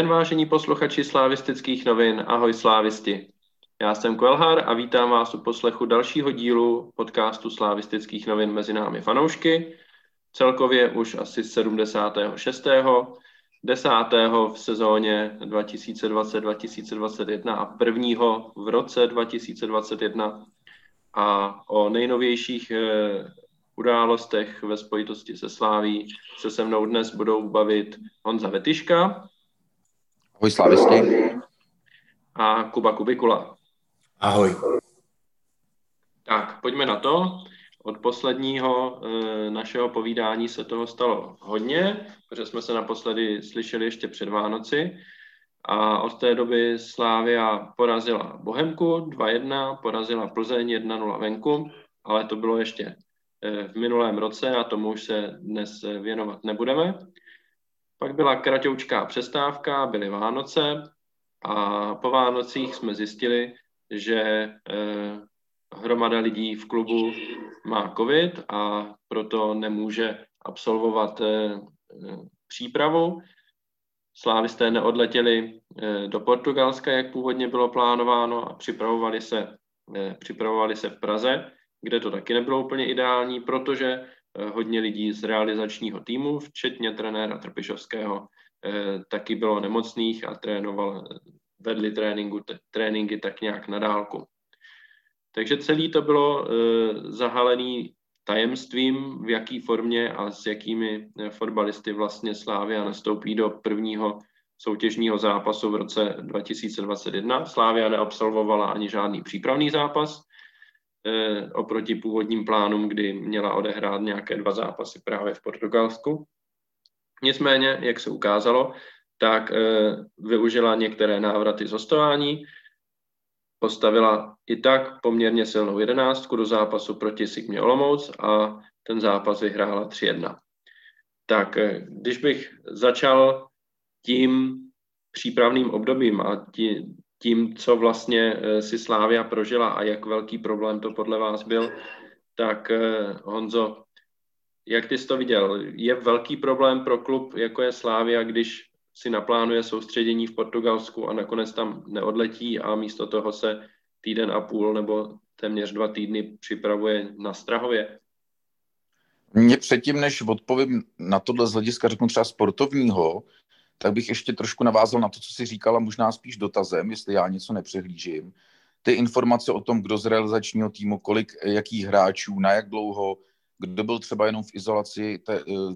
Den, vážení posluchači slávistických novin. Ahoj slávisti. Já jsem Kvelhar a vítám vás u poslechu dalšího dílu podcastu slávistických novin mezi námi fanoušky. Celkově už asi 76. 10. v sezóně 2020-2021 a prvního v roce 2021 a o nejnovějších eh, událostech ve spojitosti se Sláví se se mnou dnes budou bavit Honza Vetyška. Ahoj slávisti. A Kuba Kubikula. Ahoj. Tak, pojďme na to. Od posledního e, našeho povídání se toho stalo hodně, protože jsme se naposledy slyšeli ještě před Vánoci. A od té doby Slávia porazila Bohemku 2-1, porazila Plzeň 1-0 venku, ale to bylo ještě e, v minulém roce a tomu už se dnes e, věnovat nebudeme. Pak byla kratoučká přestávka, byly Vánoce a po Vánocích jsme zjistili, že eh, hromada lidí v klubu má covid a proto nemůže absolvovat eh, přípravu. Slávisté neodletěli eh, do Portugalska, jak původně bylo plánováno a připravovali se, připravovali se v Praze, kde to taky nebylo úplně ideální, protože hodně lidí z realizačního týmu, včetně trenéra Trpišovského, taky bylo nemocných a trénoval vedli tréninku, tréninky tak nějak na dálku. Takže celý to bylo zahalený tajemstvím, v jaký formě a s jakými eh, fotbalisty vlastně Slávia nastoupí do prvního soutěžního zápasu v roce 2021. Slávia neabsolvovala ani žádný přípravný zápas eh, oproti původním plánům, kdy měla odehrát nějaké dva zápasy právě v Portugalsku. Nicméně, jak se ukázalo, tak eh, využila některé návraty z hostování, postavila i tak poměrně silnou jedenáctku do zápasu proti Sigmě Olomouc a ten zápas vyhrála 3-1. Tak eh, když bych začal tím přípravným obdobím a tí, tím, co vlastně eh, si Slávia prožila a jak velký problém to podle vás byl, tak Honzo, jak ty jsi to viděl? Je velký problém pro klub, jako je Slávia, když si naplánuje soustředění v Portugalsku a nakonec tam neodletí a místo toho se týden a půl nebo téměř dva týdny připravuje na Strahově? Mě předtím, než odpovím na tohle z hlediska, řeknu třeba sportovního, tak bych ještě trošku navázal na to, co si říkala, možná spíš dotazem, jestli já něco nepřehlížím. Ty informace o tom, kdo z realizačního týmu, kolik, jakých hráčů, na jak dlouho, kdo byl třeba jenom v izolaci,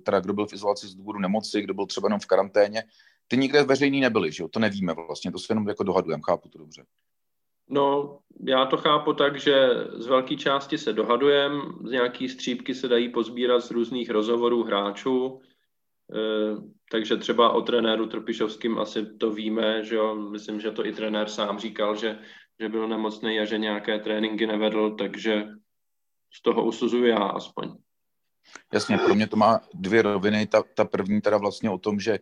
teda kdo byl v izolaci z důvodu nemoci, kdo byl třeba jenom v karanténě, ty nikde veřejný nebyly, že jo? To nevíme vlastně, to se jenom jako dohadujeme, chápu to dobře. No, já to chápu tak, že z velké části se dohadujeme, z nějaký střípky se dají pozbírat z různých rozhovorů hráčů, takže třeba o trenéru Trpišovským asi to víme, že jo, myslím, že to i trenér sám říkal, že, že byl nemocný a že nějaké tréninky nevedl, takže z toho usuzuju já aspoň. Jasně, pro mě to má dvě roviny. Ta, ta první teda vlastně o tom, že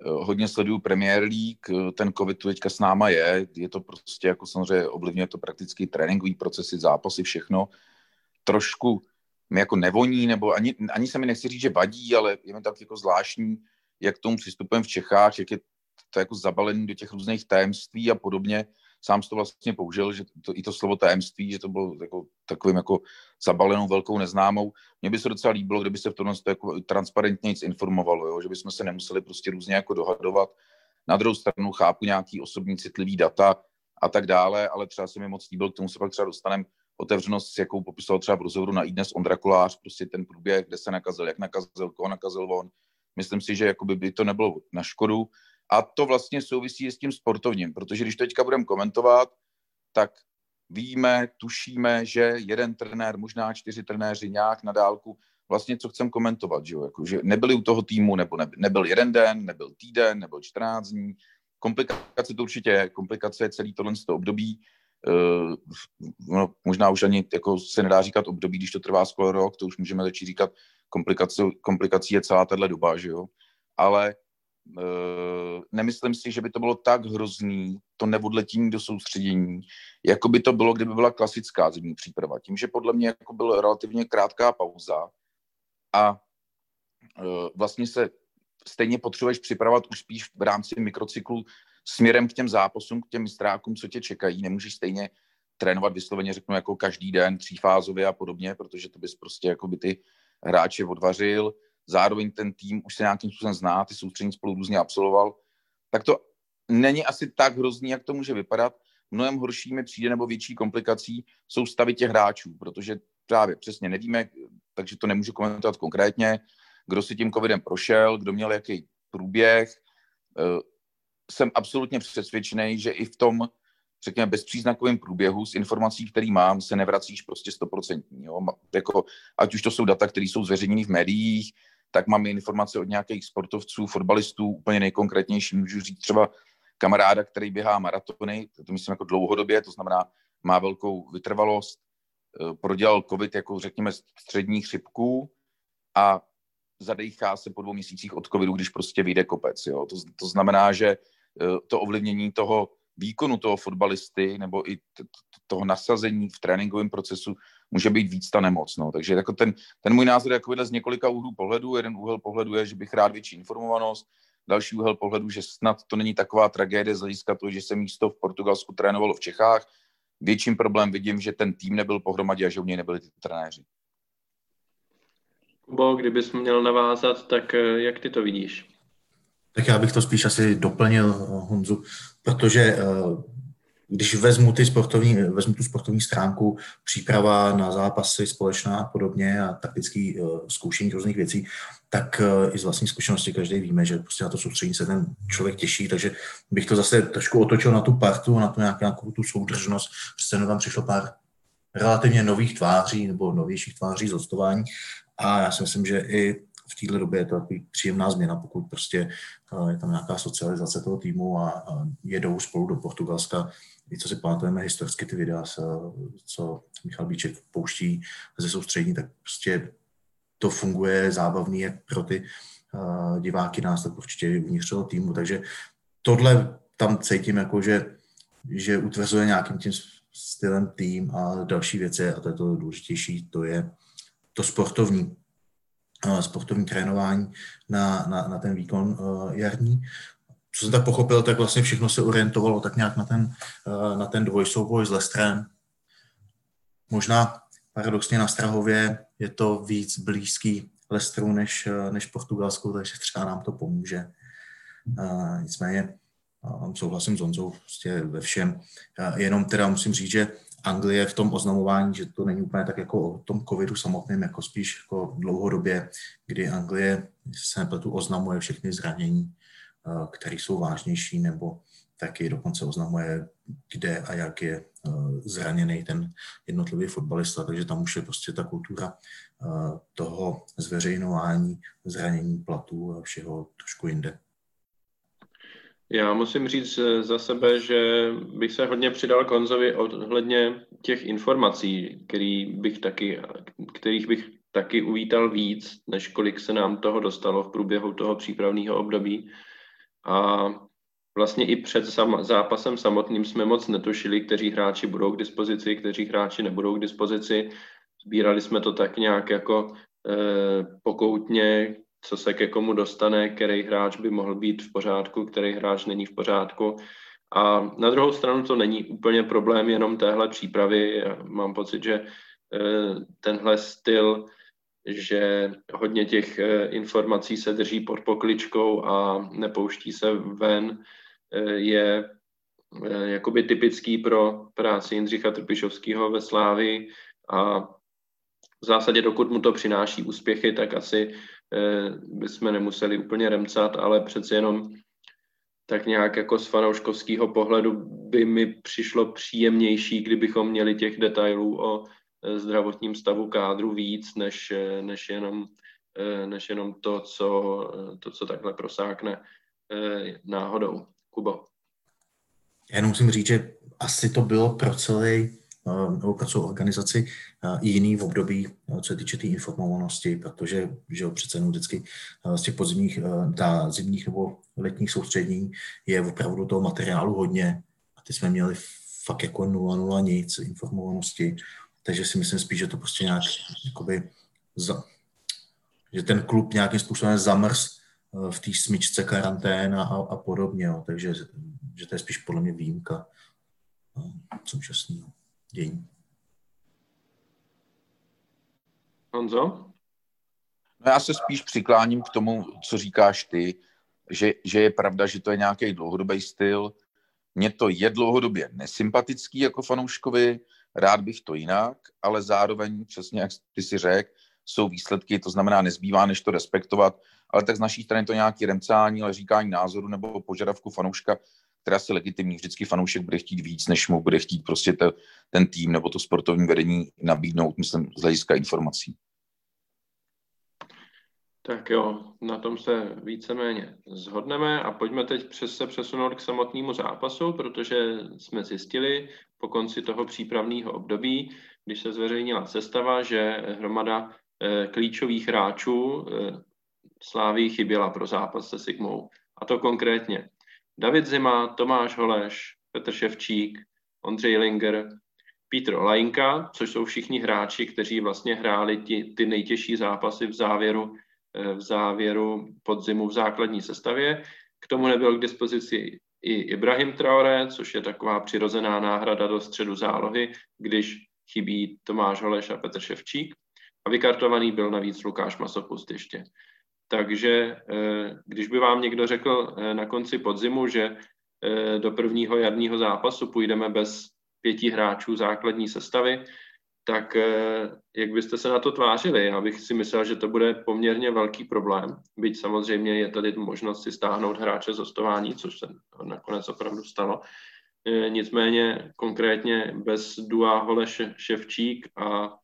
Eh, hodně sleduju Premier League, eh, ten covid tu teďka s náma je, je to prostě jako samozřejmě ovlivňuje to prakticky tréninkový procesy, zápasy, všechno. Trošku mi jako nevoní, nebo ani, ani se mi nechci říct, že vadí, ale je mi tak jako zvláštní, jak tomu přistupujeme v Čechách, jak je to jako zabalený do těch různých tajemství a podobně sám to vlastně použil, že to, i to slovo tajemství, že to bylo jako takovým jako zabalenou velkou neznámou. Mně by se docela líbilo, kdyby se v tomhle jako transparentně nic informovalo, jo? že bychom se nemuseli prostě různě jako dohadovat. Na druhou stranu chápu nějaký osobní citlivý data a tak dále, ale třeba se mi moc líbil, k tomu se pak třeba dostaneme otevřenost, jakou popisoval třeba v rozhovoru na iDnes Ondra Kolář, prostě ten průběh, kde se nakazil, jak nakazil, koho nakazil on. Myslím si, že jakoby by to nebylo na škodu. A to vlastně souvisí s tím sportovním, protože když teďka budeme komentovat, tak víme, tušíme, že jeden trenér, možná čtyři trenéři nějak na dálku vlastně co chcem komentovat, že, jo? Jako, že nebyli u toho týmu, nebo ne, nebyl jeden den, nebyl týden, nebyl 14 dní. Komplikace to určitě je, komplikace je celý tohle období. Uh, no, možná už ani jako se nedá říkat období, když to trvá skoro rok, to už můžeme začít říkat, komplikace, komplikací je celá tahle doba, že jo. Ale Eh, nemyslím si, že by to bylo tak hrozný, to neodletění do soustředění, jako by to bylo, kdyby byla klasická zimní příprava. Tím, že podle mě jako byla relativně krátká pauza a eh, vlastně se stejně potřebuješ připravovat už spíš v rámci mikrocyklu směrem k těm zápasům, k těm mistrákům, co tě čekají. Nemůžeš stejně trénovat vysloveně, řeknu, jako každý den, třífázově a podobně, protože to bys prostě jako by ty hráče odvařil. Zároveň ten tým už se nějakým způsobem zná, ty soustřední spolu různě absolvoval. Tak to není asi tak hrozný, jak to může vypadat. Mnohem horší mi přijde nebo větší komplikací jsou stavy těch hráčů, protože právě přesně nevíme, takže to nemůžu komentovat konkrétně, kdo si tím covidem prošel, kdo měl jaký průběh. Jsem absolutně přesvědčený, že i v tom, řekněme, bezpříznakovém průběhu s informací, který mám, se nevracíš prostě stoprocentní. Jako, ať už to jsou data, které jsou zveřejněny v médiích, tak mám informace od nějakých sportovců, fotbalistů, úplně nejkonkrétnější, můžu říct třeba kamaráda, který běhá maratony, to myslím jako dlouhodobě, to znamená, má velkou vytrvalost, eh, prodělal covid jako řekněme střední chřipku a zadechá se po dvou měsících od covidu, když prostě vyjde kopec. Jo. To, to znamená, že to ovlivnění toho výkonu toho fotbalisty nebo i toho nasazení v tréninkovém procesu může být víc ta nemoc. No. Takže jako ten, ten můj názor je jako z několika úhlů pohledu. Jeden úhel pohledu je, že bych rád větší informovanost, další úhel pohledu, že snad to není taková tragédie z hlediska toho, že se místo v Portugalsku trénovalo v Čechách. Větším problém vidím, že ten tým nebyl pohromadě a že u něj nebyli ty trenéři. Kubo, kdybys měl navázat, tak eh, jak ty to vidíš? Tak já bych to spíš asi doplnil, Honzu, protože eh, když vezmu, ty sportovní, vezmu tu sportovní stránku, příprava na zápasy společná a podobně a taktický uh, zkoušení různých věcí, tak uh, i z vlastní zkušenosti každý víme, že prostě na to soustředění se ten člověk těší, takže bych to zase trošku otočil na tu partu, na tu nějakou, nějakou tu soudržnost, protože tam přišlo pár relativně nových tváří nebo novějších tváří z hostování a já si myslím, že i v této době je to takový příjemná změna, pokud prostě je tam nějaká socializace toho týmu a jedou spolu do Portugalska. I co si pamatujeme historicky ty videa, co Michal Bíček pouští ze soustřední, tak prostě to funguje zábavný jak pro ty uh, diváky nás, tak určitě uvnitř toho týmu, takže tohle tam cítím jako, že, že utvrzuje nějakým tím stylem tým a další věci, a to je to důležitější, to je to sportovní, sportovní trénování na, na, na ten výkon uh, jarní co jsem tak pochopil, tak vlastně všechno se orientovalo tak nějak na ten, eh, na ten dvojsouboj s Lestrem. Možná paradoxně na Strahově je to víc blízký Lestru než, eh, než Portugalsku, takže třeba nám to pomůže. Nicméně uh, souhlasím s Honzou prostě ve všem. Jenom teda musím říct, že Anglie v tom oznamování, že to není úplně tak jako o tom covidu samotném, jako spíš jako dlouhodobě, kdy Anglie se nepletu oznamuje všechny zranění Eh, které jsou vážnější, nebo taky dokonce oznamuje, kde a jak je eh, zraněný ten jednotlivý fotbalista, takže tam už je prostě ta kultura eh, toho zveřejňování zranění platů a všeho trošku jinde. Já musím říct za sebe, že bych se hodně přidal Konzovi ohledně těch informací, který bych taky, kterých bych taky uvítal víc, než kolik se nám toho dostalo v průběhu toho přípravného období. A vlastně i před sam, zápasem samotným jsme moc netušili, kteří hráči budou k dispozici, kteří hráči nebudou k dispozici. Sbírali jsme to tak nějak jako e, pokoutně, co se ke komu dostane, který hráč by mohl být v pořádku, který hráč není v pořádku. A na druhou stranu to není úplně problém jenom téhle přípravy. Mám pocit, že e, tenhle styl že hodně těch eh, informací se drží pod pokličkou a nepouští se ven, eh, je eh, jakoby typický pro práci Jindřicha Trpišovského ve Slávi a v zásadě dokud mu to přináší úspěchy, tak asi bychom nemuseli úplně remcat, ale přece jenom tak nějak jako z fanouškovského pohledu by mi přišlo příjemnější, kdybychom měli těch detailů o Eh, zdravotním stavu kádru víc, než, eh, než, jenom, eh, než jenom to, co, to, co takhle prosákne náhodou. Kubo. Já jenom musím říct, že asi to bylo pro celý nebo pro celou organizaci jiný v období, co se týče té tý informovanosti, protože že přece jenom vždycky z těch podzimních, ta zimních nebo letních soustřední je opravdu toho materiálu hodně a ty jsme měli fakt jako 0,0 nic informovanosti takže si myslím spíš, že to prostě nějak, jakoby, za, že ten klub nějakým způsobem zamrz v té smyčce karantén a, a podobně. Jo. Takže že to je spíš podle mě výjimka současného dění. Honzo? No já se spíš přikláním k tomu, co říkáš ty, že, že je pravda, že to je nějaký dlouhodobý styl. Mně to je dlouhodobě nesympatický jako fanouškovi, rád bych to jinak, ale zároveň, přesně jak ty si řekl, jsou výsledky, to znamená, nezbývá, než to respektovat, ale tak z naší strany to nějaký remcání, ale říkání názoru nebo požadavku fanouška, která si legitimní. Vždycky fanoušek bude chtít víc, než mu bude chtít prostě te, ten tým nebo to sportovní vedení nabídnout, myslím, z hlediska informací. Tak jo, na tom se víceméně zhodneme a pojďme teď přes se přesunout k samotnému zápasu, protože jsme zjistili po konci toho přípravného období, když se zveřejnila sestava, že hromada eh, klíčových hráčů eh, Slávy chyběla pro zápas se Sigmou. A to konkrétně David Zima, Tomáš Holeš, Petr Ševčík, Ondřej Linger, Petr Olajinka, což jsou všichni hráči, kteří vlastně hráli ty, ty nejtěžší zápasy v závěru, eh, v závěru podzimu v základní sestavě. K tomu nebyl k dispozici i Ibrahim Traoré, což je taková přirozená náhrada do středu zálohy, když chybí Tomáš Holeš a Petr Ševčík. A vykartovaný byl navíc Lukáš Masopust ještě. Takže eh, když by vám někdo řekl eh, na konci podzimu, že eh, do prvního jarního zápasu půjdeme bez pěti hráčů základní sestavy, tak jak byste se na to tvářili? Já bych si myslel, že to bude poměrně velký problém, byť samozřejmě je tady možnost si stáhnout hráče z hostování, což se nakonec opravdu stalo. Nicméně konkrétně bez Dua Holeš Ševčík a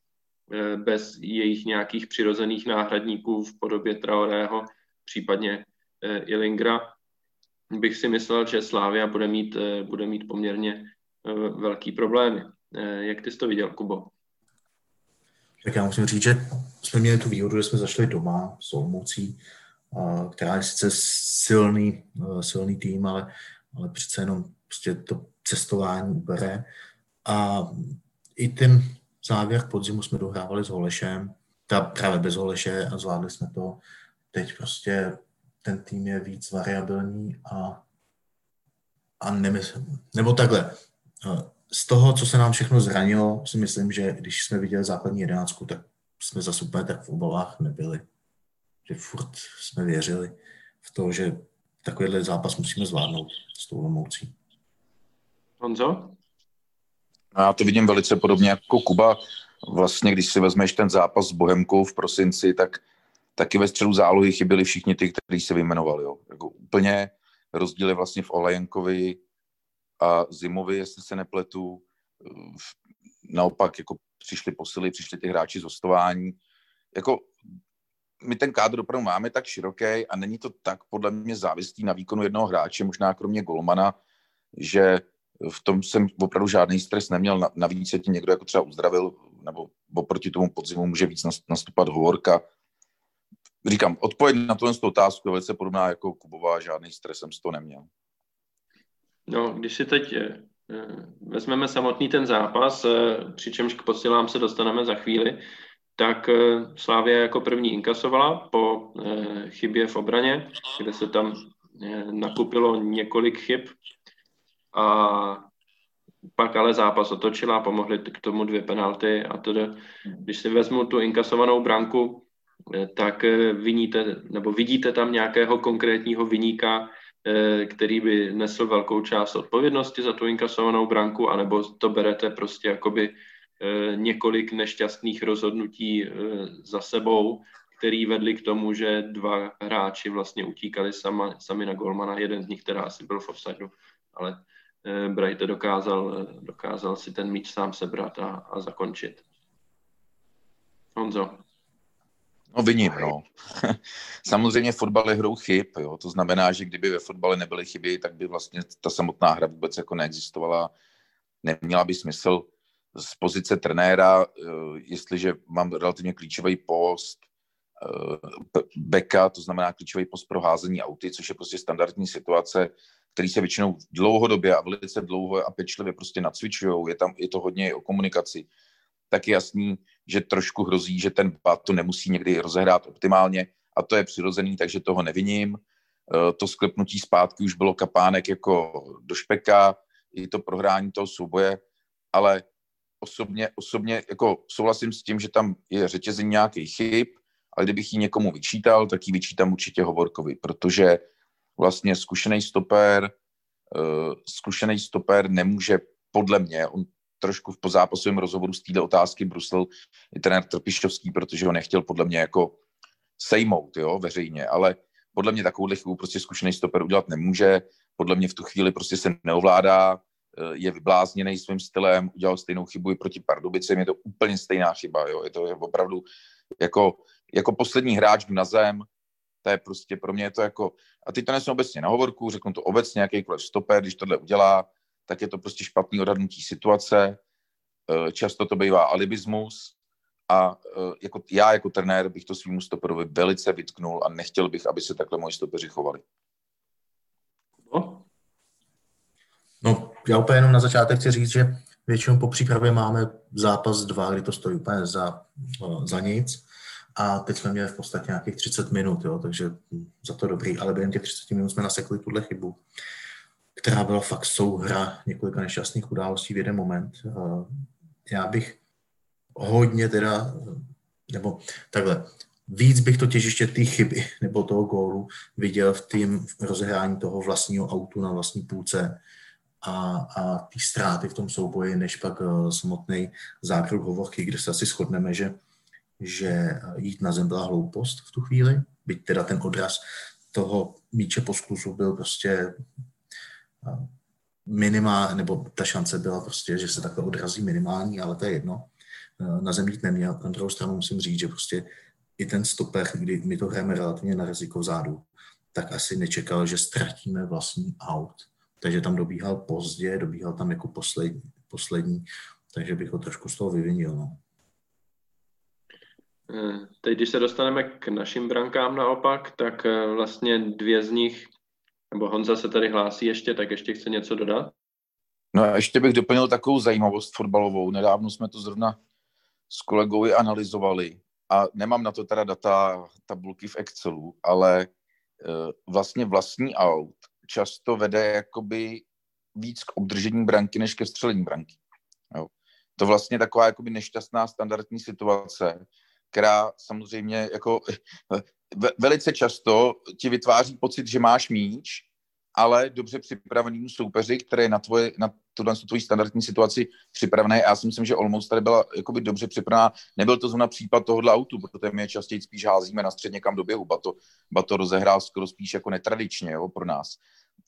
bez jejich nějakých přirozených náhradníků v podobě Traorého, případně eh, Ilingra, bych si myslel, že Slávia bude mít, eh, bude mít poměrně velký problémy. Jak ty jsi to viděl, Kubo? Tak já musím říct, že jsme měli tu výhodu, že jsme zašli doma s Olmoucí, která je sice silný, silný tým, ale, ale přece jenom prostě to cestování ubere. A i ten závěr podzimu jsme dohrávali s Holešem, ta právě bez Holeše a zvládli jsme to. Teď prostě ten tým je víc variabilní a, a nemysl, nebo takhle. Z toho, co se nám všechno zranilo, si myslím, že když jsme viděli základní jedenáctku, tak jsme za úplně tak v obavách nebyli. Že furt jsme věřili v to, že takovýhle zápas musíme zvládnout s tou Lomoucí. Honzo? Já to vidím velice podobně jako Kuba. Vlastně, když si vezmeš ten zápas s Bohemkou v prosinci, tak taky ve středu zálohy chyběli všichni ty, kteří se vyjmenovali. Jo. Jako úplně rozdíly vlastně v Olajenkovi a Zimovi, jestli se nepletu. Naopak jako přišli posily, přišli ty hráči z hostování. Jako my ten kádr opravdu máme tak široký a není to tak podle mě závislý na výkonu jednoho hráče, možná kromě Golmana, že v tom jsem opravdu žádný stres neměl. Navíc se ti někdo jako třeba uzdravil, nebo oproti tomu podzimu může víc nastupat hovorka. Říkám, odpověď na tuhle otázku je velice podobná jako Kubová, žádný stres jsem z toho neměl. No, když si teď eh, vezmeme samotný ten zápas, eh, přičemž k posilám se dostaneme za chvíli, tak eh, Slávia jako první inkasovala po chybě v obraně, kde se tam nakupilo několik chyb a pak ale zápas otočila, pomohly k tomu dvě penalty a tedy, když si vezmu tu inkasovanou branku, eh, tak eh, viníte, nebo vidíte tam nějakého konkrétního viníka, eh, který by nesl velkou část odpovědnosti za tu inkasovanou branku, anebo to berete prostě jakoby několik nešťastných rozhodnutí za sebou, který vedli k tomu, že dva hráči vlastně utíkali sama, sami na golmana, jeden z nich teda asi byl v offsideu, ale Brighton dokázal, eh, dokázal si ten míč sám sebrat a, a zakončit. Honzo. No viním, no. Samozřejmě fotbal je hrou chyb, jo. To znamená, že kdyby ve fotbale nebyly chyby, tak by vlastně ta samotná hra vůbec jako neexistovala. Neměla by smysl z pozice trenéra, eh, jestliže mám relativně klíčový post, beka, to znamená klíčový post pro házení auty, což je prostě standardní situace, který se většinou dlouhodobě a velice dlouho a pečlivě prostě nacvičují, je tam je to hodně o komunikaci, tak je jasný, že trošku hrozí, že ten pát to nemusí někdy rozehrát optimálně a to je přirozený, takže toho neviním. Eh, to sklepnutí zpátky už bylo kapánek jako do špeka, i to prohrání toho souboje, ale osobně, osobně jako souhlasím s tím, že tam je řetězení nějakých chyb, ale kdybych ji někomu vyčítal, tak ji vyčítám určitě Hovorkovi, protože vlastně zkušený stoper, uh, zkušený stoper nemůže podle mě, on trošku v pozápasovém rozhovoru z této otázky bruslil i trenér Trpišovský, protože ho nechtěl podle mě jako sejmout, jo, veřejně, ale podle mě takovouhle chybu prostě zkušený stoper udělat nemůže, podle mě v tu chvíli prostě se neovládá, eh, je vyblázněný svým stylem, udělal stejnou chybu i proti Pardubicem, je to úplně stejná chyba, jo, je to opravdu jako, jako poslední hráč na zem, to je prostě pro mě je to jako, a teď to nesmím obecně na hovorku, řeknu to obecně, jakýkoliv stoper, když tohle udělá, tak je to prostě špatný odhadnutí situace, eh, často to bývá alibismus a eh, jako, já jako trenér bych to svým stoperovi velice vytknul a nechtěl bych, aby se takhle moji stopeři chovali. No, no já úplně jenom na začátek chci říct, že většinou po přípravě máme zápas dva, kdy to stojí úplně za, eh, za nic a teď jsme měli v podstatě nějakých 30 minut, jo, takže za to dobrý, ale během těch 30 minut jsme nasekli tuhle chybu která byla fakt souhra několika nešťastných událostí v jeden moment. Já bych hodně teda, nebo takhle, víc bych to těžiště té chyby nebo toho gólu viděl v tým rozehrání toho vlastního autu na vlastní půlce a, a ty ztráty v tom souboji, než pak uh, samotný zákrok hovorky, kde se asi shodneme, že, že jít na zem byla hloupost v tu chvíli, byť teda ten odraz toho míče po skluzu byl prostě minimál, nebo ta šance byla prostě, že se takhle odrazí minimální, ale to je jedno. Na zem jít neměl. Na druhou stranu musím říct, že prostě i ten stoper, kdy my to hrajeme relativně na riziko vzadu, tak asi nečekal, že ztratíme vlastní aut. Takže tam dobíhal pozdě, dobíhal tam jako poslední, poslední takže bych ho trošku z toho vyvinil. No. Eh, teď, když se dostaneme k našim brankám naopak, tak eh, vlastně dvě z nich nebo Honza se tady hlásí ještě, tak ještě chce něco dodat? No a ještě bych doplnil takovou zajímavost fotbalovou. Nedávno jsme to zrovna s kolegou analyzovali a nemám na to teda data, tabulky v Excelu, ale e, vlastně vlastní aut často vede jakoby víc k obdržení branky, než ke střelení branky. Jo. To vlastně taková jakoby nešťastná standardní situace, která samozřejmě jako velice často ti vytváří pocit, že máš míč, ale dobře připravený soupeři, který je na, tvoje, na tuhle tvoji standardní situaci připravený. Já si myslím, že Olmouc tady byla jakoby dobře připravená. Nebyl to zrovna případ tohohle autu, protože my je častěji spíš házíme na střed někam do běhu. Bato, Bato rozehrál skoro spíš jako netradičně jo, pro nás.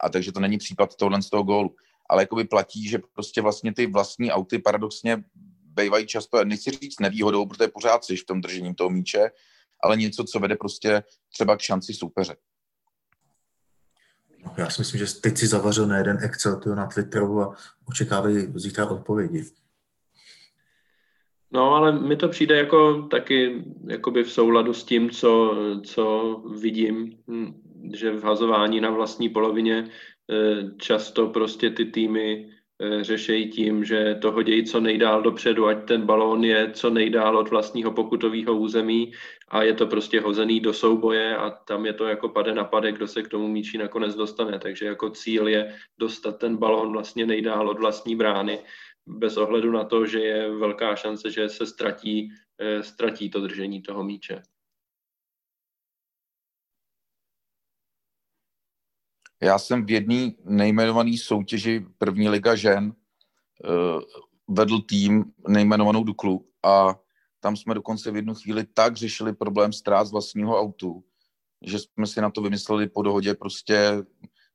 A takže to není případ tohle z toho gólu. Ale jakoby platí, že prostě vlastně ty vlastní auty paradoxně bývají často, nechci říct nevýhodou, protože pořád jsi v tom držení toho míče, ale něco, co vede prostě třeba k šanci soupeře. No, já si myslím, že teď si zavařil na jeden Excel tyho na Twitteru a očekávají zítra odpovědi. No, ale mi to přijde jako taky jakoby v souladu s tím, co, co vidím, hm, že v hazování na vlastní polovině eh, často prostě ty týmy Eh, řešejí tím, že to hodí co nejdál dopředu, ať ten balón je co nejdál od vlastního pokutového území a je to prostě hozený do souboje a tam je to jako pade na pade, kdo se k tomu míčí nakonec dostane. Takže jako cíl je dostat ten balón vlastně nejdál od vlastní brány bez ohledu na to, že je velká šance, že se ztratí, eh, ztratí to držení toho míče. Já jsem v jedné nejmenované soutěži první liga žen uh, vedl tým nejmenovanou Duklu a tam jsme dokonce v jednu chvíli tak řešili problém ztrát vlastního autu, že jsme si na to vymysleli po dohodě prostě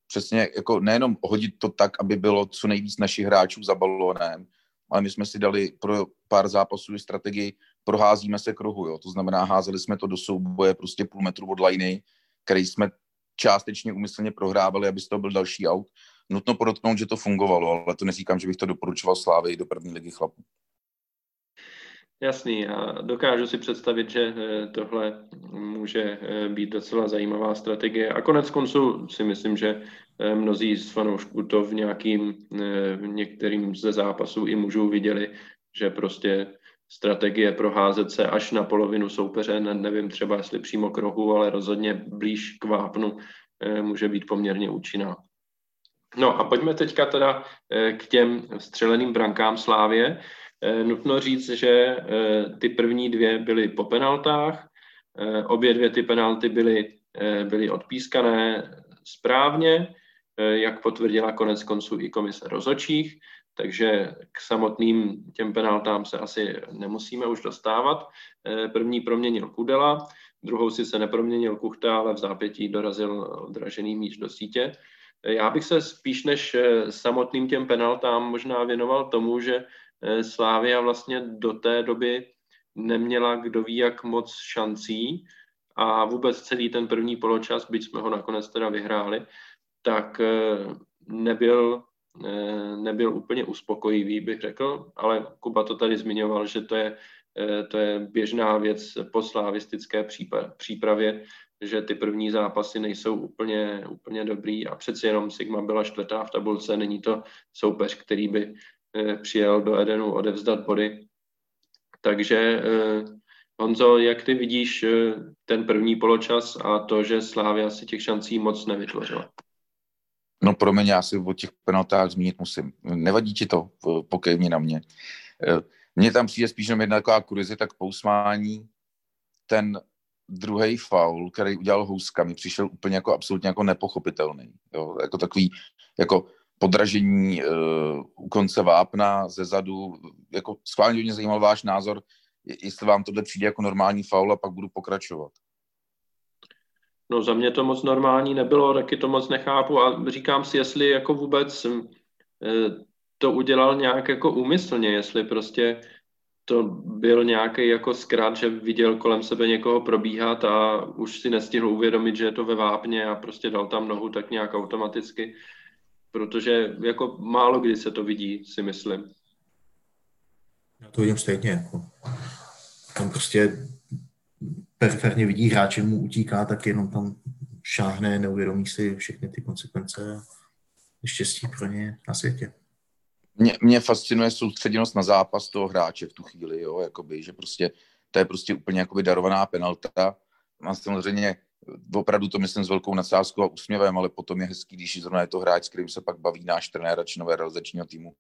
přesně jako nejenom hodit to tak, aby bylo co nejvíc našich hráčů za balónem, ale my jsme si dali pro pár zápasů strategii proházíme se kruhu, jo. to znamená házeli jsme to do souboje prostě půl metru od liny, který jsme částečně umyslně prohrávali, aby z toho byl další aut. Nutno podotknout, že to fungovalo, ale to neříkám, že bych to doporučoval Slávy do první ligy chlapů. Jasný, a dokážu si představit, že eh, tohle může eh, být docela zajímavá strategie. A konec konců si myslím, že eh, mnozí z fanoušků to v nějakým, v některým ze zápasů i mužů viděli, že prostě strategie proházet se až na polovinu soupeře, ne, nevím třeba jestli přímo k rohu, ale rozhodně blíž k vápnu eh, může být poměrně účinná. No a pojďme teďka teda eh, k těm střeleným brankám Slávě. Eh, nutno říct, že ty první dvě byly po penaltách, obě dvě ty penalty byly, byly odpískané správně, jak potvrdila konec konců i komise rozhodčích takže k samotným těm penaltám se asi nemusíme už dostávat. Eh, první proměnil Kudela, druhou si se neproměnil Kuchta, ale v zápětí dorazil odražený míč do sítě. Eh, já bych se spíš než eh, samotným těm penaltám možná věnoval tomu, že Slávia vlastně do té doby neměla kdo ví jak moc šancí a vůbec celý ten první poločas, byť jsme ho nakonec teda vyhráli, tak nebyl nebyl úplně uspokojivý, bych řekl, ale Kuba to tady zmiňoval, že to je, eh, to je běžná věc po slavistické přípravě, že ty první zápasy nejsou úplně, úplně dobrý a přeci jenom Sigma byla čtvrtá v tabulce, není to soupeř, který by eh, přijel do Edenu odevzdat body. Takže Honzo, jak ty vidíš ten první poločas a to, že Slávia si těch šancí moc nevytvořila? No pro mě, já si o těch penaltách zmínit musím. Nevadí ti to, pokej mě na mě. Eh, mně tam přijde spíš jenom jedna taková kurizita k pousmání. Ten druhý faul, který udělal Houska, mi přišel úplně jako absolutně jako nepochopitelný. Jo? Jako takový jako podražení uh, u konce vápna ze zadu. Jako schválně mě zajímal váš názor, jestli vám tohle přijde jako normální faul a pak budu pokračovat. No za mě to moc normální nebylo, taky to moc nechápu a říkám si, jestli jako vůbec eh, to udělal nějak jako úmyslně, jestli prostě to byl nějaký jako zkrát, že viděl kolem sebe někoho probíhat a už si nestihl uvědomit, že je to ve vápně a prostě dal tam nohu tak nějak automaticky, protože jako málo kdy se to vidí, si myslím. Já to vidím stejně. Jako. Tam prostě periferně vidí hráče, mu utíká, tak jenom tam šáhne, neuvědomí si všechny ty konsekvence štěstí pro ně na světě. Mě, mě fascinuje soustředěnost na zápas toho hráče v tu chvíli, jo, jakoby, že prostě to je prostě úplně jakoby darovaná penalta. Mám samozřejmě opravdu to myslím s velkou nadsázkou a úsměvem, ale potom je hezký, když zrovna je to hráč, s kterým se pak baví náš trenér a členové realizačního týmu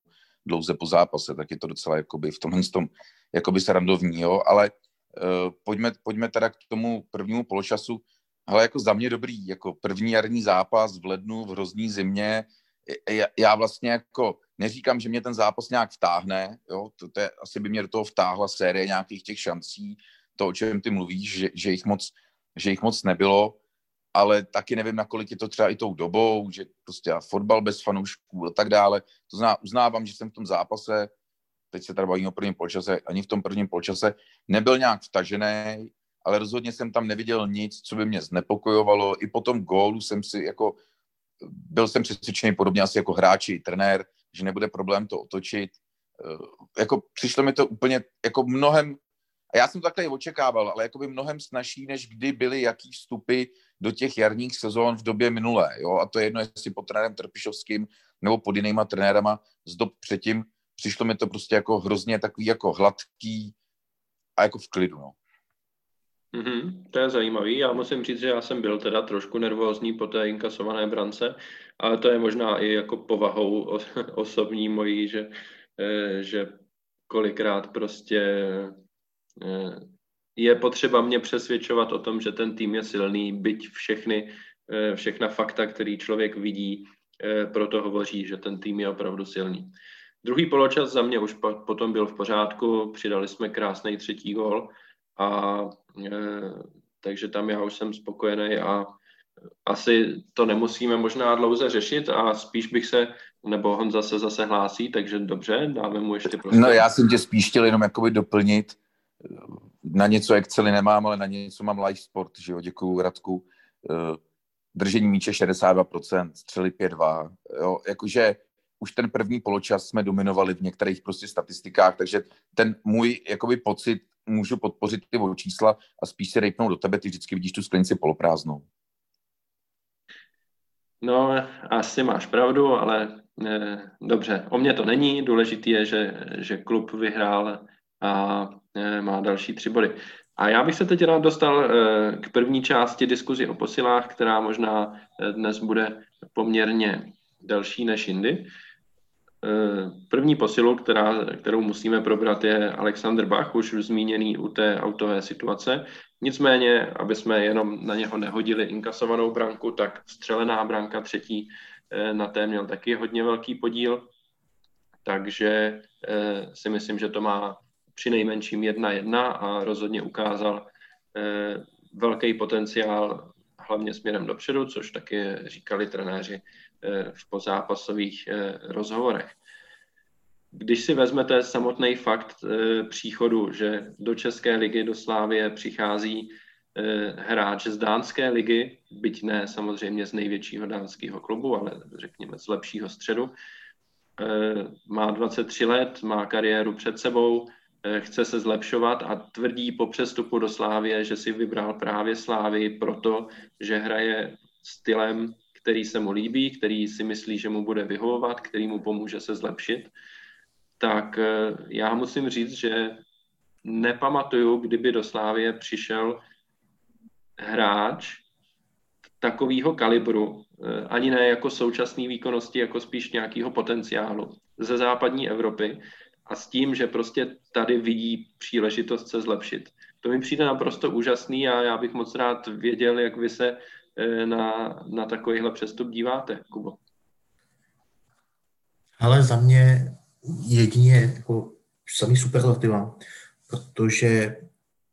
dlouze po zápase, tak je to docela jakoby v tomhle tom jakoby srandovní, jo, ale pojďme, pojďme teda k tomu prvnímu poločasu. Ale jako za mě dobrý, jako první jarní zápas v lednu, v hrozný zimě. Já, já vlastně jako neříkám, že mě ten zápas nějak vtáhne, jo, to, to je, asi by mě do toho vtáhla série nějakých těch šancí, to, o čem ty mluvíš, že, že, jich moc, že jich moc nebylo, ale taky nevím, nakolik je to třeba i tou dobou, že prostě fotbal bez fanoušků a tak dále. To znamená, uznávám, že jsem v tom zápase teď se tady bavíme o prvním polčase, ani v tom prvním polčase nebyl nějak vtažený, ale rozhodně jsem tam neviděl nic, co by mě znepokojovalo. I po tom gólu jsem si jako, byl jsem přesvědčený podobně asi jako hráči, trenér, že nebude problém to otočit. Eh, jako přišlo mi to úplně jako mnohem, a já jsem to takhle i očekával, ale jako by mnohem snažší, než kdy byly jaký vstupy do těch jarních sezón v době minulé. Jo? A to je jedno, jestli pod trenérem Trpišovským nebo pod jinýma trenérama z dob předtím, přišlo mi to prostě jako hrozně takový jako hladký a jako v klidu, no. Mm-hmm, to je zajímavý. Já musím říct, že já jsem byl teda trošku nervózní po té inkasované brance, ale to je možná i jako povahou osobní mojí, že, eh, že kolikrát prostě eh, je potřeba mě přesvědčovat o tom, že ten tým je silný, byť všechny, eh, všechna fakta, který člověk vidí, proto hovoří, že ten tým je opravdu silný. Druhý poločas za mě už potom byl v pořádku, přidali jsme krásný třetí gol a e, takže tam já už jsem spokojený a asi to nemusíme možná dlouze řešit a spíš bych se, nebo Honza se zase hlásí, takže dobře, dáme mu ještě prostě. No já jsem tě spíš chtěl jenom jakoby doplnit, na něco Exceli nemám, ale na něco mám live sport, že jo, děkuju Radku, e, držení míče 62%, střely 5-2, jo, jakože už ten první poločas jsme dominovali v některých prostě statistikách, takže ten můj jakoby pocit můžu podpořit ty čísla a spíš si rejpnout do tebe, ty vždycky vidíš tu sklenici poloprázdnou. No, asi máš pravdu, ale ne, dobře, o mě to není. Důležitý je, že, že klub vyhrál a má další tři body. A já bych se teď rád dostal k první části diskuzi o posilách, která možná dnes bude poměrně delší než jindy. První posilu, která, kterou musíme probrat, je Alexander Bach, už zmíněný u té autové situace. Nicméně, aby jsme jenom na něho nehodili inkasovanou branku, tak střelená branka třetí eh, na té měl taky hodně velký podíl. Takže eh, si myslím, že to má při nejmenším jedna jedna a rozhodně ukázal eh, velký potenciál hlavně směrem dopředu, což taky říkali trenéři v pozápasových rozhovorech. Když si vezmete samotný fakt e, příchodu, že do České ligy, do Slávie přichází hráč z dánské ligy, byť ne samozřejmě z největšího dánského klubu, ale řekněme z lepšího středu, má 23 let, má kariéru před sebou, chce se zlepšovat a tvrdí po přestupu do Slávie, že si vybral právě Slávy proto, že hraje stylem, který se mu líbí, který si myslí, že mu bude vyhovovat, který mu pomůže se zlepšit tak eh, já musím říct, že nepamatuju, kdyby do Slávie přišel hráč takového kalibru, eh, ani ne jako současné výkonnosti, jako spíš nějakého potenciálu ze západní Evropy a s tím, že prostě tady vidí příležitost se zlepšit. To mi přijde naprosto úžasný a já bych moc rád věděl, jak vy se na, na takovýhle přestup díváte, Kubo. Ale za mě jedině jako samý superlativa, protože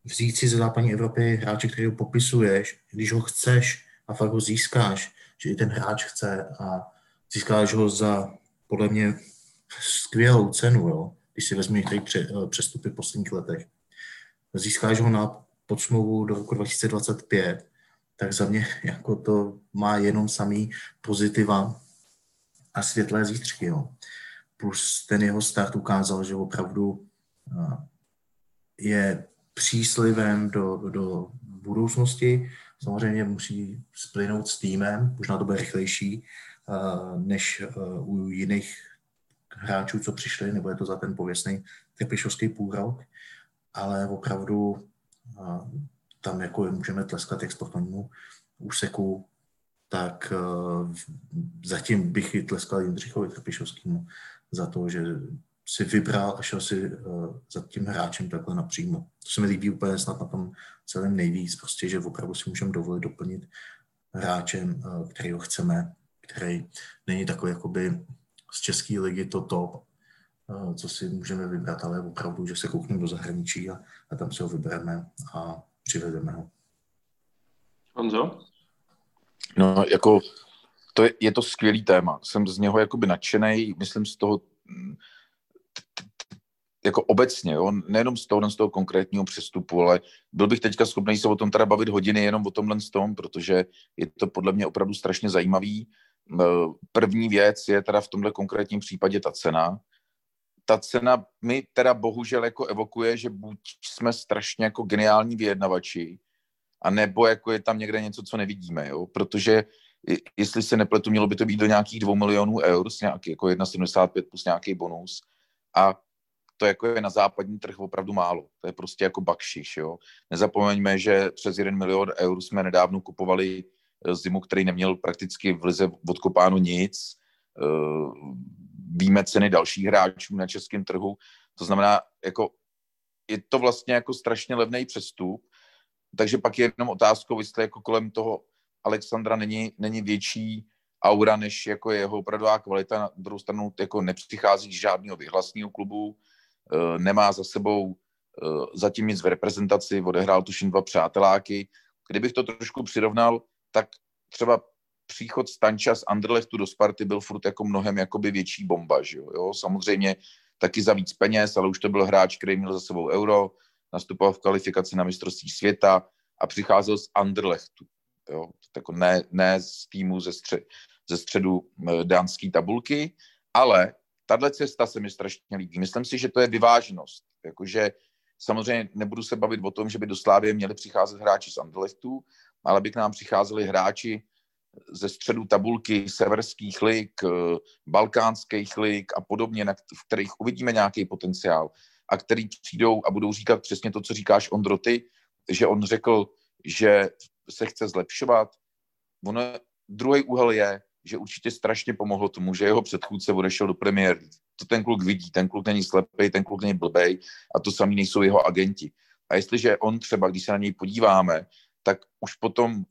vzít si ze západní Evropy hráče, který ho popisuješ, když ho chceš a fakt ho získáš, že i ten hráč chce a získáš ho za podle mě skvělou cenu, jo, když si vezmi některé přestupy v posledních letech. Získáš ho na podsmluvu do roku 2025, tak za mě jako to má jenom samý pozitiva a světlé zítřky. Jo plus ten jeho start ukázal, že opravdu je příslivem do, do budoucnosti. Samozřejmě musí splynout s týmem, možná to bude rychlejší než u jiných hráčů, co přišli, nebo je to za ten pověstný Trpišovský půl rok, ale opravdu tam jako můžeme tleskat jak sportovnímu úseku, tak zatím bych i tleskal Jindřichovi Trpišovskému za to, že si vybral a šel si uh, za tím hráčem takhle napřímo. To se mi líbí úplně snad na tom celém nejvíc, prostě, že opravdu si můžeme dovolit doplnit hráčem, uh, který ho chceme, který není takový jakoby z České ligy to top, co si můžeme vybrat, ale opravdu, že se koukneme do zahraničí a, a tam si ho vybereme a přivedeme ho. Honzo? No, jako to je, je to skvělý téma. Jsem z něho jakoby nadšený, myslím z toho jako obecně, jo? nejenom z toho, z toho konkrétního přestupu, ale byl bych teďka schopný se o tom teda bavit hodiny jenom o tomhle tom, protože je to podle mě opravdu strašně zajímavý. První věc je teda v tomhle konkrétním případě ta cena. Ta cena mi teda bohužel jako evokuje, že buď jsme strašně jako geniální vyjednavači, a nebo jako je tam někde něco, co nevidíme, jo? protože jestli se nepletu, mělo by to být do nějakých dvou milionů eur, nějaký, jako 1,75 plus nějaký bonus a to jako je na západní trh opravdu málo. To je prostě jako bakšiš, jo. Nezapomeňme, že přes 1 milion eur jsme nedávno kupovali eh, zimu, který neměl prakticky v lize odkopáno nic. Víme ceny dalších hráčů na českém trhu. To znamená, jako je to vlastně jako strašně levný přestup, takže pak je jenom otázkou, jestli jako kolem toho Alexandra není, není větší aura, než jako jeho opravdová kvalita. Na druhou stranu jako nepřichází z žádného vyhlasního klubu, eh, nemá za sebou eh, zatím nic v reprezentaci, odehrál tuším dva přáteláky. Kdybych to trošku přirovnal, tak třeba příchod Stanča z Anderlechtu do Sparty byl furt jako mnohem jakoby větší bomba, že jo? jo? Samozřejmě taky za víc peněz, ale už to byl hráč, který měl za sebou euro, nastupoval v kvalifikaci na mistrovství světa a přicházel z Anderlechtu. Jo? Jako ne, ne z týmu ze, střed, ze středu eh, dánské tabulky, ale tahle cesta se mi strašně líbí. Myslím si, že to je vyváženost. Jakože samozřejmě nebudu se bavit o tom, že by do Slávie měli přicházet hráči z Anderlechtu, ale by k nám přicházeli hráči ze středu tabulky severských lig, eh, balkánských lig a podobně, v kterých uvidíme nějaký potenciál. a který přijdou a budou říkat přesně to, co říkáš Ondroty, že on řekl, že se chce zlepšovat. Ono, druhý úhel je, že určitě strašně pomohlo tomu, že jeho předchůdce odešel do premiéry. To ten kluk vidí, ten kluk není slepý, ten kluk není blbej a to samý nejsou jeho agenti. A jestliže on třeba, když se na něj podíváme, tak už potom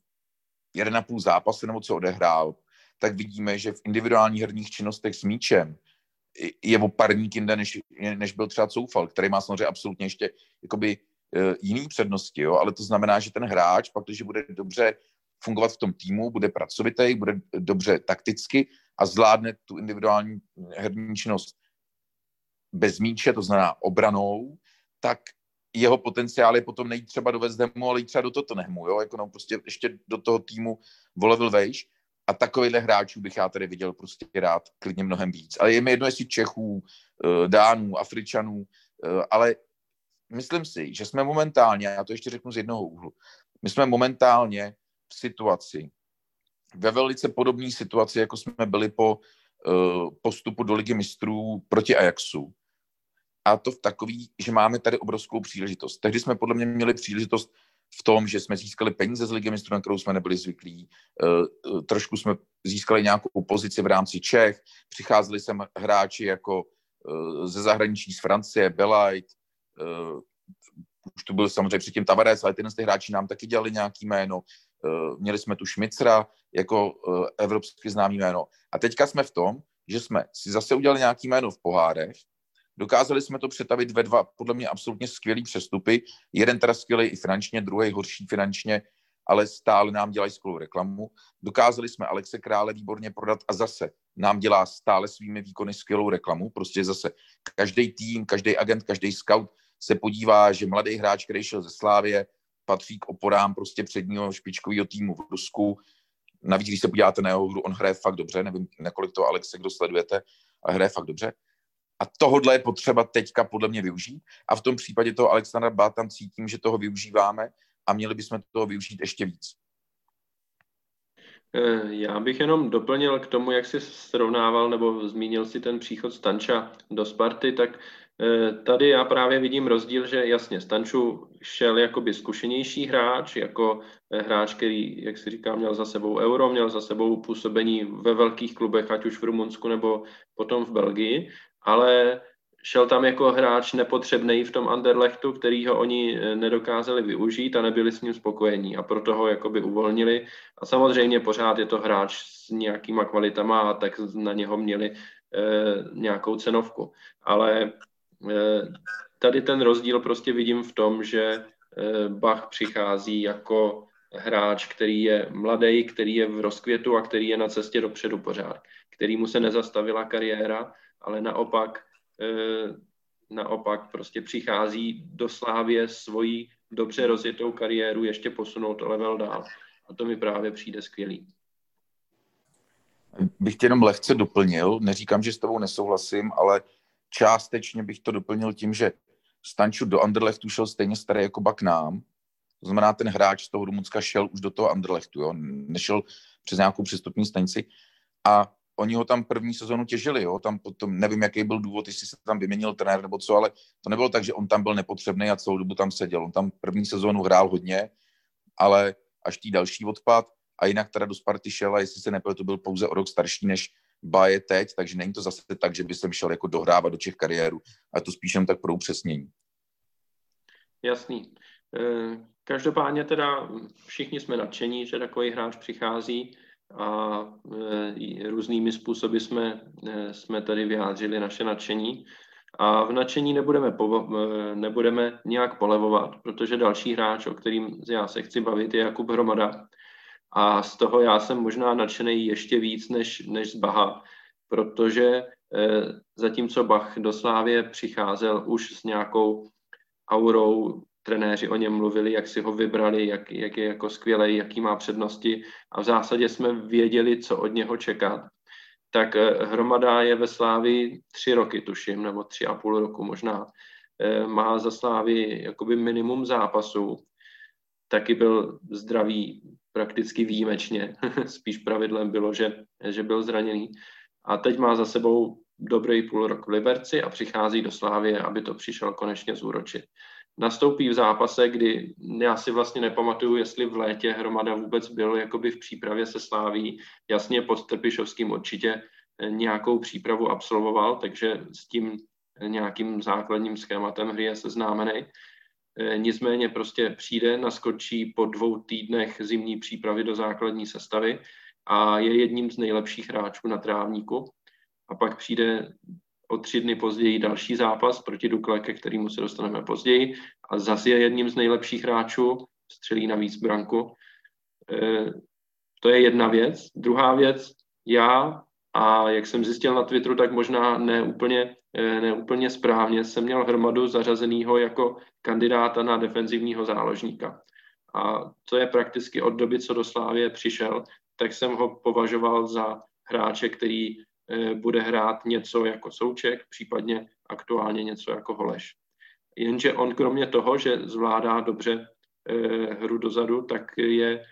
jeden a půl zápase nebo co odehrál, tak vidíme, že v individuálních herních činnostech s míčem je o parník jinde, než, než byl třeba Coufal, který má samozřejmě absolutně ještě jakoby, uh, jiný přednosti, jo? ale to znamená, že ten hráč pak, když bude dobře fungovat v tom týmu, bude pracovitý, bude dobře takticky a zvládne tu individuální herní činnost bez míče, to znamená obranou, tak jeho potenciál je potom nejít třeba do West Hamu, ale jít třeba do Tottenhamu, jo, jako no, prostě ještě do toho týmu volevil vejš a takovýhle hráčů bych já tady viděl prostě rád klidně mnohem víc. Ale je mi jedno, jestli Čechů, eh, Dánů, Afričanů, eh, ale myslím si, že jsme momentálně, já to ještě řeknu z jednoho úhlu, my jsme momentálně v situaci, ve velice podobné situaci, jako jsme byli po uh, postupu do ligy mistrů proti Ajaxu. A to v takový, že máme tady obrovskou příležitost. Tehdy jsme podle mě měli příležitost v tom, že jsme získali peníze z ligy mistrů, na kterou jsme nebyli zvyklí. Uh, trošku jsme získali nějakou pozici v rámci Čech. Přicházeli sem hráči jako uh, ze zahraničí z Francie, Belajt, už tu byl samozřejmě předtím Tavares, ale tyhle hráči nám taky dělali nějaký jméno. Eh, měli jsme tu Šmicra jako eh, evropsky známý jméno. A teďka jsme v tom, že jsme si zase udělali nějaký jméno v pohárech, dokázali jsme to přetavit ve dva podle mě absolutně skvělý přestupy. Jeden teda skvělý i finančně, druhý horší finančně, ale stále nám dělají skvělou reklamu. Dokázali jsme Alexe Krále výborně prodat a zase nám dělá stále svými výkony skvělou reklamu. Prostě zase každý tým, každý agent, každý scout se podívá, že mladý hráč, který šel ze Slávě, patří k oporám prostě předního špičkového týmu v Rusku. Navíc, když se podíváte na jeho hru, on hraje fakt dobře, nevím, nakolik to Alexe, kdo sledujete, ale hraje fakt dobře. A tohle je potřeba teďka podle mě využít. A v tom případě toho Alexandra Bá tam cítím, že toho využíváme a měli bychom toho využít ještě víc. Eh, já bych jenom doplnil k tomu, jak jsi srovnával nebo zmínil si ten příchod Stanča do Sparty, tak Eh, tady já právě vidím rozdíl, že jasně Stanču šel jakoby zkušenější hráč, jako eh, hráč, který, jak si říká, měl za sebou euro, měl za sebou působení ve velkých klubech, ať už v Rumunsku nebo potom v Belgii, ale šel tam jako hráč nepotřebný v tom Anderlechtu, který ho oni eh, nedokázali využít a nebyli s ním spokojení a proto ho jakoby uvolnili. A samozřejmě pořád je to hráč s nějakýma kvalitama a tak na něho měli eh, nějakou cenovku. Ale Eh, tady ten rozdíl prostě vidím v tom, že eh, Bach přichází jako hráč, který je mladý, který je v rozkvětu a který je na cestě dopředu pořád, který mu se nezastavila kariéra, ale naopak, eh, naopak prostě přichází do Slávě svoji dobře rozjetou kariéru ještě posunout level dál. A to mi právě přijde skvělý. Bych tě jenom lehce doplnil, neříkám, že s tebou nesouhlasím, ale částečně bych to doplnil tím, že Stanču do Anderlechtu šel stejně starý jako Bak nám. To znamená, ten hráč z toho Rumunska šel už do toho Anderlechtu, jo? nešel přes nějakou přestupní stanici. A oni ho tam první sezonu těžili, jo? tam potom, nevím, jaký byl důvod, jestli se tam vyměnil trenér nebo co, ale to nebylo tak, že on tam byl nepotřebný a celou dobu tam seděl. On tam první sezonu hrál hodně, ale až tý další odpad a jinak teda do Sparty šel a jestli se nepil, to byl pouze o rok starší než, ba je teď, takže není to zase tak, že by jsem šel jako dohrávat do těch kariéru, a to spíš jen tak pro upřesnění. Jasný. E, každopádně teda všichni jsme nadšení, že takový hráč přichází a e, různými způsoby jsme, e, jsme tady vyjádřili naše nadšení. A v nadšení nebudeme, po, nebudeme nějak polevovat, protože další hráč, o kterým já se chci bavit, je Jakub Hromada, a z toho já jsem možná nadšený ještě víc než, než z Baha, protože zatímco Bach do Slávě přicházel už s nějakou aurou, trenéři o něm mluvili, jak si ho vybrali, jak, jak je jako skvělý, jaký má přednosti a v zásadě jsme věděli, co od něho čekat. Tak eh, Hromada je ve Slávi tři roky, tuším, nebo tři a půl roku možná. Eh, má za Slávy jakoby minimum zápasů. Taky byl zdravý prakticky výjimečně. Spíš pravidlem bylo, že, že byl zraněný. A teď má za sebou dobrý půl rok v Liberci a přichází do Slávie, aby to přišel konečně zúročit. Nastoupí v zápase, kdy já si vlastně nepamatuju, jestli v létě Hromada vůbec byl jakoby v přípravě se Sláví. Jasně pod Trpišovským určitě nějakou přípravu absolvoval, takže s tím nějakým základním schématem hry je seznámený. E, nicméně prostě přijde, naskočí po dvou týdnech zimní přípravy do základní sestavy a je jedním z nejlepších hráčů na trávníku. A pak přijde o tři dny později další zápas proti Dukle, ke kterému se dostaneme později a zase je jedním z nejlepších hráčů, střelí navíc branku. E, to je jedna věc. Druhá věc, já a jak jsem zjistil na Twitteru, tak možná neúplně, eh, neúplně správně jsem měl hromadu zařazenýho jako kandidáta na defenzivního záložníka. A to je prakticky od doby, co do Slávě přišel, tak jsem ho považoval za hráče, který bude hrát něco jako Souček, případně aktuálně něco jako Holeš. Jenže on kromě toho, že zvládá dobře eh, hru dozadu, tak je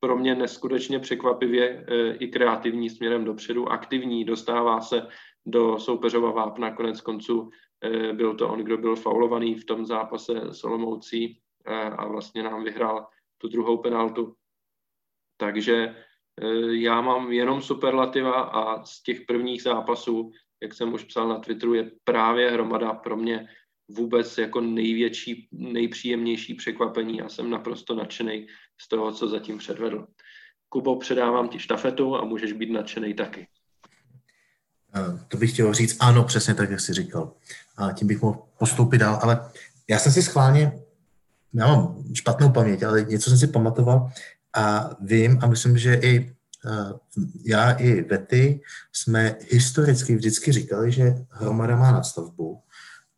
pro mě neskutečně překvapivě e, i kreativní směrem dopředu, aktivní, dostává se do soupeřova vápna, konec konců byl to on, kdo byl faulovaný v tom zápase s Olomoucí a vlastně nám vyhrál tu druhou penaltu. Takže já mám jenom superlativa a z těch prvních zápasů, jak jsem už psal na Twitteru, je právě hromada pro mě vůbec jako největší, nejpříjemnější překvapení a jsem naprosto nadšený z toho, co zatím předvedl. Kubo, předávám ti štafetu a můžeš být nadšený taky. Eh, to bych chtěl říct, ano, přesně tak, jak jsi říkal. A tím bych mohl postoupit dál, ale já jsem si schválně, já mám špatnou paměť, ale něco jsem si pamatoval a vím a myslím, že i eh, já i Vety jsme historicky vždycky říkali, že hromada má nadstavbu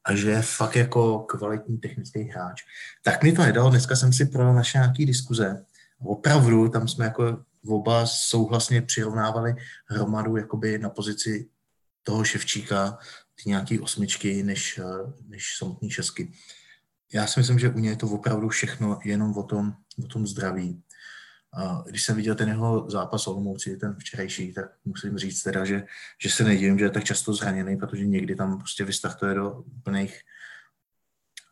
a že je fakt jako kvalitní technický hráč. Tak mi to nedalo, dneska jsem si pro naše nějaký diskuze. Opravdu, tam jsme jako oba souhlasně přirovnávali hromadu jakoby na pozici toho Ševčíka, ty nějaký osmičky, než, než samotný šesky. Já si myslím, že u něj je to opravdu všechno jenom o tom, o tom zdraví. Když jsem viděl ten jeho zápas Olomouci, ten včerejší, tak musím říct teda, že, že se nedivím, že je tak často zraněný, protože někdy tam prostě vystartuje do plných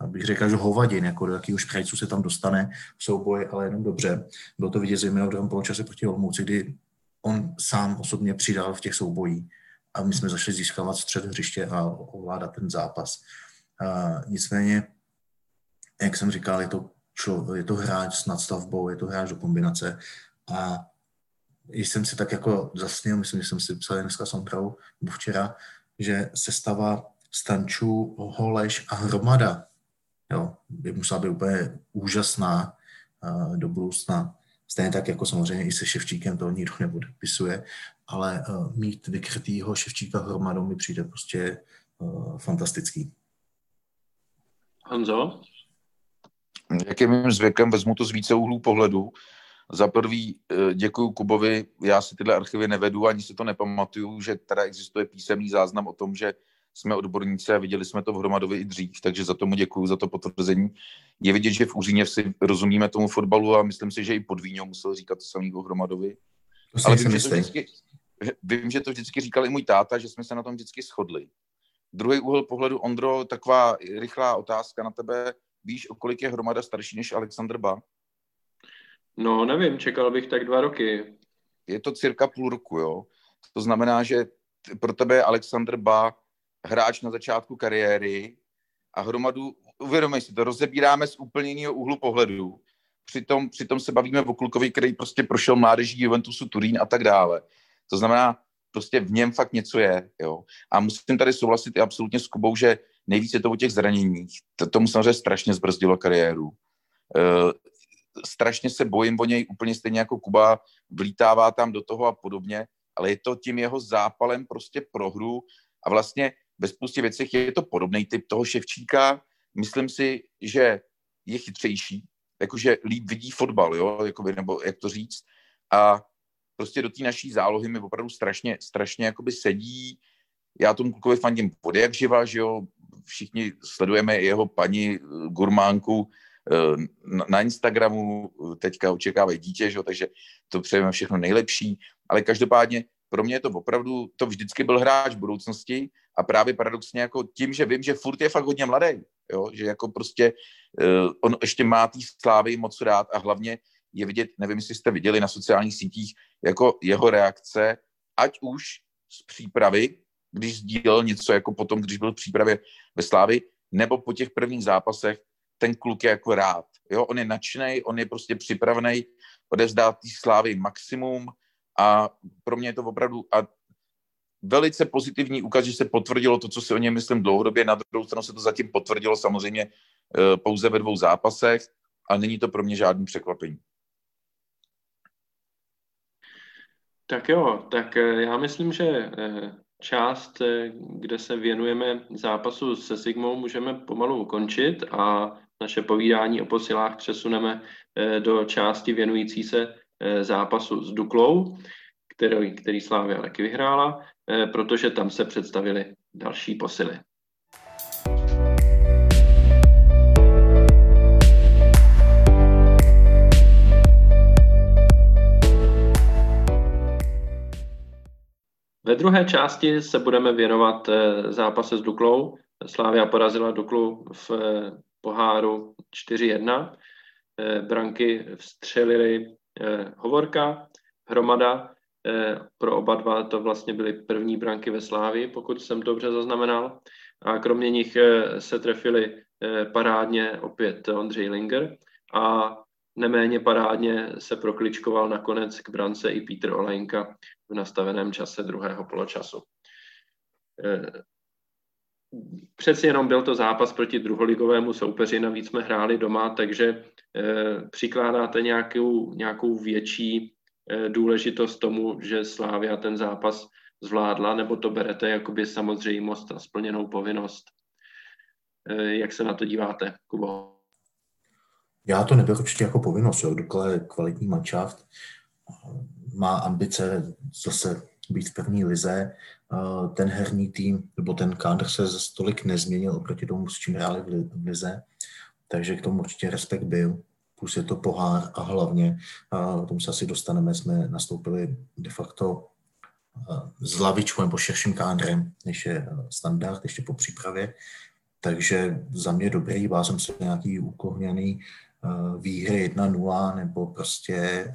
abych řekl, že hovadin, jako do jakého šprajcu se tam dostane v souboji, ale jenom dobře. Bylo to vidět zejména v druhém poločase proti Olomouci, kdy on sám osobně přidal v těch soubojích a my jsme zašli získávat střed hřiště a ovládat ten zápas. A nicméně, jak jsem říkal, je to člo, je to hráč s nadstavbou, je to hráč do kombinace a jsem si tak jako zasnil, myslím, že jsem si psal dneska s Ondrou, nebo včera, že se stává Stančů, Holeš a Hromada. Jo, by musela být úplně úžasná uh, do budoucna. Stejně tak jako samozřejmě i se Ševčíkem to nikdo nepodepisuje, ale uh, mít vykrytýho Ševčíka hromadou mi přijde prostě uh, fantastický. Honzo? Jak je mým zvykem, vezmu to z více úhlů pohledu. Za prvý eh, děkuji Kubovi, já si tyhle archivy nevedu, ani si to nepamatuju, že teda existuje písemný záznam o tom, že jsme odborníci a viděli jsme to v Hromadově i dřív, takže za tomu děkuji, za to potvrzení. Je vidět, že v Úříně si rozumíme tomu fotbalu a myslím si, že i pod Víňou musel říkat to samý o Hromadovi. To Ale vím že to, vždycky, vím, že to vždycky říkal i můj táta, že jsme se na tom vždycky shodli. Druhý úhel pohledu, Ondro, taková rychlá otázka na tebe. Víš, o kolik je hromada starší než Alexander Ba? No, nevím, čekal bych tak dva roky. Je to cirka půl roku, jo. To znamená, že pro tebe je Alexander Ba hráč na začátku kariéry a hromadu, uvědomej si to, rozebíráme z úplně jiného úhlu pohledu. Přitom, přitom se bavíme o klukovi, který prostě prošel mládeží Juventusu, Turín a tak dále. To znamená, prostě v něm fakt něco je, jo. A musím tady souhlasit i absolutně s Kubou, že nejvíc je to o těch zraněních. To, tomu samozřejmě strašně zbrzdilo kariéru. E, strašně se bojím o něj, úplně stejně jako Kuba, vlítává tam do toho a podobně, ale je to tím jeho zápalem prostě pro hru a vlastně ve spoustě věcech je to podobný typ toho Ševčíka. Myslím si, že je chytřejší, jakože líp vidí fotbal, jo, jakoby, nebo jak to říct. A prostě do té naší zálohy mi opravdu strašně, strašně sedí. Já tomu klukovi fandím od jak živa, že jo, všichni sledujeme jeho paní eh, gurmánku eh, na Instagramu, teďka očekávají dítě, že? takže to přejeme všechno nejlepší, ale každopádně pro mě to opravdu, to vždycky byl hráč budoucnosti a právě paradoxně jako tím, že vím, že furt je fakt hodně mladý, jo, že jako prostě on ještě má té slávy moc rád a hlavně je vidět, nevím, jestli jste viděli na sociálních sítích, jako jeho reakce, ať už z přípravy, když sdílel něco jako potom, když byl v přípravě ve Slávi, nebo po těch prvních zápasech, ten kluk je jako rád. Jo? On je nadšený, on je prostě připravený odevzdát té slávy maximum a pro mě je to opravdu a velice pozitivní ukaz, že se potvrdilo to, co si o něm myslím dlouhodobě. Na druhou stranu se to zatím potvrdilo samozřejmě eh, pouze ve dvou zápasech a není to pro mě žádný překvapení. Tak jo, tak eh, já myslím, že eh, část, kde se věnujeme zápasu se Sigmou, můžeme pomalu ukončit a naše povídání o posilách přesuneme do části věnující se zápasu s Duklou, který, který Slávia taky vyhrála, protože tam se představili další posily. Ve druhé části se budeme věnovat eh, zápase s Duklou. Slávia porazila Duklu v eh, poháru 4-1. Eh, branky vstřelili Hovorka, Hromada. Pro oba dva to vlastně byly první branky ve Slávi, pokud jsem dobře zaznamenal. A kromě nich se trefili parádně opět Ondřej Linger a Neméně parádně se prokličkoval nakonec k brance i Petr Olejnka v nastaveném čase druhého poločasu. Eh, přeci jenom byl to zápas proti druholigovému soupeři, navíc jsme hráli doma, takže eh, přikládáte nějakou, nějakou větší eh, důležitost tomu, že Slávia ten zápas zvládla, nebo to berete jakoby samozřejmost a splněnou povinnost? Jak se na to díváte, Kubo? Já to neberu určitě jako povinnost, jo. Dukla je kvalitní manšaft, má ambice zase být v první lize. Ten herní tým, nebo ten kádr se ze stolik nezměnil oproti tomu, s čím hráli v lize, takže k tomu určitě respekt byl. Plus je to pohár a hlavně, a k tomu se asi dostaneme, jsme nastoupili de facto s lavičkou nebo širším kádrem, než je standard ještě po přípravě. Takže za mě dobrý, bál jsem se nějaký ukohněný výhry 1-0 nebo prostě eh,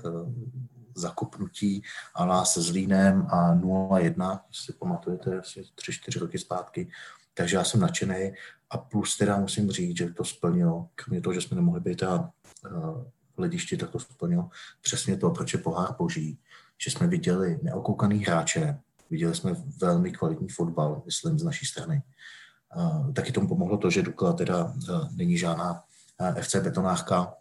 zakopnutí Alá se Zlínem a 0-1, jestli pamatujete, asi 3-4 roky zpátky. Takže já jsem nadšený. A plus teda musím říct, že to splnilo, kromě toho, že jsme nemohli být a eh, v hledišti, tak to splnilo. Přesně to, proč je pohár boží, že jsme viděli neokoukaný hráče, viděli jsme velmi kvalitní fotbal, myslím, z naší strany. taky tomu pomohlo to, že Dukla teda není žádná FC Betonářka,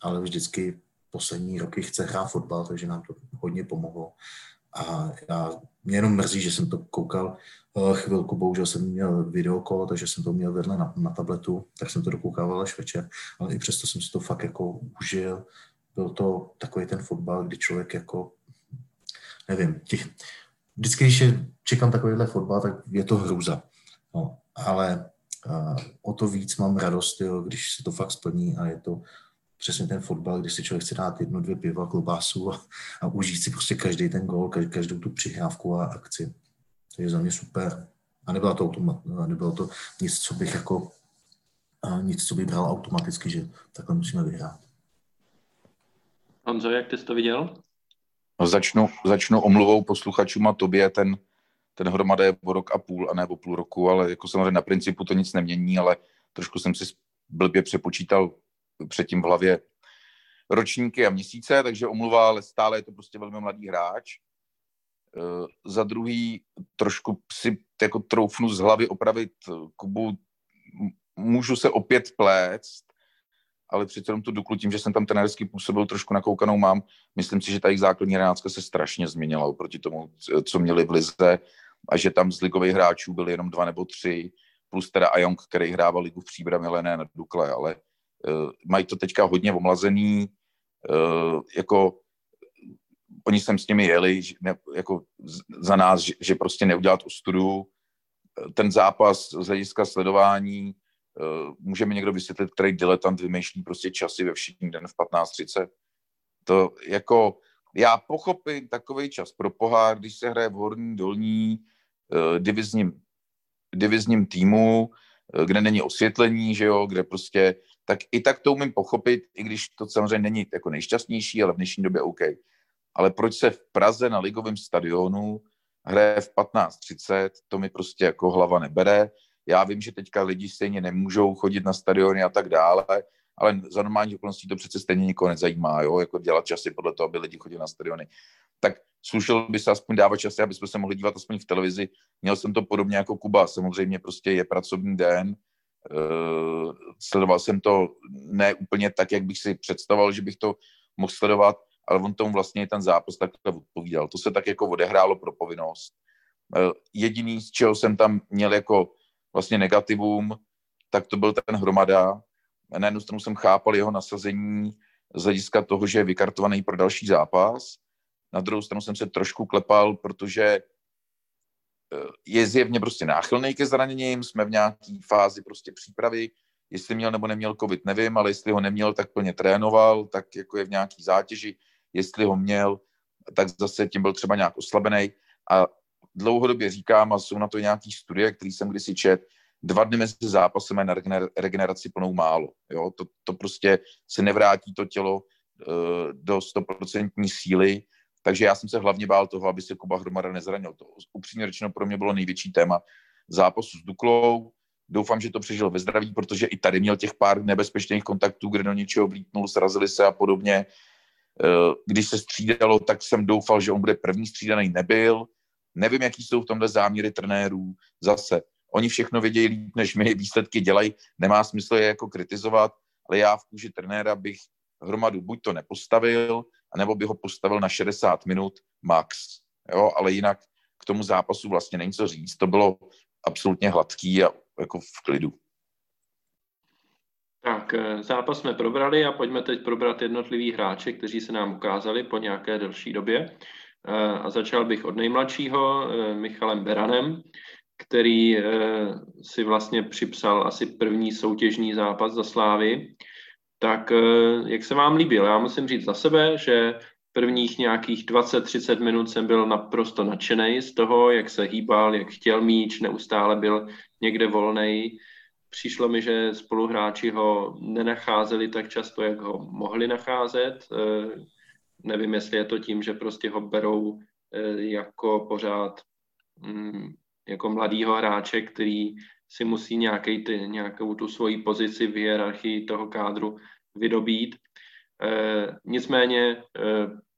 ale vždycky poslední roky chce hrát fotbal, takže nám to hodně pomohlo. A já, mě jenom mrzí, že jsem to koukal eh, chvilku, bohužel jsem měl videokolo, takže jsem to měl vedle na, na tabletu, tak jsem to dokoukával až večer, ale i přesto jsem si to fakt jako užil. Byl to takový ten fotbal, kdy člověk jako, nevím, těch, vždycky, když je, čekám takovýhle fotbal, tak je to hrůza. No, ale o to víc mám radost, jo, když se to fakt splní a je to přesně ten fotbal, když si člověk chce dát jedno, dvě piva, klobásu a, a užít si prostě každý ten gol, každou tu přihrávku a akci. To je za mě super. A nebylo to, automat, nebylo to nic, co bych jako a nic, co bych bral automaticky, že takhle musíme vyhrát. Honzo, jak ty jsi to viděl? No, začnu, začnu omluvou posluchačům a tobě. Ten ten hromada je o rok a půl a ne o půl roku, ale jako samozřejmě na principu to nic nemění, ale trošku jsem si blbě přepočítal předtím v hlavě ročníky a měsíce, takže omluva, ale stále je to prostě velmi mladý hráč. E, za druhý trošku si jako troufnu z hlavy opravit Kubu, můžu se opět plést, ale přece jenom tu Duklu tím, že jsem tam trenérsky působil, trošku nakoukanou mám. Myslím si, že ta jejich základní hráčka se strašně změnila oproti tomu, co měli v Lize a že tam z ligových hráčů byly jenom dva nebo tři, plus teda Ajong, který hrával ligu v příbrami, ale ne na Dukle, ale uh, mají to teďka hodně omlazený, uh, jako oni sem s nimi jeli, ne, jako za nás, že, že prostě neudělat ostudu. Ten zápas z hlediska sledování, uh, můžeme někdo vysvětlit, který diletant vymýšlí prostě časy ve všední den v 15.30. To jako já pochopím takový čas pro pohár, když se hraje v horní, dolní, divizním, divizním týmu, uh, kde není osvětlení, že jo, kde prostě, tak i tak to umím pochopit, i když to samozřejmě není jako nejšťastnější, ale v dnešní době OK. Ale proč se v Praze na ligovém stadionu hraje v 15.30, to mi prostě jako hlava nebere. Já vím, že teďka lidi stejně nemůžou chodit na stadiony a tak dále, ale za normální okolností to přece stejně nikoho nezajímá, jo, jako dělat časy podle toho, aby lidi chodili na stadiony. Tak slušel by se aspoň dávat časy, aby jsme se mohli dívat aspoň v televizi. Měl jsem to podobně jako Kuba, samozřejmě prostě je pracovní den, uh, sledoval jsem to ne úplně tak, jak bych si představoval, že bych to mohl sledovat, ale on tomu vlastně ten zápas takhle odpovídal. To se tak jako odehrálo pro povinnost. Uh, jediný, z čeho jsem tam měl jako vlastně negativum, tak to byl ten hromada, na jednu stranu jsem chápal jeho nasazení z hlediska toho, že je vykartovaný pro další zápas. Na druhou stranu jsem se trošku klepal, protože eh, je zjevně prostě náchylný ke zraněním, jsme v nějaké fázi prostě přípravy, jestli měl nebo neměl covid, nevím, ale jestli ho neměl, tak plně trénoval, tak jako je v nějaký zátěži, jestli ho měl, tak zase tím byl třeba nějak oslabený a dlouhodobě říkám, a jsou na to nějaký studie, který jsem kdysi čet, dva dny mezi zápasem na regeneraci plnou málo. Jo? To, to prostě se nevrátí to tělo uh, do stoprocentní síly, takže já jsem se hlavně bál toho, aby se Kuba Hromada nezranil. To upřímně řečeno pro mě bylo největší téma zápasu s Duklou. Doufám, že to přežil ve zdraví, protože i tady měl těch pár nebezpečných kontaktů, kde do něčeho vlítnul, srazili se a podobně. Eh, když se střídalo, tak jsem doufal, že on bude první střídaný, nebyl. Nevím, jaký jsou v tomhle záměry trenérů. Zase, oni všechno vědějí líp, než my výsledky dělají, nemá smysl je jako kritizovat, ale já v kůži trenéra bych hromadu buď to nepostavil, anebo bych ho postavil na 60 minut max. Jo, ale jinak k tomu zápasu vlastně není co říct. To bylo absolutně hladký a jako v klidu. Tak, eh, zápas jsme probrali a pojďme teď probrat jednotlivý hráče, kteří se nám ukázali po nějaké delší době. Eh, a začal bych od nejmladšího, eh, Michalem Beranem, který si vlastně připsal asi první soutěžní zápas za Slávy. Tak jak se vám líbil? Já musím říct za sebe, že prvních nějakých 20-30 minut jsem byl naprosto nadšený z toho, jak se hýbal, jak chtěl míč, neustále byl někde volnej. Přišlo mi, že spoluhráči ho nenacházeli tak často, jak ho mohli nacházet nevím, jestli je to tím, že prostě ho berou eh, jako pořád mm, jako mladýho hráče, který si musí nějaký ty, nějakou tu svoji pozici v hierarchii toho kádru vydobít. E, nicméně e,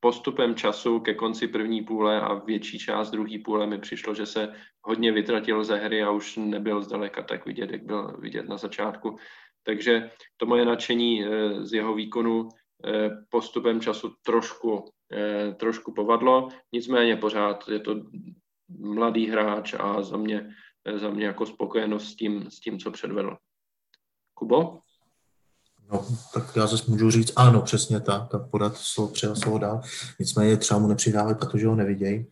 postupem času ke konci první půle a větší část druhé půle mi přišlo, že se hodně vytratil ze hry a už nebyl zdaleka tak vidět, jak byl vidět na začátku. Takže to moje nadšení e, z jeho výkonu Eh, postupem času trošku, eh, trošku povadlo, nicméně pořád je to mladý hráč a za mě, eh, za mě jako spokojenost s tím, s tím, co předvedl. Kubo? No, tak já zase můžu říct, ano, přesně tak, a podat slovo, třeba slovo dál. Nicméně třeba mu nepřidávat, protože ho nevidějí,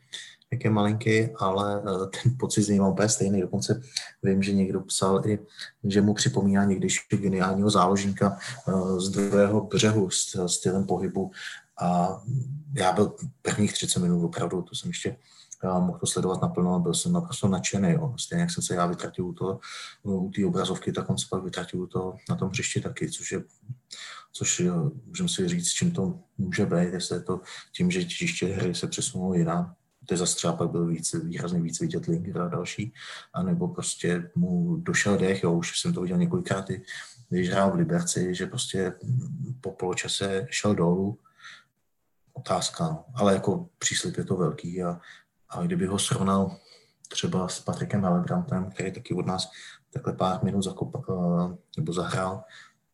jak je malinký, ale ten pocit z něj mám úplně stejný. Dokonce vím, že někdo psal i, že mu připomíná někdyž geniálního záložníka z druhého břehu s stylem pohybu. A já byl prvních 30 minut opravdu, to jsem ještě mohl to sledovat naplno a byl jsem naprosto nadšený. Jo. Stejně jak jsem se já vytratil u, toho, u té obrazovky, tak on se pak vytratil toho, na tom hřišti taky, což je, což můžeme si říct, čím to může být, jestli je to tím, že těžiště hry se přesunou jinam, je zase třeba pak byl víc, výrazně víc vidět Linger a další, anebo prostě mu došel dech, jo, už jsem to viděl několikrát, když hrál v Liberci, že prostě po poločase šel dolů, otázka, no. ale jako příslip je to velký a, a kdyby ho srovnal třeba s Patrikem Helebrantem, který taky od nás takhle pár minut zakop, eh, nebo zahrál,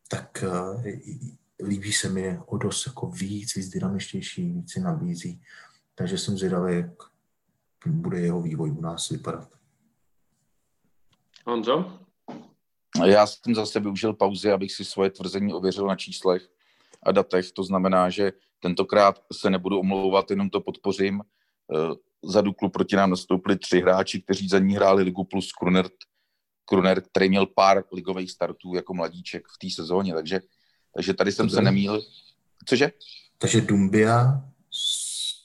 tak eh, líbí se mi o dost jako víc, víc dynamičtější, víc si nabízí. Takže jsem zvědavý, jak bude jeho vývoj u nás vypadat. Honzo? Já jsem zase využil pauzy, abych si svoje tvrzení ověřil na číslech a datech. To znamená, že tentokrát se nebudu omlouvat, jenom to podpořím. Za Duklu proti nám nastoupili tři hráči, kteří za ní hráli Ligu plus Kruner, Kruner který měl pár ligových startů jako mladíček v té sezóně, takže, takže tady jsem se nemýlil. Cože? Takže Dumbia,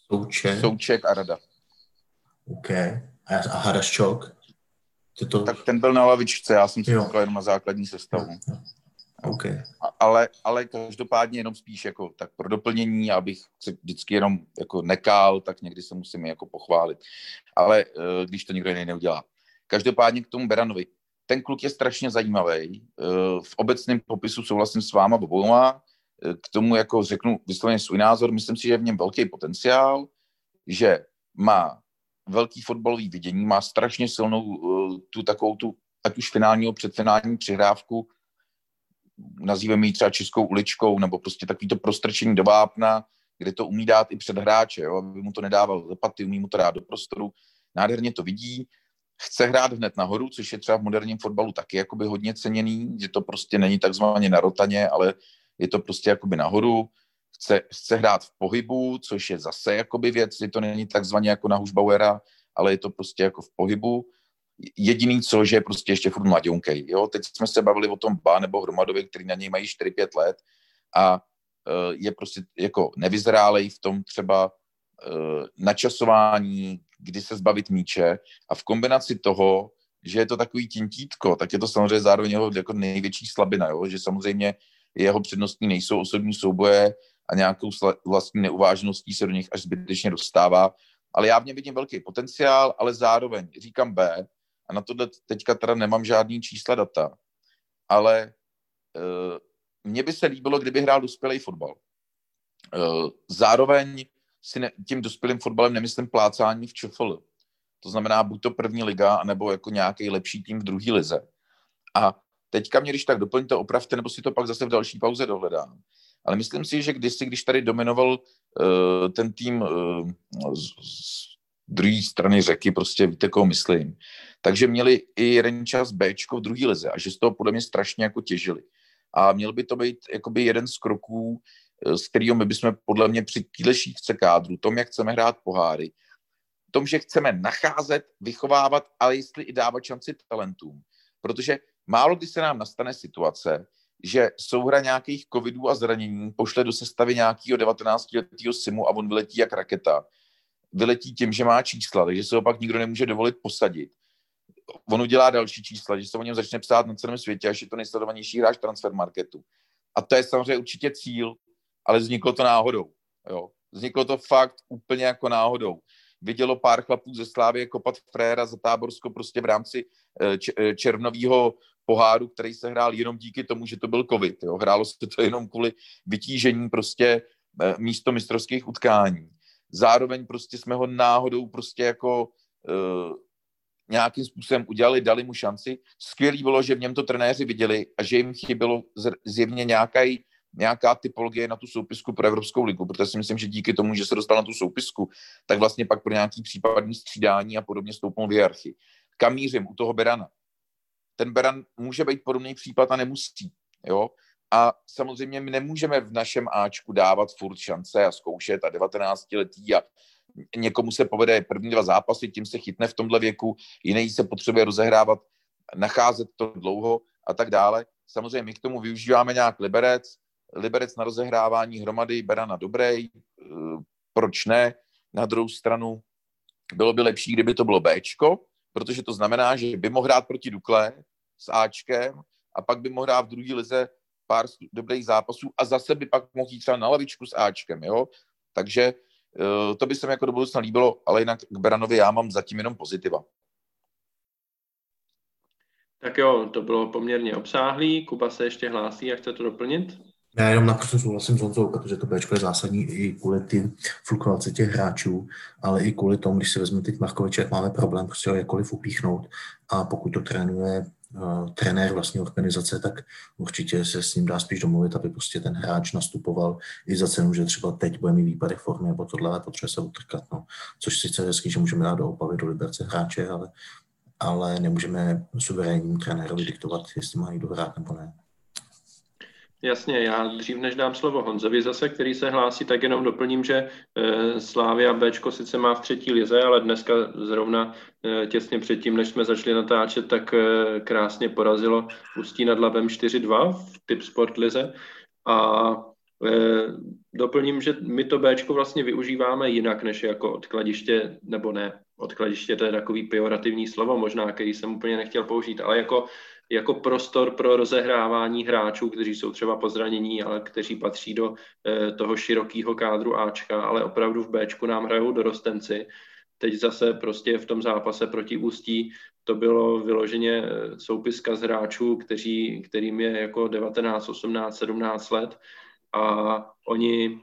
Souček. Souček a Rada. OK. A, Haraščok? To... Tak ten byl na lavičce, já jsem si říkal jenom na základní sestavu. Okay. Ale, ale každopádně jenom spíš jako tak pro doplnění, abych se vždycky jenom jako nekál, tak někdy se musím jako pochválit. Ale uh, když to někdo jiný neudělá. Každopádně k tomu Beranovi. Ten kluk je strašně zajímavý. Uh, v obecném popisu souhlasím s váma obouma. Uh, k tomu jako řeknu vysloveně svůj názor. Myslím si, že je v něm velký potenciál, že má velký fotbalový vidění, má strašně silnou tu takovou tu, ať už finálního předfinální přihrávku, nazýváme ji třeba českou uličkou, nebo prostě takový to prostrčení do vápna, kde to umí dát i před hráče, jo, aby mu to nedával zapaty, umí mu to dát do prostoru, nádherně to vidí, chce hrát hned nahoru, což je třeba v moderním fotbalu taky jakoby hodně ceněný, že to prostě není takzvaně na rotaně, ale je to prostě jakoby nahoru, chce, chce hrát v pohybu, což je zase jakoby věc, že to není takzvaně jako na Hušbauera, ale je to prostě jako v pohybu. Jediný co, že je prostě ještě furt mladionkej. Jo? Teď jsme se bavili o tom Ba nebo Hromadovi, který na něj mají 4-5 let a uh, je prostě jako nevyzrálej v tom třeba uh, načasování, kdy se zbavit míče a v kombinaci toho, že je to takový tintítko, tak je to samozřejmě zároveň jeho jako největší slabina, jo? že samozřejmě jeho přednostní nejsou osobní souboje a nějakou vlastní neuvážeností se do nich až zbytečně dostává. Ale já v něm vidím velký potenciál, ale zároveň říkám B, a na tohle teďka teda nemám žádný čísla data, ale uh, mně by se líbilo, kdyby hrál dospělý fotbal. Uh, zároveň si ne, tím dospělým fotbalem nemyslím plácání v ČFL. To znamená buď to první liga, anebo jako nějaký lepší tým v druhé lize. A teďka mě, když tak doplňte, opravte, nebo si to pak zase v další pauze dohledám. Ale myslím si, že kdysi, když tady dominoval uh, ten tým uh, z, z druhé strany řeky, prostě víte, koho myslím, takže měli i jeden čas B v druhé lize a že z toho podle mě strašně jako těžili. A měl by to být jakoby jeden z kroků, eh, s kterým my bychom podle mě při téhle šířce kádru, tom, jak chceme hrát poháry, tom, že chceme nacházet, vychovávat, ale jestli i dávat šanci talentům. Protože málo kdy se nám nastane situace, že souhra nějakých covidů a zranění pošle do sestavy nějakého 19-letého simu a on vyletí jak raketa. Vyletí tím, že má čísla, takže se ho pak nikdo nemůže dovolit posadit. On udělá další čísla, že se o něm začne psát na celém světě, až je to nejsledovanější hráč transfer marketu. A to je samozřejmě určitě cíl, ale vzniklo to náhodou. Jo. Vzniklo to fakt úplně jako náhodou. Vidělo pár chlapů ze Slávy kopat Fréra za Táborsko prostě v rámci eh, eh, červnového poháru, který se hrál jenom díky tomu, že to byl covid. Jo. Hrálo se to jenom kvůli vytížení prostě eh, místo mistrovských utkání. Zároveň prostě jsme ho náhodou prostě jako uh, nějakým způsobem udělali, dali mu šanci. Skvělý bylo, že v něm to trenéři viděli a že jim chybělo zjevně nějaká, nějaká typologie na tu soupisku pro Evropskou ligu, protože si myslím, že díky tomu, že se dostal na tu soupisku, tak vlastně pak pro nějaký případný střídání a podobně stoupnul v hierarchii. Kam mířím? U toho Berana ten Beran může být podobný případ a nemusí. Jo? A samozřejmě my nemůžeme v našem Ačku dávat furt šance a zkoušet a 19 letý a někomu se povede první dva zápasy, tím se chytne v tomhle věku, jiný se potřebuje rozehrávat, nacházet to dlouho a tak dále. Samozřejmě my k tomu využíváme nějak Liberec, Liberec na rozehrávání hromady Berana dobrý, eh, proč ne? Na druhou stranu bylo by lepší, kdyby to bylo Bčko, protože to znamená, že by mohl hrát proti Dukle s Ačkem a pak by mohl hrát v druhé lize pár dobrých zápasů a zase by pak mohl jít třeba na lavičku s Ačkem, jo. Takže eh, to by se mi jako do budoucna líbilo, ale jinak k Beranovi já mám zatím jenom pozitiva. Tak jo, to bylo poměrně obsáhlý. Kuba se ještě hlásí a chce to doplnit? Já jenom naprosto souhlasím s Honzou, protože to Bčko je zásadní i kvůli tím fluktuaci těch hráčů, ale i kvůli tomu, když si vezmeme teď Markoviče, jak máme problém prostě ho jakkoliv upíchnout a pokud to trénuje trenér vlastní organizace, tak určitě se s ním dá spíš domluvit, aby prostě ten hráč nastupoval i za cenu, že třeba teď bude mít výpadek formy nebo tohle, ale potřebuje se utrkat. No. Což sice je hezký, že můžeme dát do opavy, do Liberce hráče, ale, ale nemůžeme suverénním trenérovi diktovat, jestli má jít hrát nebo ne. Jasně, já dřív než dám slovo Honzovi zase, který se hlásí, tak jenom doplním, že e, Slávia Bčko sice má v třetí lize, ale dneska zrovna e, těsně předtím, než jsme začali natáčet, tak e, krásně porazilo Ústí nad Labem 4-2 v Typ Sport lize. A Doplním, že my to Bčko vlastně využíváme jinak, než jako odkladiště, nebo ne, odkladiště to je takový pejorativní slovo možná, který jsem úplně nechtěl použít, ale jako, jako prostor pro rozehrávání hráčů, kteří jsou třeba po zranění, ale kteří patří do eh, toho širokého kádru Ačka, ale opravdu v Bčku nám hrajou dorostenci. Teď zase prostě v tom zápase proti Ústí to bylo vyloženě eh, soupiska z hráčů, kteří, kterým je jako 19, 18, 17 let a oni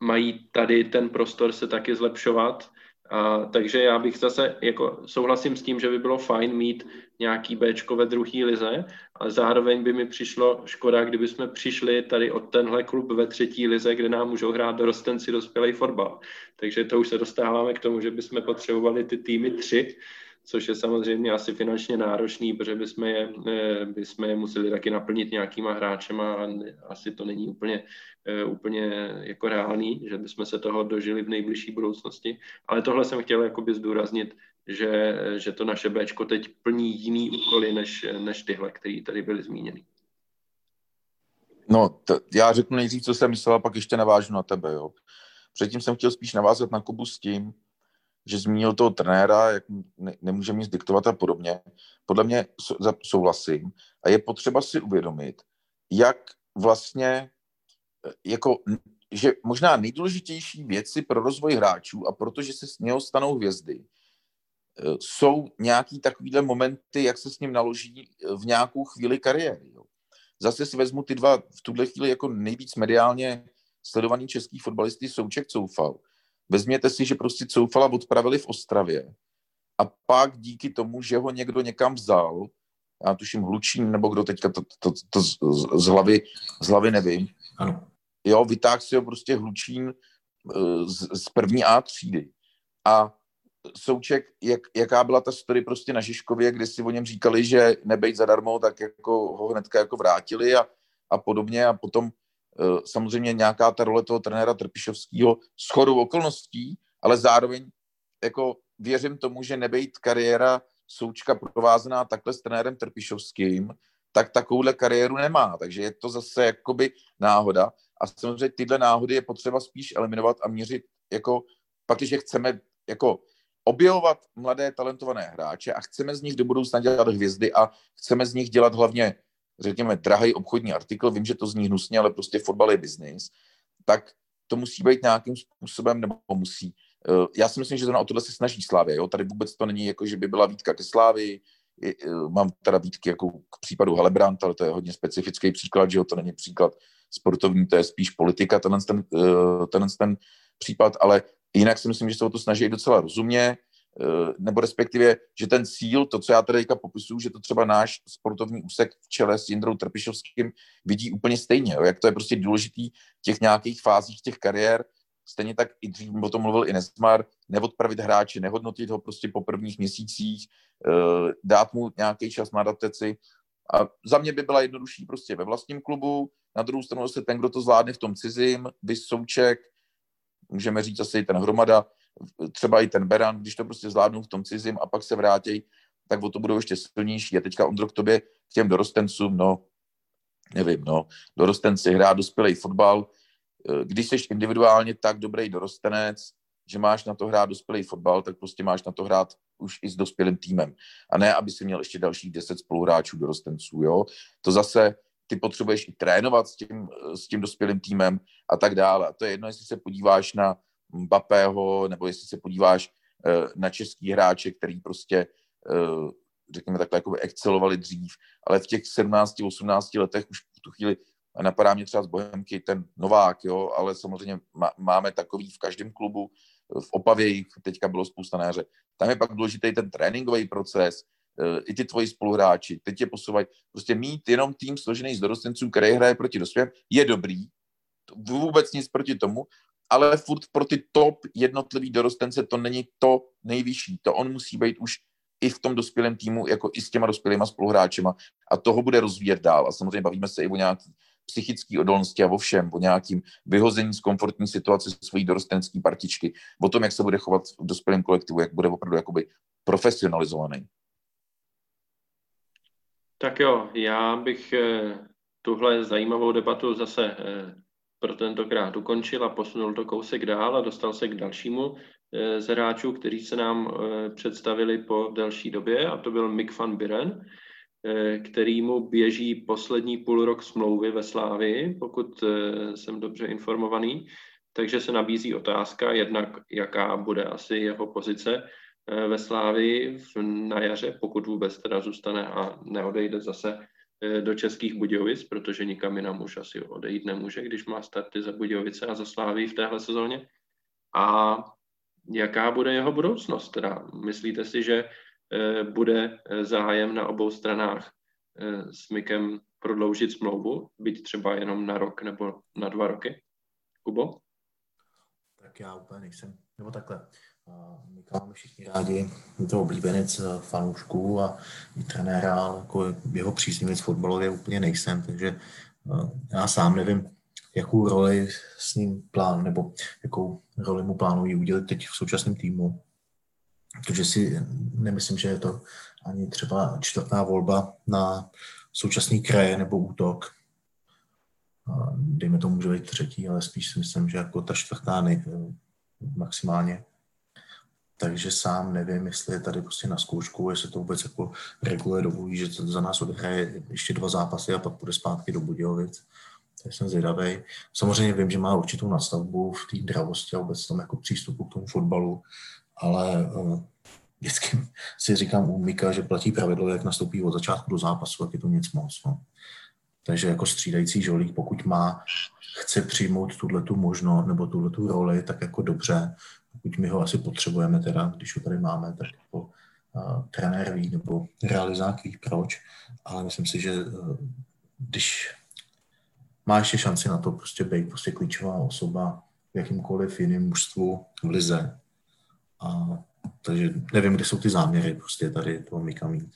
mají tady ten prostor se taky zlepšovat. A, takže já bych zase jako souhlasím s tím, že by bylo fajn mít nějaký Bčko ve druhé lize, ale zároveň by mi přišlo škoda, kdyby jsme přišli tady od tenhle klub ve třetí lize, kde nám můžou hrát dorostenci dospělý fotbal. Takže to už se dostáváme k tomu, že bychom potřebovali ty týmy tři, což je samozřejmě asi finančně náročný, protože bychom je, eh, bychom je museli taky naplnit nějakýma hráčema a asi to není úplně, eh, úplně jako reálný, že bychom se toho dožili v nejbližší budoucnosti. Ale tohle jsem chtěl jakoby zdůraznit, že, že to naše Bčko teď plní jiný úkoly, než, než tyhle, které tady byly zmíněny. No, t- já řeknu nejdřív, co jsem myslel, a pak ještě navážu na tebe. Jo. Předtím jsem chtěl spíš navázat na Kubu s tím, že zmínil toho trenéra, jak ne, nemůže nic diktovat a podobně. Podle mě souhlasím. A je potřeba si uvědomit, jak vlastně, eh, jako, že možná nejdůležitější věci pro rozvoj hráčů a protože se s něho stanou hvězdy, eh, jsou nějaký takovýhle momenty, jak se s ním naloží eh, v nějakou chvíli kariéry. Jo. Zase si vezmu ty dva v tuhle chvíli jako nejvíc mediálně sledovaný český fotbalisty Souček Coufal Vezměte si, že prostě Coufala odpravili v Ostravě a pak díky tomu, že ho někdo někam vzal, já tuším Hlučín, nebo kdo teďka to, to, to, to z, z, hlavy, z hlavy nevím, ano. jo, vytáhl si ho prostě Hlučín eh, z, z první A třídy. A Souček, jak, jaká byla ta story prostě na Žižkově, kdy si o něm říkali, že nebejt zadarmo, tak jako ho hnedka jako vrátili a, a podobně a potom samozřejmě nějaká ta role toho trenéra Trpišovského s chodou okolností, ale zároveň jako věřím tomu, že nebejt kariéra Součka provázená takhle s trenérem Trpišovským, tak takovouhle kariéru nemá. Takže je to zase jakoby náhoda. A samozřejmě tyhle náhody je potřeba spíš eliminovat a měřit jako, pak, když chceme jako objevovat mladé talentované hráče a chceme z nich do budoucna dělat hvězdy a chceme z nich dělat hlavně řekněme, drahý obchodní artikl, vím, že to zní hnusně, ale prostě fotbal je biznis, tak to musí být nějakým způsobem, nebo musí. Eh, já si myslím, že to o tohle se snaží Slávě. Jo? Tady vůbec to není jako, že by byla výtka ke Slávy. Eh, mám teda výtky jako k případu Helebrant, ale to je hodně specifický příklad, že jo? to není příklad sportovní, to je spíš politika, tenhle ten, eh, tenhle ten případ, ale jinak si myslím, že se o to snaží docela rozumně. Eh, nebo respektive, že ten cíl, to, co já tady teďka popisuju, že to třeba náš sportovní úsek v čele s Jindrou Trpišovským vidí úplně stejně, jo, jak to je prostě důležitý v těch nějakých fázích těch kariér, stejně tak i dřív o tom mluvil i Nesmar, neodpravit hráče, nehodnotit ho prostě po prvních měsících, eh, dát mu nějaký čas na adaptaci. A za mě by byla jednodušší prostě ve vlastním klubu, na druhou stranu se ten, kdo to zvládne v tom cizím, vys Souček, můžeme říct asi ten Hromada, třeba i ten Beran, když to prostě zvládnou v tom cizím a pak se vrátí, tak o to budou ještě silnější. A teďka Ondro k tobě, k těm dorostencům, no, nevím, no, dorostenci hrá dospělý fotbal, eh, když jsi individuálně tak dobrý dorostenec, že máš na to hrát dospělý fotbal, tak prostě máš na to hrát už i s dospělým týmem. A ne, aby si měl ještě dalších deset spoluhráčů dorostenců, jo. To zase ty potřebuješ i trénovat s tím, eh, s tím dospělým týmem a tak dále. A to je jedno, jestli se podíváš na Mbappého, nebo jestli se podíváš eh, na český hráče, který prostě, eh, řekněme takhle, jako excelovali dřív, ale v těch 17-18 letech už v tu chvíli napadá mě třeba z Bohemky ten Novák, jo, ale samozřejmě máme takový v každém klubu, v Opavě jich teďka bylo spousta na jaře. Tam je pak důležitý ten tréninkový proces, eh, i ty tvoji spoluhráči, teď je posouvají. Prostě mít jenom tým složený z dorostenců, který hraje proti dospělým, je dobrý, vůbec nic proti tomu, ale furt pro ty top jednotlivý dorostence to není to nejvyšší. To on musí být už i v tom dospělém týmu, jako i s těma dospělýma spoluhráčema a toho bude rozvíjet dál. A samozřejmě bavíme se i o nějaký psychické odolnosti a o všem, o nějakým vyhození z komfortní situace svojí dorostenské partičky, o tom, jak se bude chovat v dospělém kolektivu, jak bude opravdu jakoby profesionalizovaný. Tak jo, já bych eh, tuhle zajímavou debatu zase eh, pro tentokrát ukončil a posunul to kousek dál a dostal se k dalšímu eh, z hráčů, kteří se nám eh, představili po delší době a to byl Mick van Biren, který mu běží poslední půl rok smlouvy ve Slávii, pokud jsem dobře informovaný. Takže se nabízí otázka, jednak jaká bude asi jeho pozice ve Slávii na jaře, pokud vůbec teda zůstane a neodejde zase Eh, do Českých Budějovic, protože nikam jinam už asi odejít nemůže, když má starty za Budějovice a za Sláví v téhle sezóně. A jaká bude jeho budoucnost? Teda myslíte si, že eh, bude eh, zájem na obou stranách s Mikem prodloužit smlouvu, být třeba jenom na rok nebo na dva roky? Kubo? Tak já úplně nejsem, nebo takhle. Mika máme všichni rádi, je to oblíbenec eh, fanoušků a i trenéra, ale jako jeho příznivec fotbalově úplně nejsem, takže eh, já sám nevím, jakou roli s ním plán, nebo jakou roli mu plánují udělat teď v současném týmu. Protože si nemyslím, že je to ani třeba čtvrtá volba na současný kraje nebo útok. Dejme tomu, může být třetí, ale spíš si myslím, že jako ta čtvrtá nej, maximálně takže sám nevím, jestli je tady prostě na zkoušku, jestli to vůbec jako reguluje dovolí, že to za nás odehraje ještě dva zápasy a pak půjde zpátky do Budějovic. Takže jsem zvědavý. Samozřejmě vím, že má určitou nastavbu v té dravosti a vůbec tom jako přístupu k tomu fotbalu, ale uh, vždycky si říkám u Mika, že platí pravidlo, jak nastoupí od začátku do zápasu, tak je to nic moc. No. Takže jako střídající žolík, pokud má, chce přijmout tuhle tu možnost nebo tuhle tu roli, tak jako dobře, pokud my ho asi potřebujeme teda, když ho tady máme, tak jako uh, trenér ví nebo realizák ví proč, ale myslím si, že uh, když má ještě šanci na to prostě být prostě klíčová osoba v jakýmkoliv jiném mužstvu v lize. A, takže nevím, kde jsou ty záměry prostě tady toho Mika mít.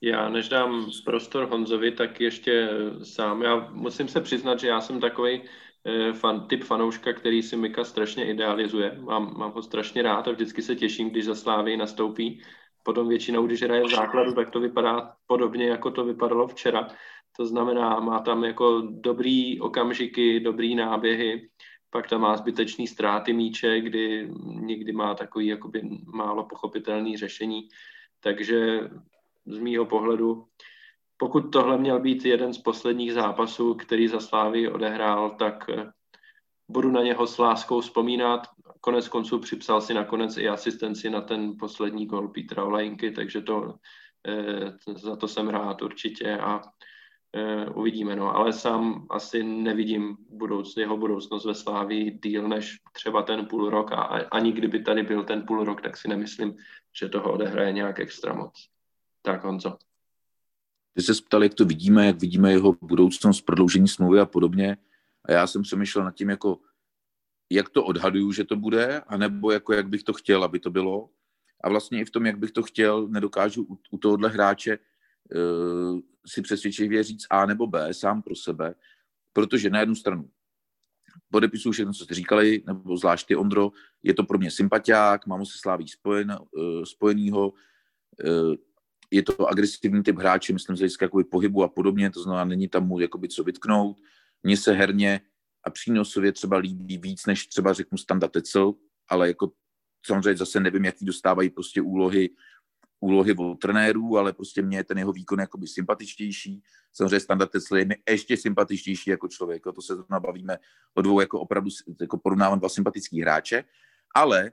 Já než dám prostor Honzovi, tak ještě sám. Já musím se přiznat, že já jsem takový Eh, fan, typ fanouška, který si Mika strašně idealizuje. Mám, mám ho strašně rád a vždycky se těším, když za Slávy nastoupí. Potom většinou, když hraje v základu, tak to vypadá podobně, jako to vypadalo včera. To znamená, má tam jako dobrý okamžiky, dobrý náběhy, pak tam má zbytečný ztráty míče, kdy někdy má takový jakoby málo pochopitelný řešení. Takže z mýho pohledu pokud tohle měl být jeden z posledních zápasů, který za Slávy odehrál, tak eh, budu na něho s láskou vzpomínat. Konec konců připsal si nakonec i asistenci na ten poslední gol Petra Olajinky, takže to, eh, za to jsem rád určitě a eh, uvidíme. No. Ale sám asi nevidím budouc, jeho budoucnost ve Slávii díl než třeba ten půl rok a ani kdyby tady byl ten půl rok, tak si nemyslím, že toho odehraje nějak extra moc. Tak Honzo. Ty se ptal, jak to vidíme, jak vidíme jeho budoucnost, prodloužení smlouvy a podobně. A já jsem přemýšlel nad tím, jako, jak to odhaduju, že to bude, anebo jako, jak bych to chtěl, aby to bylo. A vlastně i v tom, jak bych to chtěl, nedokážu u, u tohohle hráče uh, si přesvědčivě říct A nebo B sám pro sebe, protože na jednu stranu podepisuju všechno, co jste říkali, nebo zvlášť ty, Ondro, je to pro mě sympatiák, mám se sláví spojen, uh, spojenýho, uh, je to agresivní typ hráče, myslím, z hlediska pohybu a podobně, to znamená, není tam mu jakoby co vytknout. Mně se herně a přínosově třeba líbí víc, než třeba řeknu Standa Tecel, ale jako samozřejmě zase nevím, jaký dostávají prostě úlohy, úlohy od trenérů, ale prostě mě je ten jeho výkon jakoby sympatičtější. Samozřejmě Standa Tecel je ještě sympatičtější jako člověk, to se zrovna bavíme o dvou jako opravdu jako porovnávám dva sympatický hráče, ale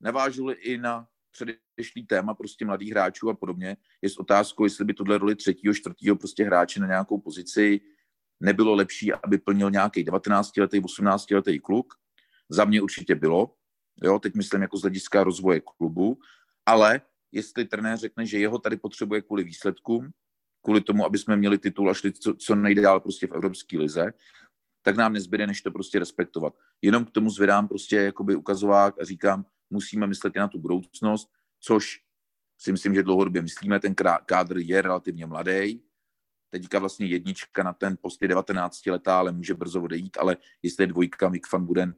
navážu i na předešlý téma prostě mladých hráčů a podobně, je s otázkou, jestli by tohle roli třetího, čtvrtého prostě hráče na nějakou pozici nebylo lepší, aby plnil nějaký 19-letý, 18-letý kluk. Za mě určitě bylo, jo, teď myslím jako z hlediska rozvoje klubu, ale jestli trenér řekne, že jeho tady potřebuje kvůli výsledkům, kvůli tomu, aby jsme měli titul a šli co, co nejdál prostě v Evropské lize, tak nám nezbyde, než to prostě respektovat. Jenom k tomu zvedám prostě jakoby ukazovák a říkám, musíme myslet i na tu budoucnost, což si myslím, že dlouhodobě myslíme, ten kádr je relativně mladý, teďka vlastně jednička na ten post 19 letá, ale může brzo odejít, ale jestli je dvojka Mick van Buden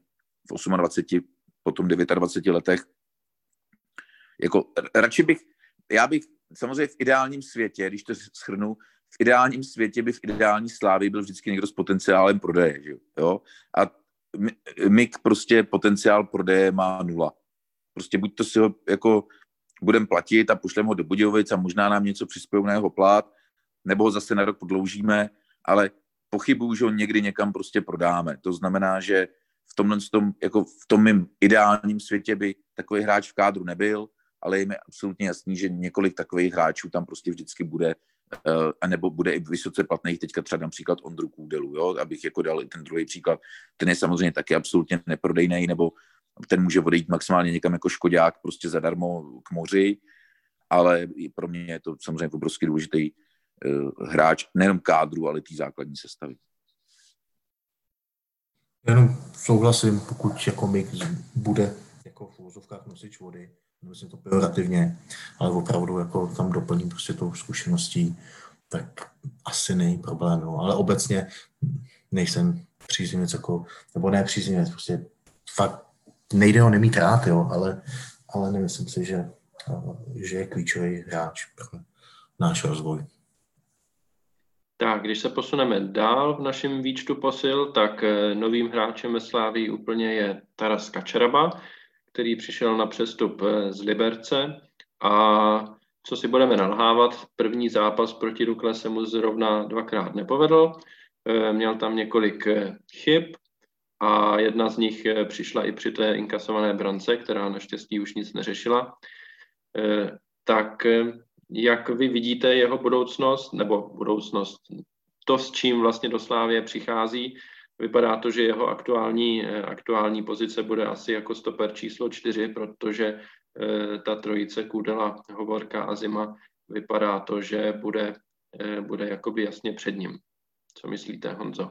v 28, potom 29 letech, jako radši bych, já bych samozřejmě v ideálním světě, když to schrnu, v ideálním světě by v ideální slávě byl vždycky někdo s potenciálem prodeje, že jo? A Mik prostě potenciál prodeje má nula. Prostě buď to si ho jako budeme platit a pošleme ho do Budějovic a možná nám něco přispějí na jeho plát, nebo ho zase na rok podloužíme, ale pochybuju, že ho někdy někam prostě prodáme. To znamená, že v tomhle tom, jako v tom mým ideálním světě by takový hráč v kádru nebyl, ale je mi absolutně jasný, že několik takových hráčů tam prostě vždycky bude, uh, a nebo bude i vysoce platných, teďka třeba například Ondru Kůdelu, jo, abych jako dal ten druhý příklad, ten je samozřejmě taky absolutně neprodejný, nebo ten může odejít maximálně někam jako škodák prostě zadarmo k moři, ale pro mě je to samozřejmě obrovský důležitý uh, hráč, nejenom kádru, ale té základní sestavy. Jenom souhlasím, pokud jako Mik bude jako v úzovkách nosič vody, myslím to pejorativně, ale opravdu jako tam doplním prostě tou zkušeností, tak asi není problém, no. ale obecně nejsem příznivec jako, nebo ne příznivec, prostě fakt nejde ho nemít rád, jo, ale, ale nemyslím si, že, že je klíčový hráč pro náš rozvoj. Tak, když se posuneme dál v našem výčtu posil, tak eh, novým hráčem ve Slávii úplně je Taras Kačeraba, který přišel na přestup eh, z Liberce a co si budeme nalhávat, první zápas proti Dukle se mu zrovna dvakrát nepovedl. Eh, měl tam několik chyb a jedna z nich přišla i při té inkasované brance, která naštěstí už nic neřešila. Tak jak vy vidíte jeho budoucnost, nebo budoucnost, to, s čím vlastně do Slávě přichází, vypadá to, že jeho aktuální, eh, aktuální pozice bude asi jako stoper číslo čtyři, protože eh, ta trojice Kůdela, Hovorka a Zima vypadá to, že bude, eh, bude jakoby jasně před ním. Co myslíte, Honzo?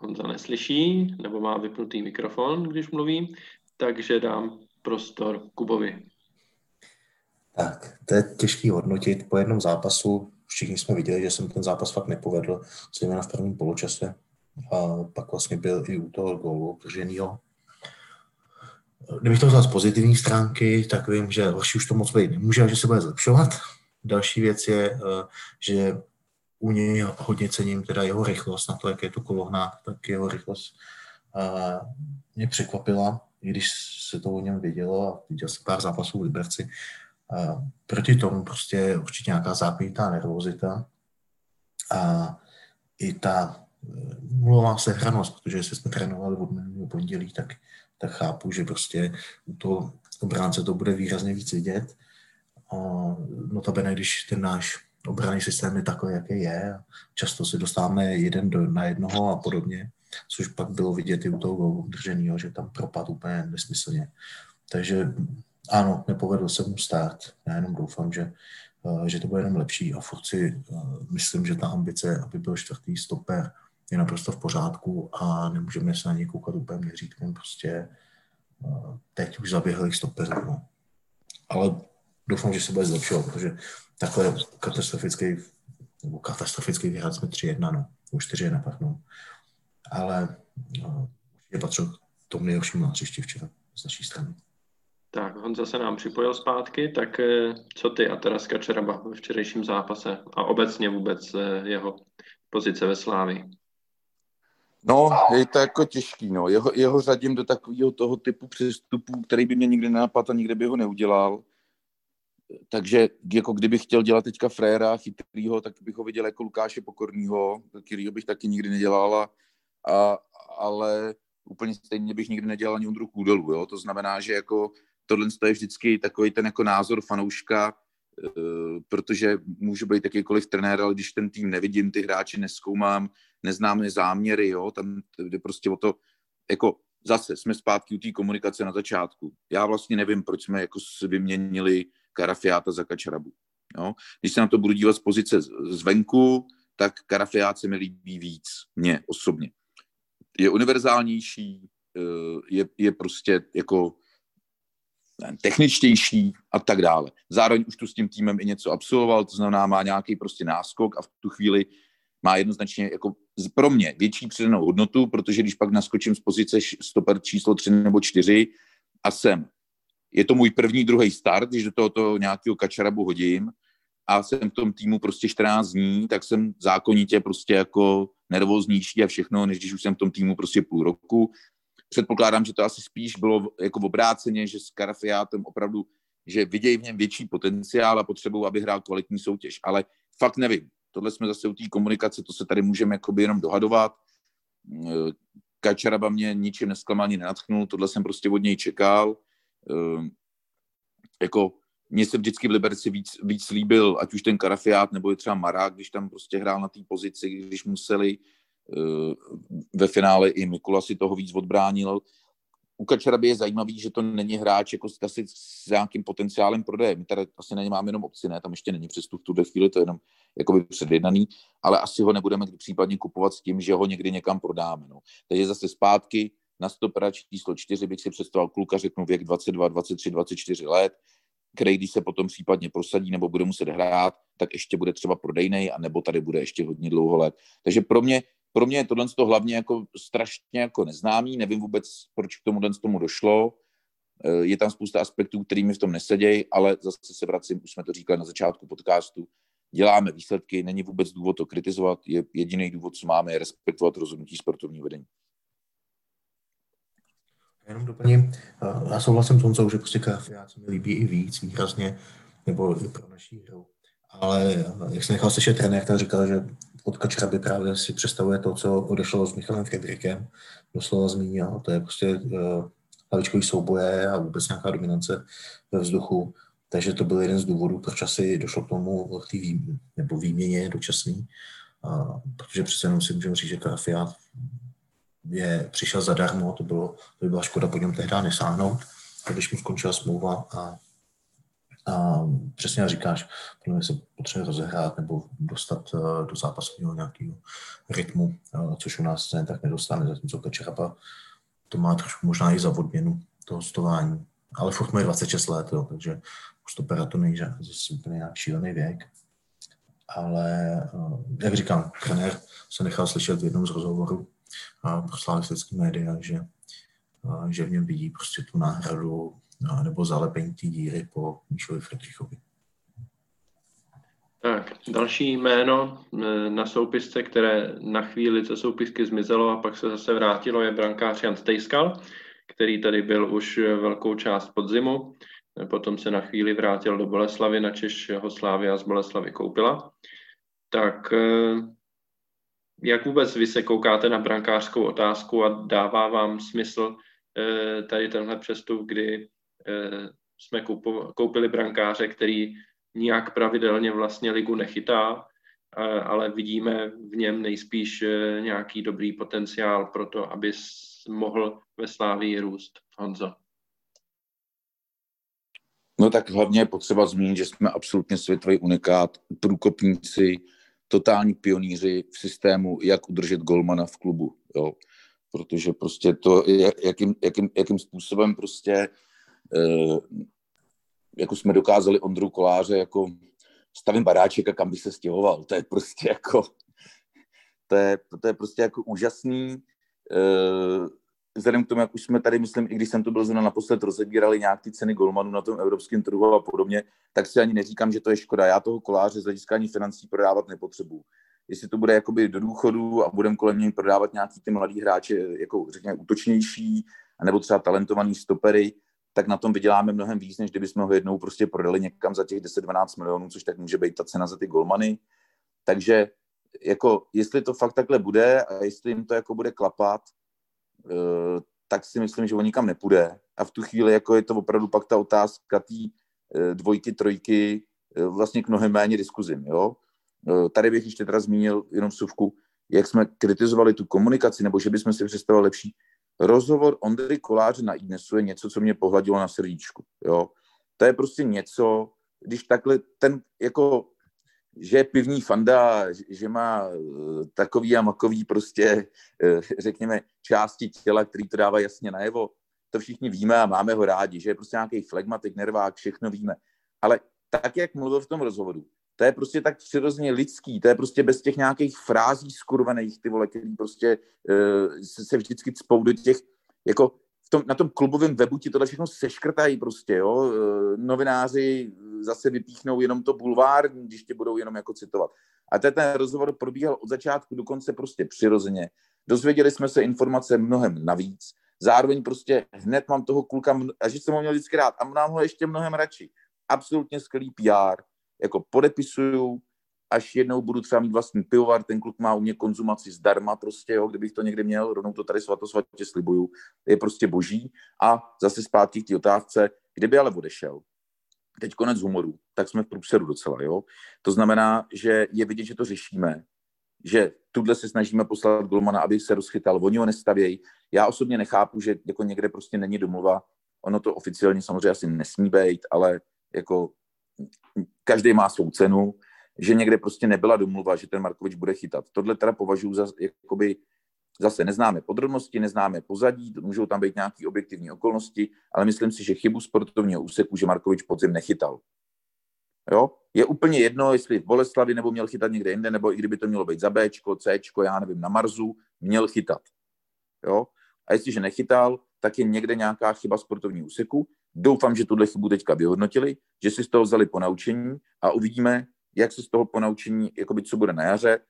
Honza neslyší, nebo má vypnutý mikrofon, když mluví takže dám prostor Kubovi. Tak, to je těžký hodnotit po jednom zápasu. Všichni jsme viděli, že jsem ten zápas fakt nepovedl, zejména v prvním poločase. A pak vlastně byl i u toho gólu drženýho. Kdybych to vzal z pozitivní stránky, tak vím, že horší už to moc být nemůže, že se bude zlepšovat. Další věc je, eh, že u něj hodně cením teda jeho rychlost, na to, jak je to kolohnák, tak jeho rychlost eh, mě překvapila i když se to o něm vědělo a viděl jsem pár zápasů v Liberci. A proti tomu prostě určitě nějaká zápětá nervozita a i ta nulová sehranost, protože se jsme trénovali od minulého pondělí, tak, tak chápu, že prostě u toho obránce to bude výrazně víc vidět. A notabene, když ten náš obranný systém je takový, jaký je, často se dostáváme jeden do, na jednoho a podobně, což pak bylo vidět i u toho drženého, že tam propad úplně nesmyslně. Takže ano, nepovedl se mu stát. Já jenom doufám, že, eh, že to bude jenom lepší a furt si eh, myslím, že ta ambice, aby byl čtvrtý stoper, je naprosto v pořádku a nemůžeme se na něj koukat úplně měřítkem prostě eh, teď už zaběhlých stoperů. No. Ale doufám, že se bude zlepšovat, protože takhle katastrofický nebo katastrofický vyhrát jsme 3-1, no. Už 4-1, pardon ale no, je patřil k tomu nejhoršímu na hřišti včera z naší strany. Tak, Honza se nám připojil zpátky, tak eh, co ty a teraz Kačeraba ve včerejším zápase a obecně vůbec eh, jeho pozice ve Slávi? No, je to jako těžký, no. Jeho, jeho řadím do takového toho typu přestupů, který by mě nikdy nenapadl a nikdy by ho neudělal. Takže jako kdybych chtěl dělat teďka fréra chytrýho, tak bych ho viděl jako Lukáše Pokorního, kterýho bych taky nikdy nedělal a a, ale úplně stejně bych nikdy nedělal ani Ondru Kůdelu, jo? to znamená, že jako tohle je vždycky takový ten jako názor fanouška, e, protože může být jakýkoliv trenér, ale když ten tým nevidím, ty hráče neskoumám, neznám záměry, jo, tam jde prostě o to, jako zase jsme zpátky u té komunikace na začátku. Já vlastně nevím, proč jsme jako vyměnili Karafiáta za Kačarabu. Jo? Když se na to budu dívat z pozice zvenku, tak Karafiát se mi líbí víc, mně osobně je univerzálnější, eh, je, je prostě jako techničtější a tak dále. Zároveň už tu s tím týmem i něco absolvoval, to znamená má nějaký prostě náskok a v tu chvíli má jednoznačně jako pro mě větší přidanou hodnotu, protože když pak naskočím z pozice stoper číslo 3 nebo 4 a jsem je to můj první, druhý start, když do tohoto nějakého kačarabu hodím a jsem v tom týmu prostě 14 dní, tak jsem zákonitě prostě jako nervóznější a všechno, než když už jsem v tom týmu prostě půl roku. Předpokládám, že to asi spíš bylo jako obráceně, že s Karafiátem opravdu, že vidějí v něm větší potenciál a potřebují, aby hrál kvalitní soutěž. Ale fakt nevím. Tohle jsme zase u té komunikace, to se tady můžeme jakoby jenom dohadovat. Kačaraba mě ničím nesklamal, ani nenatchnul, tohle jsem prostě od něj čekal. Ehm, jako mně se vždycky v Liberci víc, víc líbil, ať už ten Karafiát nebo je třeba Marák, když tam prostě hrál na té pozici, když museli uh, ve finále i Mikula si toho víc odbránil. U Kačaraby je zajímavý, že to není hráč jako asi s nějakým potenciálem prodeje. My tady asi na ně máme jenom obci, ne? Tam ještě není přestup v tuhle chvíli, to je jenom jakoby předjednaný, ale asi ho nebudeme případně kupovat s tím, že ho někdy někam prodáme. No. Takže zase zpátky na stopera číslo 4 bych si představoval kluka, řeknu věk 22, 23, 24 let, který když se potom případně prosadí nebo bude muset hrát, tak ještě bude třeba prodejnej, a nebo tady bude ještě hodně dlouho let. Takže pro mě, pro mě je tohle to hlavně jako strašně jako neznámý, nevím vůbec, proč k tomu tomu došlo. Eh, je tam spousta aspektů, který mi v tom nesedějí, ale zase se vracím, už jsme to říkali na začátku podcastu, děláme výsledky, není vůbec důvod to kritizovat, je jediný důvod, co máme, je respektovat rozhodnutí sportovního vedení. Jenom doplním, já souhlasím s Honzou, že prostě grafiát se mi líbí i víc, výrazně, nebo i pro naší hru. Ale jak jsem nechal slyšet trenér, tak říkal, že od Kačraby právě si představuje to, co odešlo s Michalem Friedrichem, doslova zmínil, to je prostě uh, hlavičkový souboje a vůbec nějaká dominance ve vzduchu. Takže to byl jeden z důvodů, proč asi došlo k tomu, k té vý, nebo výměně dočasný, uh, protože přece jenom si můžeme říct, že Karafiát je, přišel zadarmo, to, bylo, to by byla škoda po něm tehdy nesáhnout, když mu skončila smlouva a, a přesně říkáš, podle se potřebuje rozehrát nebo dostat uh, do zápasového nějakého rytmu, uh, což u nás se tak nedostane, zatímco Pečerapa to má trošku možná i za odměnu to hostování, ale furt má 26 let, jo, takže už to to není zase úplně nějak šílený věk. Ale, uh, jak říkám, trenér se nechal slyšet v jednom z rozhovorů, pro slavistické média, že, že v něm vidí prostě tu náhradu nebo zalepení té díry po Míšovi Friedrichovi. Tak, další jméno e, na soupisce, které na chvíli ze soupisky zmizelo a pak se zase vrátilo, je brankář Jan Stejskal, který tady byl už velkou část podzimu. E, potom se na chvíli vrátil do Boleslavy, na Češ ho Slávia z Boleslavy koupila. Tak e, jak vůbec vy se koukáte na brankářskou otázku a dává vám smysl eh, tady tenhle přestup, kdy eh, jsme koupili brankáře, který nijak pravidelně vlastně ligu nechytá, ale vidíme v něm nejspíš eh, nějaký dobrý potenciál pro to, aby mohl ve Slávii růst. Honzo. No tak hlavně je potřeba zmínit, že jsme absolutně světový unikát, průkopníci, totální pionýři v systému, jak udržet golmana v klubu, jo. Protože prostě to, jakým, jakým, jakým způsobem prostě eh, jako jsme dokázali Ondru Koláře jako stavím baráček a kam by se stěhoval. To je prostě jako to je, to je prostě jako úžasný. Eh, vzhledem k tomu, jak už jsme tady, myslím, i když jsem to byl zrovna naposled, rozebírali nějak ty ceny golmanů na tom evropském trhu a podobně, tak si ani neříkám, že to je škoda. Já toho koláře z hlediska ani financí prodávat nepotřebuju. Jestli to bude jakoby do důchodu a budeme kolem něj prodávat nějaký ty mladý hráče, jako řekněme útočnější, nebo třeba talentovaný stopery, tak na tom vyděláme mnohem víc, než kdybychom ho jednou prostě prodali někam za těch 10-12 milionů, což tak může být ta cena za ty golmany. Takže jako, jestli to fakt takhle bude a jestli jim to jako bude klapat, tak si myslím, že on nikam nepůjde. A v tu chvíli jako je to opravdu pak ta otázka té eh, dvojky, trojky, eh, vlastně k mnohem méně diskuzím. Jo? Tady bych ještě teda zmínil jenom suvku, jak jsme kritizovali tu komunikaci, nebo že bychom si představili lepší. Rozhovor Ondry Koláře na Inesu je něco, co mě pohladilo na srdíčku. Jo? To je prostě něco, když takhle ten jako že je pivní fanda, že má eh, takový a makový prostě, eh, řekněme, části těla, který to dává jasně najevo. To všichni víme a máme ho rádi, že je prostě nějaký flegmatik, nervák, všechno víme. Ale tak, jak mluvil v tom rozhovoru, to je prostě tak přirozeně lidský, to je prostě bez těch nějakých frází skurvených, ty vole, který prostě se, se vždycky cpou do těch, jako v tom, na tom klubovém webu ti tohle všechno seškrtají prostě, jo. E, novináři zase vypíchnou jenom to bulvár, když tě budou jenom jako citovat. A ten, rozhovor probíhal od začátku do konce prostě přirozeně. Dozvěděli jsme se informace mnohem navíc. Zároveň prostě hned mám toho kluka, a že jsem ho měl vždycky rád a mám ho ještě mnohem radši. Absolutně skvělý PR. Jako podepisuju, až jednou budu třeba mít vlastní pivovar, ten kluk má u mě konzumaci zdarma prostě, jo, kdybych to někde měl, rovnou to tady svatosvatě slibuju, je prostě boží. A zase zpátky k té otázce, kdyby ale odešel, teď konec humoru, tak jsme v průseru docela, jo. To znamená, že je vidět, že to řešíme, že tuhle se snažíme poslat Golmana, aby se rozchytal, oni ho nestavějí. Já osobně nechápu, že jako někde prostě není domluva, ono to oficiálně samozřejmě asi nesmí být, ale jako každý má svou cenu, že někde prostě nebyla domluva, že ten Markovič bude chytat. Tohle teda považuji za, jakoby, zase neznáme podrobnosti, neznáme pozadí, můžou tam být nějaké objektivní okolnosti, ale myslím si, že chybu sportovního úseku, že Markovič podzim nechytal. Jo? Je úplně jedno, jestli v Boleslavi nebo měl chytat někde jinde, nebo i kdyby to mělo být za B, C, já nevím, na Marzu, měl chytat. Jo? A jestliže nechytal, tak je někde nějaká chyba sportovního úseku. Doufám, že tuhle chybu teďka vyhodnotili, že si z toho vzali ponaučení a uvidíme, jak se z toho ponaučení, jakoby, co bude na jaře.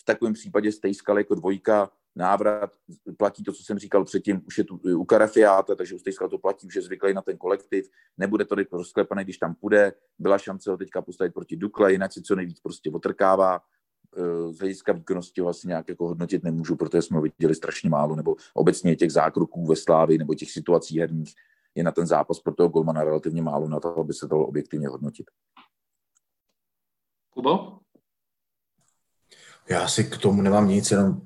V takovém případě Stejskal jako dvojka, návrat, platí to, co jsem říkal předtím, už je tu u Karafiáta, takže u Stejskal to platí, už je zvyklý na ten kolektiv, nebude to rozklepaný, když tam půjde, byla šance ho teďka postavit proti Dukle, jinak si co nejvíc prostě otrkává, eh, z hlediska výkonnosti ho asi nějak jako hodnotit nemůžu, protože jsme ho viděli strašně málo, nebo obecně těch zákroků ve Slávi, nebo těch situací herních je na ten zápas pro toho golmana relativně málo na to, aby se dalo objektivně hodnotit. Kubo? Já si k tomu nemám nic, jenom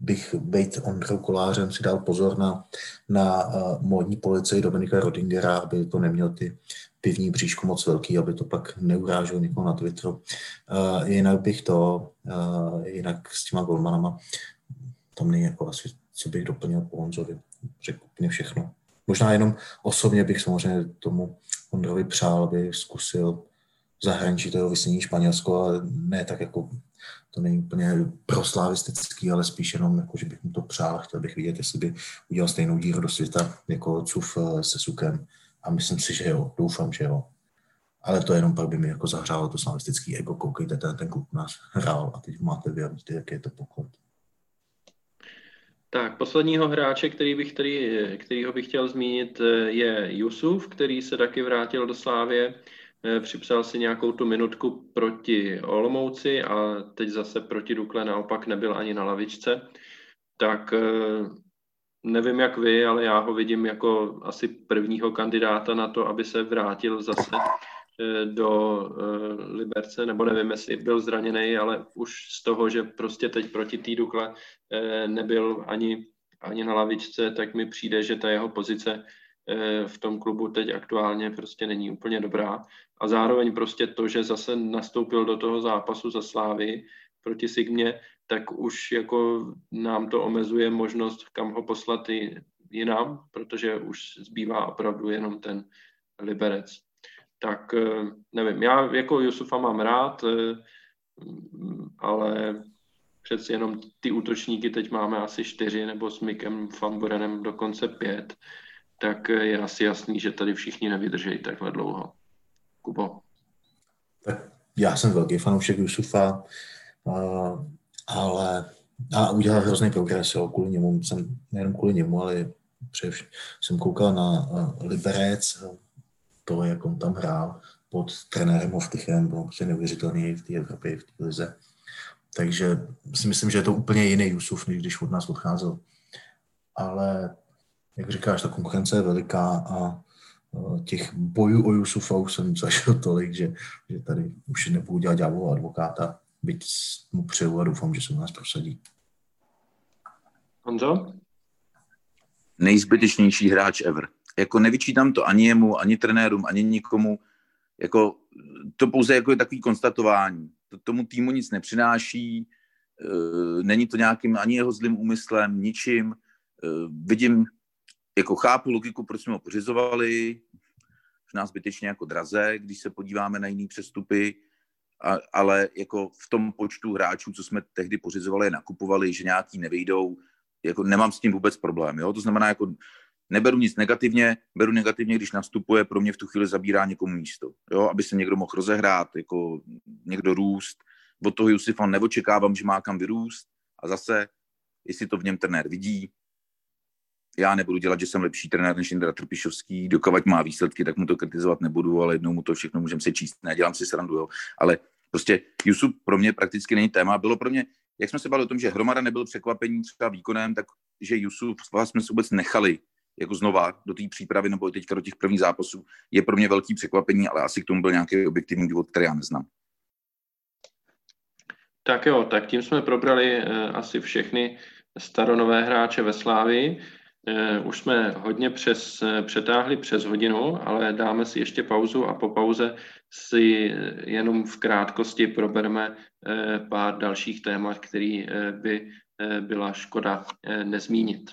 bych být Ondrou Kolářem si dal pozor na, na uh, módní policii Dominika Rodingera, aby to neměl ty pivní bříško moc velký, aby to pak neurážel někoho na Twitteru. Uh, jinak bych to, uh, jinak s těma golmanama, tam není jako asi, co bych doplnil po Honzovi. Řekl úplně všechno. Možná jenom osobně bych samozřejmě tomu Ondrovi přál, aby zkusil zahraničí toho vysnění Španělsko, ale ne tak jako to není úplně proslavistický, ale spíš jenom, jako, že bych mu to přál. Chtěl bych vidět, jestli by udělal stejnou díru do světa jako Cuf eh, se Sukem. A myslím si, že jo. Doufám, že jo. Ale to jenom pak by mi jako zahřálo to slavistický ego. Koukejte, ten, ten klub nás hrál a teď máte vy a víte, jaký je to poklad. Tak, posledního hráče, který bych, který, kterýho bych chtěl zmínit, eh, je Jusuf, který se taky vrátil do Slávě. Eh, připsal si nějakou tu minutku proti Olomouci a teď zase proti Dukle naopak nebyl ani na lavičce. Tak eh, nevím jak vy, ale já ho vidím jako asi prvního kandidáta na to, aby se vrátil zase eh, do Liberce, nebo nevím, jestli byl zraněný, ale už z toho, že prostě teď proti té Dukle nebyl ani, ani na lavičce, tak mi přijde, že ta jeho pozice v tom klubu teď aktuálně prostě není úplně dobrá. A zároveň prostě to, že zase nastoupil do toho zápasu za Slávy proti Sigmě, tak už jako nám to omezuje možnost, kam ho poslat i jinam, protože už zbývá opravdu jenom ten Liberec. Tak eh, nevím, já jako Jusufa mám rád, eh, ale přeci jenom ty útočníky teď máme asi čtyři, nebo s Mikem Famborenem dokonce pět tak je asi jasný, že tady všichni nevydržejí takhle dlouho. Kubo. Já jsem velký fanoušek Jusufa, ale a udělal hrozný progres, jo, kvůli němu, jsem, nejenom kvůli němu, ale především jsem koukal na Liberec, to, jak on tam hrál pod trenérem Hovtychem, bylo prostě neuvěřitelný v té Evropě, v té lize. Takže si myslím, že je to úplně jiný Jusuf, než když od nás odcházel. Ale jak říkáš, ta konkurence je veliká a těch bojů o Jusufa už jsem zažil tolik, že, že tady už nebudu dělat ďáblového advokáta, byť mu přeju a doufám, že se u nás prosadí. Honzo? Nejzbytečnější hráč ever. Jako nevyčítám to ani jemu, ani trenérům, ani nikomu. Jako, to pouze jako je takový konstatování. To tomu týmu nic nepřináší, e, není to nějakým ani jeho zlým úmyslem, ničím. E, vidím jako chápu logiku, proč jsme ho pořizovali, možná zbytečně jako draze, když se podíváme na jiné přestupy, a, ale jako v tom počtu hráčů, co jsme tehdy pořizovali, nakupovali, že nějaký nevejdou, jako nemám s tím vůbec problém. Jo? To znamená, jako neberu nic negativně, beru negativně, když nastupuje, pro mě v tu chvíli zabírá někomu místo, jo, aby se někdo mohl rozehrát, jako někdo růst. Od toho Jusifa neočekávám, že má kam vyrůst a zase, jestli to v něm trenér vidí, já nebudu dělat, že jsem lepší trenér než Indra Trpišovský, dokovat má výsledky, tak mu to kritizovat nebudu, ale jednou mu to všechno můžeme se číst, nedělám si srandu, jo. Ale prostě Jusuf pro mě prakticky není téma. Bylo pro mě, jak jsme se bavili o tom, že Hromada nebyl překvapení třeba výkonem, tak že Jusuf vás jsme se vůbec nechali jako znova do té přípravy nebo teďka do těch prvních zápasů, je pro mě velký překvapení, ale asi k tomu byl nějaký objektivní důvod, který já neznám. Tak jo, tak tím jsme probrali uh, asi všechny staronové hráče ve Slávii. Uh, už jsme hodně přes, uh, přetáhli přes hodinu, ale dáme si ještě pauzu a po pauze si jenom v krátkosti probereme pár dalších témat, který by byla škoda nezmínit.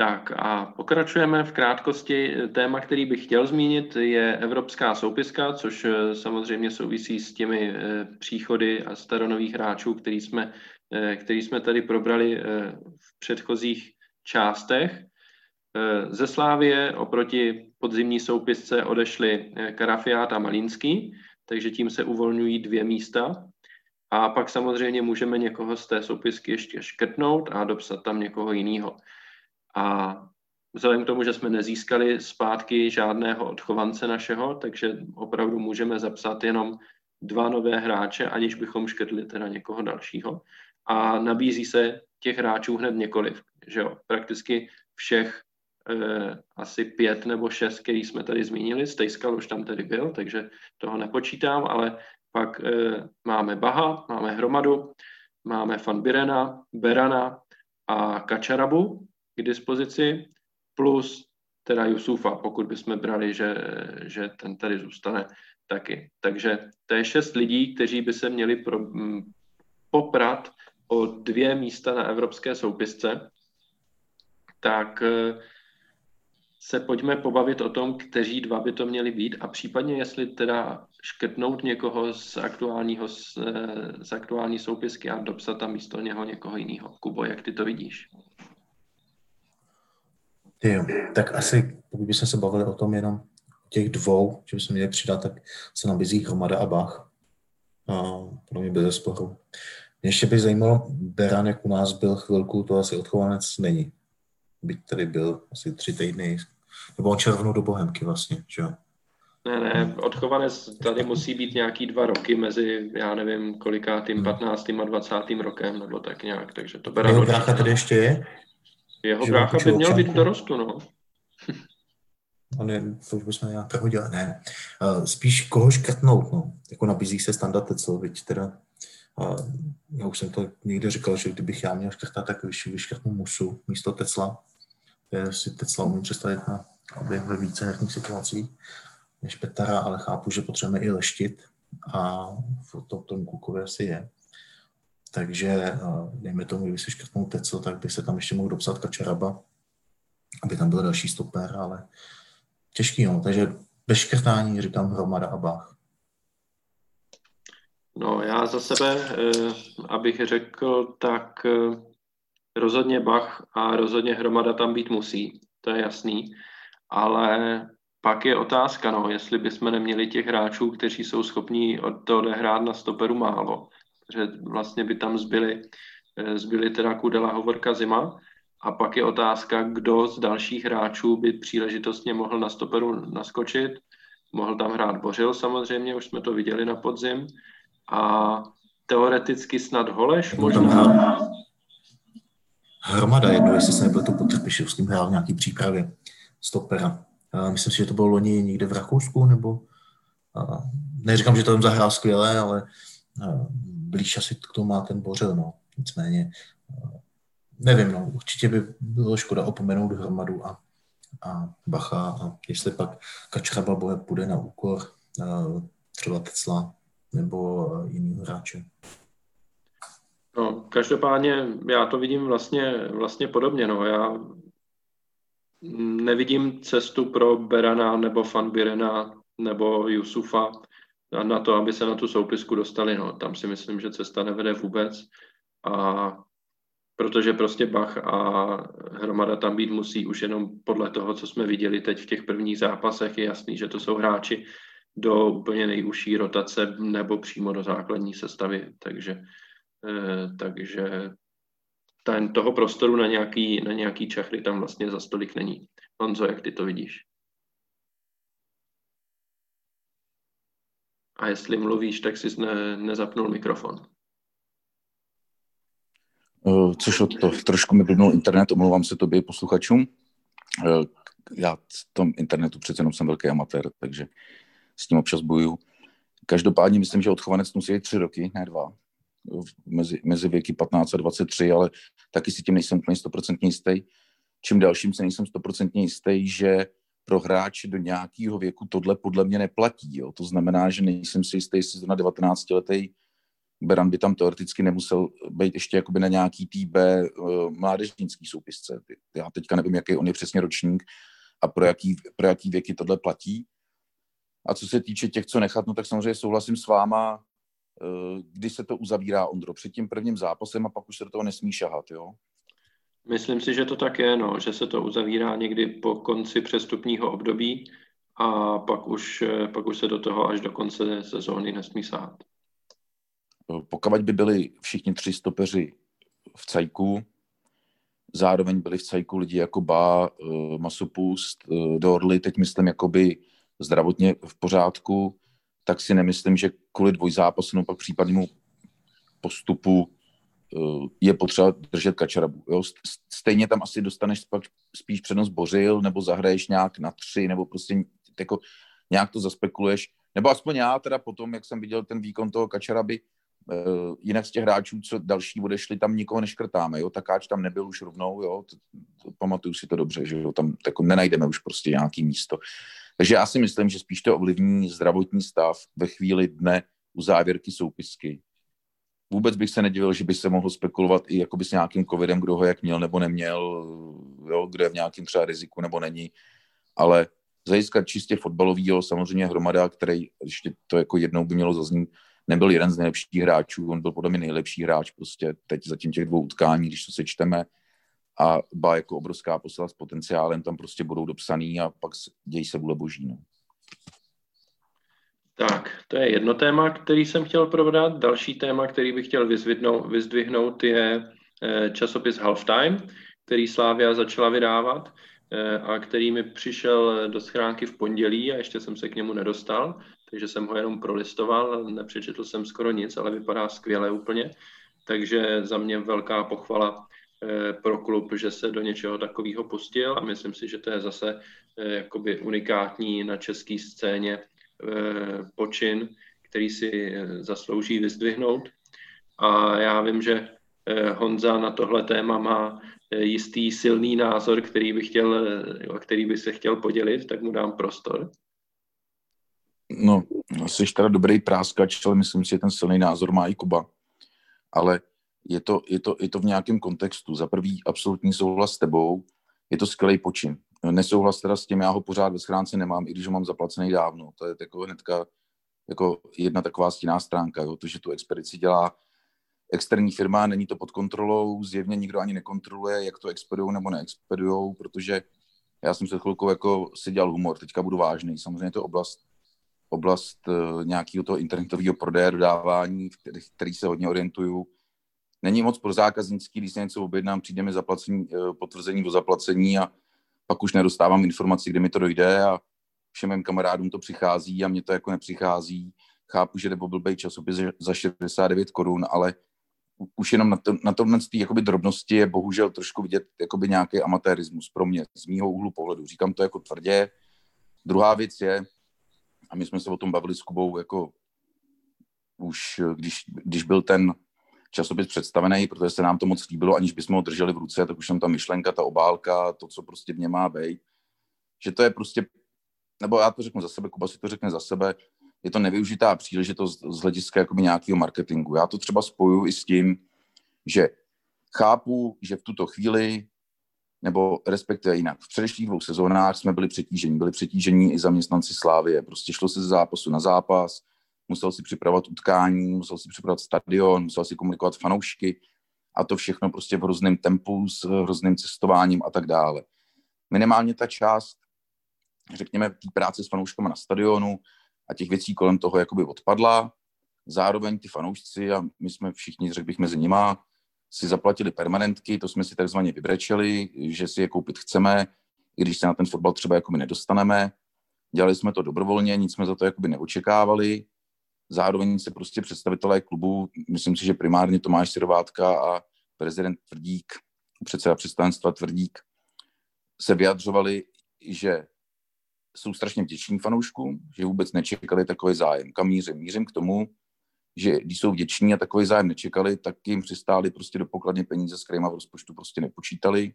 Tak a pokračujeme v krátkosti. Téma, který bych chtěl zmínit, je evropská soupiska, což eh, samozřejmě souvisí s těmi eh, příchody a staronových hráčů, který jsme, eh, který jsme tady probrali v předchozích částech. Ze Slávie oproti podzimní soupisce odešli Karafiát a Malínský, takže tím se uvolňují dvě místa. A pak samozřejmě můžeme někoho z té soupisky ještě škrtnout a dopsat tam někoho jiného. A vzhledem k tomu, že jsme nezískali zpátky žádného odchovance našeho, takže opravdu můžeme zapsat jenom dva nové hráče, aniž bychom škrtli teda někoho dalšího. A nabízí se těch hráčů hned několik. Že jo? Prakticky všech eh, asi pět nebo šest, který jsme tady zmínili. Stejskal už tam tedy byl, takže toho nepočítám, ale pak eh, máme Baha, máme Hromadu, máme Fanbirena, Berana a Kačarabu, k dispozici, plus teda Jusufa, pokud bychom brali, že, že ten tady zůstane taky. Takže to je šest lidí, kteří by se měli pro, m, poprat o dvě místa na evropské soupisce, tak e, se pojďme pobavit o tom, kteří dva by to měli být a případně jestli teda škrtnout někoho z, aktuálního, z, e, z aktuální soupisky a dopsat tam místo něho někoho jiného. Kubo, jak ty to vidíš? Jo, tak asi, pokud bychom se bavili o tom jenom těch dvou, že bychom měli přidat, tak se nabízí Hromada a Bach. A pro mě bez sporu. Mě ještě by zajímalo, Beran, jak u nás byl chvilku, to asi odchovanec není. Byť tady byl asi tři týdny, nebo on červnu do Bohemky vlastně, že jo? Ne, ne, odchovanec tady musí být nějaký dva roky mezi, já nevím, kolikátým, 15. Hmm. a 20. rokem, nebo tak nějak, takže to Beran Jeho brácha tady ještě je? Jeho brácha by měl být v dorostu, no. On je, to už bychom nějak prohodili, ne. Uh, spíš koho škrtnout, no. Jako nabízí se standard co, viď teda. Uh, já už jsem to někde říkal, že kdybych já měl škrtat, tak vyškrtnu Musu místo Tesla. Je si Tesla umím představit na, aby ve více herních situacích než Petara, ale chápu, že potřebujeme i leštit a v tom, tom Kukově asi je. Takže eh, dejme tomu, kdyby se škrtnul Tecel, tak by se tam ještě mohl dopsat Kačaraba, aby tam byl další stoper, ale těžký, no. Takže bez škrtání říkám hromada a Bach. No, já za sebe, eh, abych řekl, tak eh, rozhodně Bach a rozhodně hromada tam být musí, to je jasný, ale pak je otázka, no, jestli bychom neměli těch hráčů, kteří jsou schopní od toho odehrát na stoperu málo že vlastně by tam zbyly, eh, zbyly teda Kudela, Hovorka, Zima. A pak je otázka, kdo z dalších hráčů by příležitostně mohl na stoperu naskočit. Mohl tam hrát Bořil samozřejmě, už jsme to viděli na podzim. A teoreticky snad Holeš možná. Hromada jedno, jestli se nebyl to pod Trpišovským hrál v nějaký přípravě stopera. Myslím si, že to bylo loni někde v Rakousku, nebo neříkám, že to tam zahrál skvěle, ale blíž asi k tomu má ten Bořil, no. Nicméně, eh, nevím, no, určitě by bylo škoda opomenout hromadu a, a Bacha a jestli pak Kačraba bude, půjde na úkor uh, třeba Tecla nebo uh, jiný hráče. No, každopádně já to vidím vlastně, vlastně podobně. No. Já nevidím cestu pro Berana nebo Fanbirena nebo Jusufa na to, aby se na tu soupisku dostali. No. Tam si myslím, že cesta nevede vůbec. A protože prostě Bach a hromada tam být musí už jenom podle toho, co jsme viděli teď v těch prvních zápasech, je jasný, že to jsou hráči do úplně nejužší rotace nebo přímo do základní sestavy. Takže, eh, takže ten, toho prostoru na nějaký, na nějaký čachry tam vlastně za stolik není. Honzo, jak ty to vidíš? A jestli mluvíš, tak jsi ne, nezapnul mikrofon. Eh, což od to trošku mi blbnul internet, omlouvám se tobě posluchačům. Eh, já v tom internetu přece jenom jsem velký amatér, takže s tím občas bojuju. Každopádně myslím, že odchovanec musí tři roky, ne dva, mezi, mezi věky 15 a 23, ale taky si tím nejsem úplně stoprocentně jistý. Čím dalším se nejsem stoprocentně jistý, že pro hráče do nějakého věku tohle podle mě neplatí. Jo. To znamená, že nejsem si jistý, jestli na 19 letý Beran by tam teoreticky nemusel být ještě jakoby na nějaký TB uh, mládežnický soupisce. Já teďka nevím, jaký on je přesně ročník a pro jaký, pro jaký věky tohle platí. A co se týče těch, co nechat, no tak samozřejmě souhlasím s váma, uh, kdy se to uzavírá, Ondro, před tím prvním zápasem a pak už se do toho nesmí šahat, jo? Myslím si, že to tak je, no, že se to uzavírá někdy po konci přestupního období a pak už, eh, pak už se do toho až do konce sezóny nesmí sát. Pokud by byli všichni tři stopeři v cajku, zároveň byli v cajku lidi jako Ba, eh, Masopust, eh, Dorly, teď myslím jakoby zdravotně v pořádku, tak si nemyslím, že kvůli dvojzápasu nebo pak případnému postupu eh, je potřeba držet kačarabu. Jo? Stejně tam asi dostaneš spíš přednost Bořil, nebo zahraješ nějak na tři, nebo prostě jako nějak to zaspekuluješ. Nebo aspoň já teda potom, jak jsem viděl ten výkon toho kačaraby, Uh, jinak z těch hráčů, co další odešli, tam nikoho neškrtáme, jo, Takáč tam nebyl už rovnou, jo, to, to, pamatuju si to dobře, že jo, tam jako nenajdeme už prostě nějaký místo. Takže já si myslím, že spíš to ovlivní zdravotní stav ve chvíli dne u závěrky soupisky. Vůbec bych se nedivil, že by se mohl spekulovat i jakoby s nějakým covidem, kdo ho jak měl nebo neměl, jo, kdo je v nějakém třeba riziku nebo není, ale zajiskat čistě fotbalového, samozřejmě hromada, který ještě to jako jednou by mělo zaznít, nebyl jeden z nejlepších hráčů, on byl podle mě nejlepší hráč prostě teď zatím těch dvou utkání, když to sečteme a ba jako obrovská posila s potenciálem tam prostě budou dopsaný a pak dějí se vůle boží. No. Tak, to je jedno téma, který jsem chtěl probrat. Další téma, který bych chtěl vyzdvihnout, je eh, časopis Halftime, který Slávia začala vydávat eh, a který mi přišel do schránky v pondělí a ještě jsem se k němu nedostal takže jsem ho jenom prolistoval, nepřečetl jsem skoro nic, ale vypadá skvěle úplně. Takže za mě velká pochvala eh, pro klub, že se do něčeho takového pustil a myslím si, že to je zase jakoby unikátní na české scéně počin, který si zaslouží vyzdvihnout. A já vím, že Honza na tohle téma má jistý silný názor, který by, chtěl, který by se chtěl podělit, tak mu dám prostor. No, jsi teda dobrý práskač, ale myslím si, že ten silný názor má i Kuba. Ale je to, je to, je to v nějakém kontextu. Za prvý absolutní souhlas s tebou, je to skvělý počin. Nesouhlas teda s tím, já ho pořád ve schránce nemám, i když ho mám zaplacený dávno. To je jako hnedka jako jedna taková stinná stránka, jo, to, že tu expedici dělá externí firma, není to pod kontrolou, zjevně nikdo ani nekontroluje, jak to expedujou nebo neexpedujou, protože já jsem se chvilkou jako si dělal humor, teďka budu vážný. Samozřejmě to oblast oblast uh, nějakého toho internetového prodeje, dodávání, který, který se hodně orientuju. Není moc pro zákaznický, když se něco objednám, přijde mi zaplacení, uh, potvrzení o zaplacení a pak už nedostávám informaci, kde mi to dojde a všem mým kamarádům to přichází a mně to jako nepřichází. Chápu, že jde o blbej časopis za 69 korun, ale už jenom na, to, na tomhle jakoby drobnosti je bohužel trošku vidět jakoby nějaký amatérismus pro mě, z mýho úhlu pohledu. Říkám to jako tvrdě. Druhá věc je, a my jsme se o tom bavili s Kubou jako už, když, když byl ten časopis představený, protože se nám to moc líbilo, aniž bychom ho drželi v ruce, tak už tam ta myšlenka, ta obálka, to, co prostě v něm má být, že to je prostě, nebo já to řeknu za sebe, Kuba si to řekne za sebe, je to nevyužitá příležitost z hlediska jakoby nějakého marketingu. Já to třeba spoju i s tím, že chápu, že v tuto chvíli nebo respektive jinak. V předešlých dvou sezónách jsme byli přetížení. Byli přetížení i zaměstnanci Slávie. Prostě šlo se z zápasu na zápas, musel si připravovat utkání, musel si připravovat stadion, musel si komunikovat fanoušky a to všechno prostě v hrozném tempu, s hrozným cestováním a tak dále. Minimálně ta část, řekněme, té práce s fanouškama na stadionu a těch věcí kolem toho jakoby odpadla. Zároveň ty fanoušci, a my jsme všichni, řekl bych, mezi nima, si zaplatili permanentky, to jsme si takzvaně vybrečeli, že si je koupit chceme, i když se na ten fotbal třeba jakoby nedostaneme. Dělali jsme to dobrovolně, nic jsme za to jakoby neočekávali. Zároveň se prostě představitelé klubu, myslím si, že primárně Tomáš Sirovátka a prezident Tvrdík, předseda představenstva Tvrdík, se vyjadřovali, že jsou strašně vděční fanouškům, že vůbec nečekali takový zájem. Kam mířím? Mířím k tomu, že když jsou vděční a takový zájem nečekali, tak jim přistáli prostě do pokladně peníze, s kterýma v rozpočtu prostě nepočítali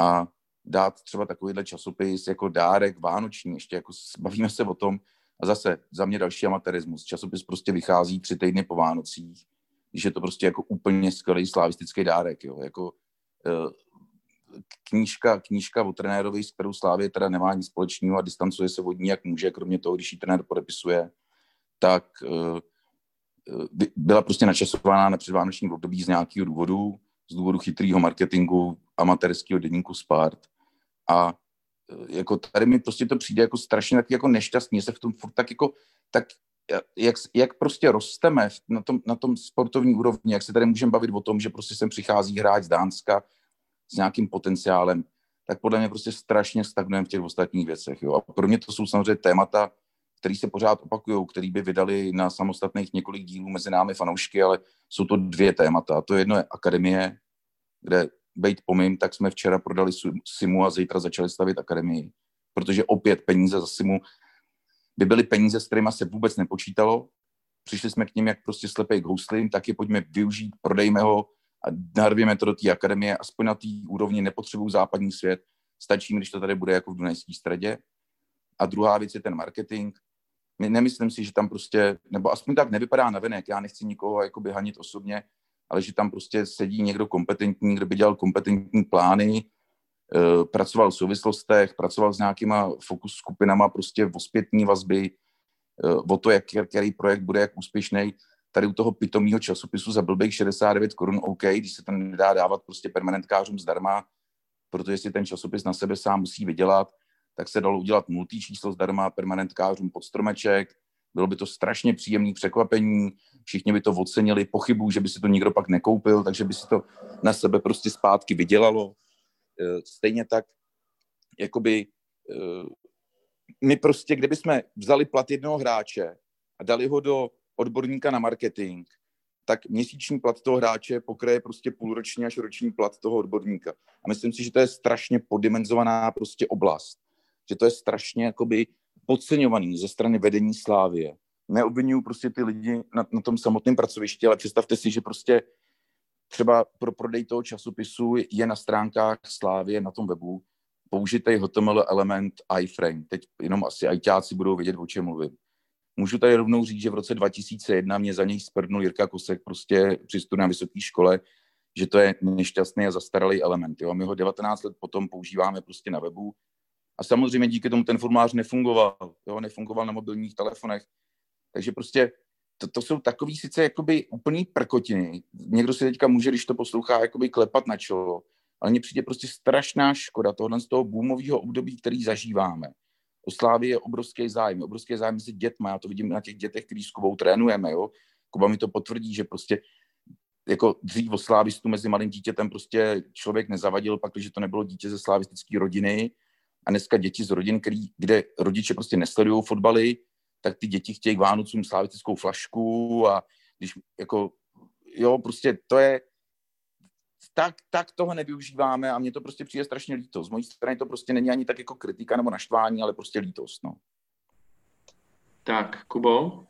a dát třeba takovýhle časopis jako dárek vánoční, ještě jako bavíme se o tom, a zase za mě další amatérismus. Časopis prostě vychází tři týdny po Vánocích, když je to prostě jako úplně skvělý slavistický dárek, jo, jako eh, knížka, knížka o trenérovi, s kterou Slávě teda nemá nic společného a distancuje se od ní, jak může, kromě toho, když ji trenér podepisuje, tak uh, byla prostě načasována na předvánočním období z nějakého důvodu, z důvodu chytrého marketingu amatérského denníku Spart. A jako tady mi prostě to přijde jako strašně tak jako nešťastně, se v tom furt tak jako, tak jak, jak prostě rosteme na tom, na tom sportovní úrovni, jak se tady můžeme bavit o tom, že prostě sem přichází hráč z Dánska s nějakým potenciálem, tak podle mě prostě strašně stagnujeme v těch ostatních věcech. Jo. A pro mě to jsou samozřejmě témata, který se pořád opakují, který by vydali na samostatných několik dílů mezi námi fanoušky, ale jsou to dvě témata. To jedno je akademie, kde bejt pomím, tak jsme včera prodali Simu a zítra začali stavit akademii. Protože opět peníze za Simu by byly peníze, s kterými se vůbec nepočítalo. Přišli jsme k ním jak prostě slepej k houslím, tak je pojďme využít, prodejme ho a narvěme to do té akademie. Aspoň na té úrovni nepotřebují západní svět. Stačí když to tady bude jako v Dunajské středě. A druhá věc je ten marketing nemyslím si, že tam prostě, nebo aspoň tak nevypadá na venek, já nechci nikoho jakoby hanit osobně, ale že tam prostě sedí někdo kompetentní, kdo by dělal kompetentní plány, eh, pracoval v souvislostech, pracoval s nějakýma fokus skupinama prostě v zpětní vazby, eh, o to, jak, který projekt bude jak úspěšný. Tady u toho pitomího časopisu za blbých 69 korun, OK, když se to nedá dávat prostě permanentkářům zdarma, protože si ten časopis na sebe sám musí vydělat, tak se dalo udělat multi číslo zdarma permanentkářům pod stromeček. Bylo by to strašně příjemné překvapení, všichni by to ocenili, pochybu, že by si to nikdo pak nekoupil, takže by si to na sebe prostě zpátky vydělalo. E, stejně tak, jakoby e, my prostě, kdyby jsme vzali plat jednoho hráče a dali ho do odborníka na marketing, tak měsíční plat toho hráče pokryje prostě půlroční až roční plat toho odborníka. A myslím si, že to je strašně podimenzovaná prostě oblast že to je strašně jakoby podceňovaný ze strany vedení Slávie. Neobvinuju prostě ty lidi na, na tom samotném pracovišti, ale představte si, že prostě třeba pro prodej toho časopisu je na stránkách Slávie na tom webu použitý HTML element iframe. Teď jenom asi ajťáci budou vědět, o čem mluvím. Můžu tady rovnou říct, že v roce 2001 mě za něj sprdnul Jirka Kosek prostě při studiu na vysoké škole, že to je nešťastný a zastaralý element. Jo? My ho 19 let potom používáme prostě na webu, a samozřejmě díky tomu ten formulář nefungoval, jo, nefungoval na mobilních telefonech. Takže prostě to, to jsou takový sice jakoby úplný prkotiny. Někdo si teďka může, když to poslouchá, jakoby klepat na čelo, ale mně přijde prostě strašná škoda tohle z toho boomového období, který zažíváme. O Slávě je obrovský zájem, obrovský zájem mezi dětmi, já to vidím na těch dětech, který s Kubou trénujeme, jo. Kuba mi to potvrdí, že prostě jako dřív o slávistu mezi malým dítětem prostě člověk nezavadil, pak, když to nebylo dítě ze slavistické rodiny, a dneska děti z rodin, který, kde rodiče prostě nesledují fotbaly, tak ty děti chtějí k Vánocům slavitickou flašku a když jako, jo, prostě to je, tak, tak toho nevyužíváme a mně to prostě přijde strašně líto. Z mojí strany to prostě není ani tak jako kritika nebo naštvání, ale prostě lítost, no. Tak, Kubo?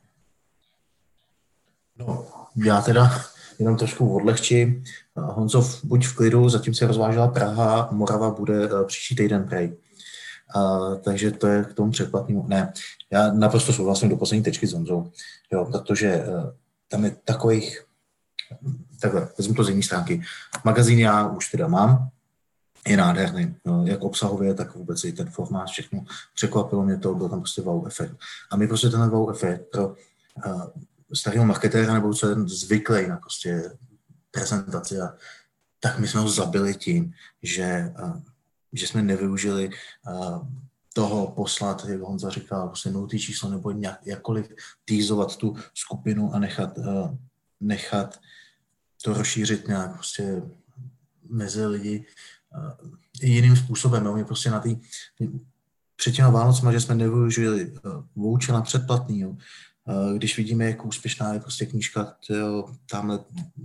No, já teda jenom trošku odlehčím. Honzov, buď v klidu, zatím se rozvážela Praha, Morava bude eh, příští týden prej. A, takže to je k tomu předplatnému. Ne, já naprosto souhlasím do poslední tečky s Honzou, jo, protože uh, tam je takových, takhle, vezmu to z jiné stránky. Magazín já už teda mám, je nádherný. No, jak obsahově, tak vůbec i ten formát, všechno. Překvapilo mě to, byl tam prostě wow efekt. A my prostě ten wow efekt pro uh, starého marketéra nebo co je zvyklý na prostě prezentaci, a, tak my jsme ho zabili tím, že, uh, že jsme nevyužili uh, toho poslat, jak Honza říkal, prostě nultý číslo nebo nějak, jakkoliv týzovat tu skupinu a nechat, uh, nechat to rozšířit nějak prostě mezi lidi uh, jiným způsobem. My prostě na tý, před těma Vánocema, že jsme nevyužili vouchera předplatný, uh, když vidíme, jak úspěšná je prostě knížka tamhle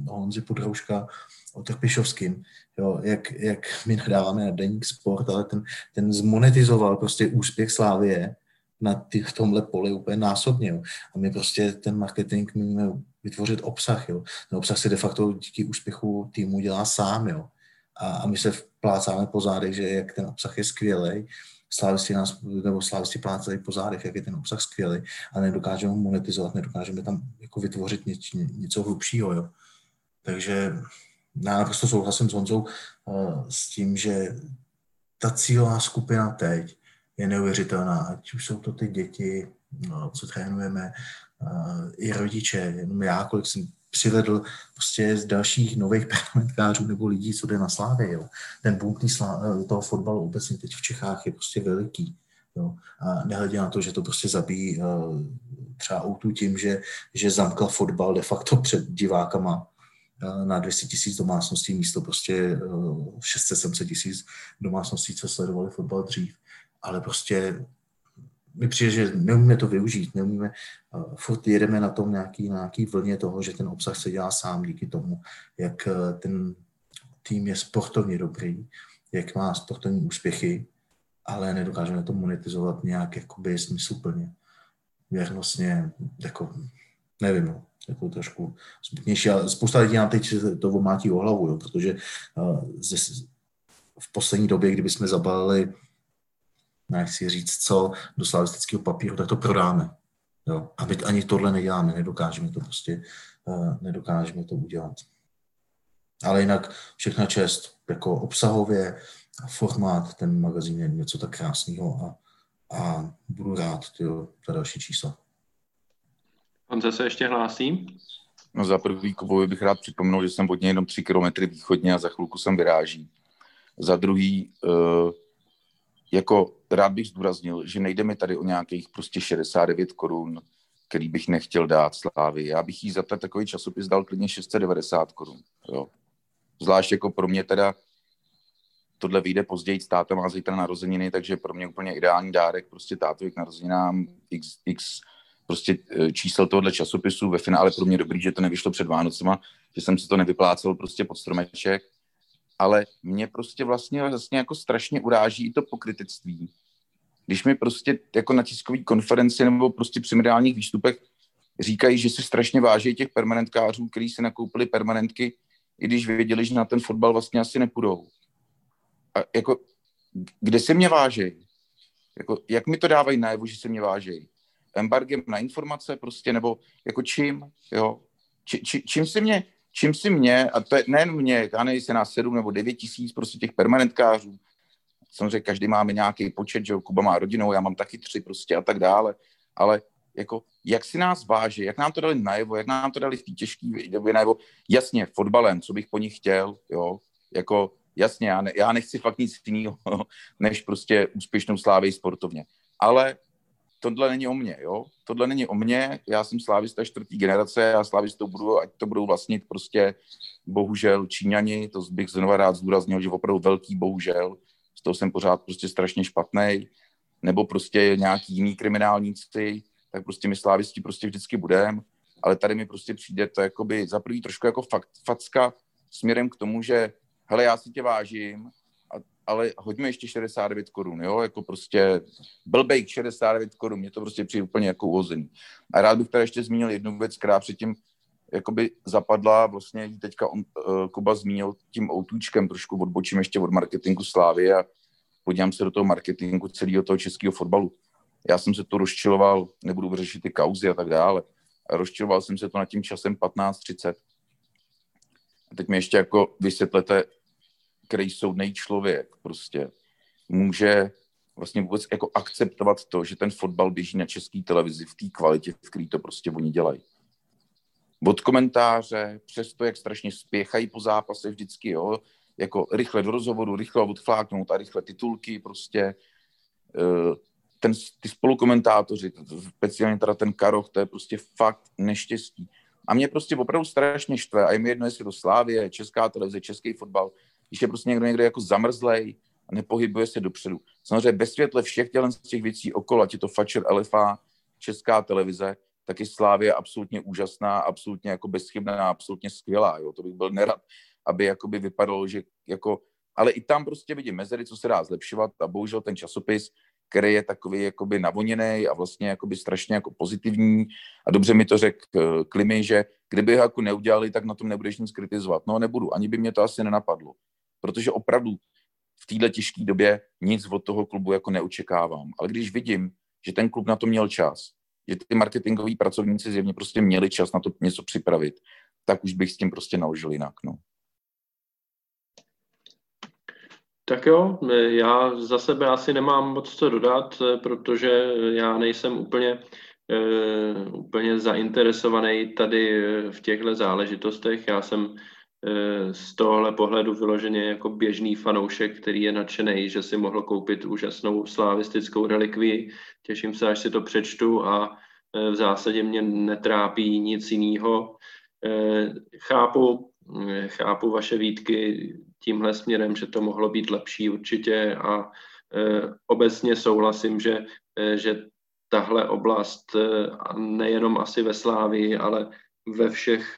Honzi Podrouška o Trpišovským, jo, jak, jak my nadáváme na Deník Sport, ale ten, ten zmonetizoval prostě úspěch Slávie na ty, v tomhle poli úplně násobně. Jo. A my prostě ten marketing můžeme vytvořit obsah. Jo. Ten obsah se de facto díky úspěchu týmu dělá sám. Jo. A, a my se plácáme po zádech, že jak ten obsah je skvělý, slávisti nás, nebo slávisti plácají po zádech, jak je ten obsah skvělý, a nedokážeme ho monetizovat, nedokážeme tam jako vytvořit něco, něco hlubšího. Jo. Takže já naprosto souhlasím s Honzou uh, s tím, že ta cílová skupina teď je neuvěřitelná, ať už jsou to ty děti, no, co trénujeme, uh, i rodiče, jenom já, kolik jsem přivedl prostě z dalších nových parlamentkářů nebo lidí, co jde na slávě. Jo. Ten boom toho fotbalu obecně teď v Čechách je prostě veliký. Jo. A nehledě na to, že to prostě zabíjí uh, třeba outu tím, že, že zamkl fotbal de facto před divákama na 200 tisíc domácností místo prostě 600-700 tisíc domácností, co sledovali fotbal dřív. Ale prostě mi přijde, že neumíme to využít, neumíme, uh, furt jedeme na tom nějaký, na nějaký vlně toho, že ten obsah se dělá sám díky tomu, jak uh, ten tým je sportovně dobrý, jak má sportovní úspěchy, ale nedokážeme to monetizovat nějak jakoby smysluplně. Věrnostně, jako, nevím, no, jako trošku zbytnější. A spousta lidí nám teď to omátí o hlavu, jo, protože uh, ze, v poslední době, kdyby jsme zabalili nechci říct co, do slavistického papíru, tak to prodáme. Jo? A my ani tohle neděláme, nedokážeme to prostě, uh, nedokážeme to udělat. Ale jinak všechna čest, jako obsahově, formát, ten magazín je něco tak krásného a, a budu rád tyjo, za další čísla. On se ještě hlásí? No za prvý Kubovi bych rád připomněl, že jsem od něj jenom tři kilometry východně a za chvilku jsem vyráží. Za druhý, uh, jako rád bych zdůraznil, že nejde mi tady o nějakých prostě 69 korun, který bych nechtěl dát Slávy. Já bych jí za ten takový časopis dal klidně 690 korun. Jo. Zvlášť jako pro mě teda tohle vyjde později, táta má zítra narozeniny, takže pro mě úplně ideální dárek, prostě tátovi k narozeninám x, x prostě e, čísel tohohle časopisu, ve finále pro mě dobrý, že to nevyšlo před Vánocema, že jsem si to nevyplácel prostě pod stromeček, ale mě prostě vlastně, vlastně jako strašně uráží i to pokrytectví. Když mi prostě jako na tiskové konferenci nebo prostě při mediálních výstupech říkají, že si strašně váží těch permanentkářů, kteří si nakoupili permanentky, i když věděli, že na ten fotbal vlastně asi nepůjdou. A jako, kde se mě vážejí? Jako, jak mi to dávají najevo, že se mě vážejí? Embargem na informace prostě, nebo jako čím, jo? Či, či, čím se mě, čím si mě, a to je nejen mě, já se nás sedm nebo devět tisíc prostě těch permanentkářů, samozřejmě každý máme nějaký počet, že Kuba má rodinou, já mám taky tři prostě a tak dále, ale jako, jak si nás váží, jak nám to dali najevo, jak nám to dali v té těžké době najevo, jasně, fotbalem, co bych po nich chtěl, jo, jako, jasně, já, ne, já nechci fakt nic jiného, než prostě úspěšnou slávy sportovně, ale tohle není o mně, jo? Tohle není o mně, já jsem slávista čtvrtý generace, já slávistou budu, ať to budou vlastnit prostě bohužel Číňani, to bych znovu rád zdůraznil, že opravdu velký bohužel, z toho jsem pořád prostě strašně špatný, nebo prostě nějaký jiný kriminálníci, tak prostě my slávisti prostě vždycky budeme, ale tady mi prostě přijde to jakoby za prvý trošku jako fakt, facka směrem k tomu, že hele, já si tě vážím, ale hoďme ještě 69 korun, jo, jako prostě blbejk 69 korun, mě to prostě přijde úplně jako uvozený. A rád bych tady ještě zmínil jednu věc, která předtím jakoby zapadla, vlastně teďka on, uh, Kuba zmínil tím outůčkem, trošku odbočím ještě od marketingu Slávy a podívám se do toho marketingu celého toho českého fotbalu. Já jsem se to rozčiloval, nebudu řešit ty kauzy a tak dále, a rozčiloval jsem se to nad tím časem 15.30. A teď mi ještě jako vysvětlete, který soudný člověk prostě může vlastně vůbec jako akceptovat to, že ten fotbal běží na české televizi v té kvalitě, v který to prostě oni dělají. Od komentáře, přes to, jak strašně spěchají po zápase vždycky, jo, jako rychle do rozhovoru, rychle odfláknout a rychle titulky, prostě eh, ten, ty spolukomentátoři, speciálně teda ten Karoch, to je prostě fakt neštěstí. A mě prostě opravdu strašně štve, a je mi jedno, jestli to Slávě, Česká televize, Český fotbal, když je prostě někdo někde jako zamrzlej a nepohybuje se dopředu. Samozřejmě bez světle všech tělen z těch věcí okolo, ať je to Fatcher, LFA, Česká televize, tak je Slávě absolutně úžasná, absolutně jako bezchybná, absolutně skvělá. Jo? To bych byl nerad, aby jakoby vypadalo, že jako, ale i tam prostě vidím mezery, co se dá zlepšovat a bohužel ten časopis, který je takový jakoby navoněný a vlastně jakoby strašně jako pozitivní a dobře mi to řekl uh, Klimy, že kdyby ho jako neudělali, tak na tom nebudeš nic kritizovat. No nebudu, ani by mě to asi nenapadlo, protože opravdu v této těžké době nic od toho klubu jako neočekávám. Ale když vidím, že ten klub na to měl čas, že ty marketingoví pracovníci zjevně prostě měli čas na to něco připravit, tak už bych s tím prostě naložil jinak. No. Tak jo, já za sebe asi nemám moc co dodat, protože já nejsem úplně, uh, úplně zainteresovaný tady v těchto záležitostech. Já jsem z tohohle pohledu vyloženě jako běžný fanoušek, který je nadšený, že si mohl koupit úžasnou slavistickou relikvii. Těším se, až si to přečtu a uh, v zásadě mě netrápí nic jiného. Chápu, chápu vaše výtky tímhle směrem, že to mohlo být lepší určitě a obecně souhlasím, že, že tahle oblast nejenom asi ve Slávii, ale ve všech,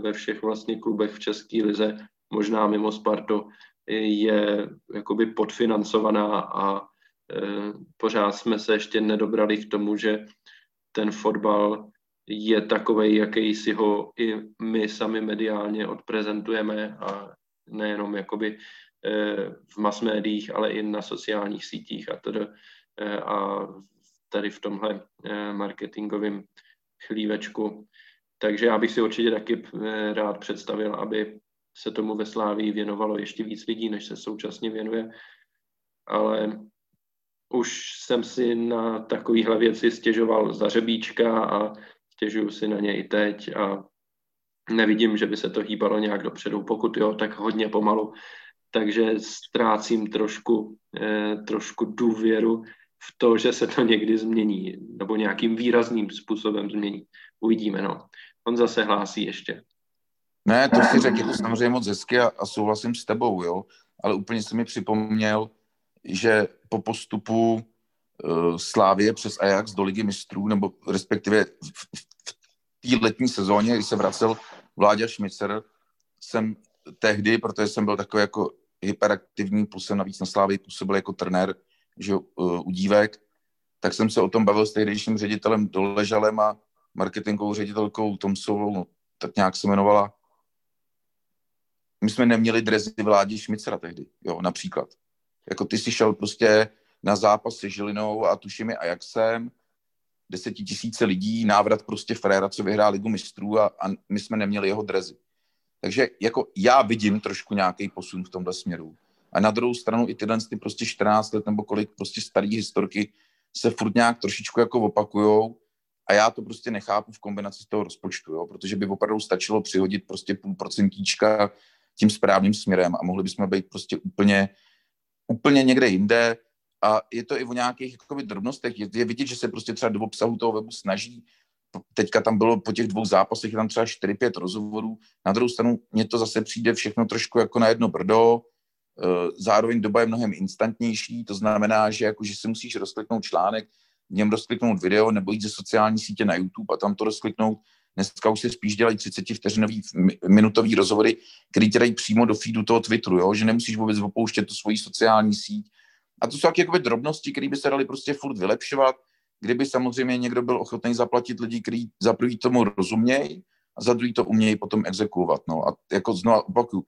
ve všech vlastně klubech v České lize, možná mimo Spartu, je jakoby podfinancovaná a pořád jsme se ještě nedobrali k tomu, že ten fotbal je takový, jaký si ho i my sami mediálně odprezentujeme a nejenom jakoby eh, v mass médiích, ale i na sociálních sítích a, tedy, eh, a tady v tomhle eh, marketingovém chlívečku. Takže já bych si určitě taky rád představil, aby se tomu ve Slávii věnovalo ještě víc lidí, než se současně věnuje. Ale už jsem si na takovéhle věci stěžoval za řebíčka a stěžuju si na ně i teď a nevidím, že by se to hýbalo nějak dopředu. Pokud jo, tak hodně pomalu. Takže ztrácím trošku, eh, trošku důvěru v to, že se to někdy změní, nebo nějakým výrazným způsobem změní. Uvidíme, no. On zase hlásí ještě. Ne, to si řekl, je to samozřejmě moc hezky a, a souhlasím s tebou, jo. Ale úplně se mi připomněl, že po postupu uh, Slávie přes Ajax do ligy mistrů, nebo respektive v, v, v té letní sezóně, kdy se vracel Vláďa Šmicer jsem tehdy, protože jsem byl takový jako hyperaktivní, plus jsem navíc na Slávii působil jako trenér že, uh, u dívek, tak jsem se o tom bavil s tehdejším ředitelem Doležalem a marketingovou ředitelkou Tomsovou, no, tak nějak se jmenovala. My jsme neměli drezy vládi Šmicera tehdy, jo, například. Jako ty si šel prostě na zápas se Žilinou a tuším i Ajaxem, desetitisíce lidí, návrat prostě Fréra, co vyhrál ligu mistrů a, a my jsme neměli jeho drezy. Takže jako já vidím trošku nějaký posun v tomhle směru. A na druhou stranu i tyhle ty prostě 14 let nebo kolik prostě starý historky se furt nějak trošičku jako opakujou a já to prostě nechápu v kombinaci toho rozpočtu, jo, protože by opravdu stačilo přihodit prostě půl procentíčka tím správným směrem a mohli bychom být prostě úplně, úplně někde jinde a je to i o nějakých jakoby, drobnostech. Je, je vidět, že se prostě třeba do obsahu toho webu snaží. Teďka tam bylo po těch dvou zápasech, tam třeba 4-5 rozhovorů. Na druhou stranu mně to zase přijde všechno trošku jako na jedno brdo. E, zároveň doba je mnohem instantnější, to znamená, že, jako, že si musíš rozkliknout článek, v něm rozkliknout video nebo jít ze sociální sítě na YouTube a tam to rozkliknout. Dneska už se spíš dělají 30 vteřinový minutový rozhovory, který tě dají přímo do feedu toho Twitteru, jo? že nemusíš vůbec opouštět tu svoji sociální síť, a to jsou taky drobnosti, které by se daly prostě furt vylepšovat, kdyby samozřejmě někdo byl ochotný zaplatit lidi, kteří za prvý tomu rozumějí a za druhý to umějí potom exekuovat. No. A jako znovu opakuju,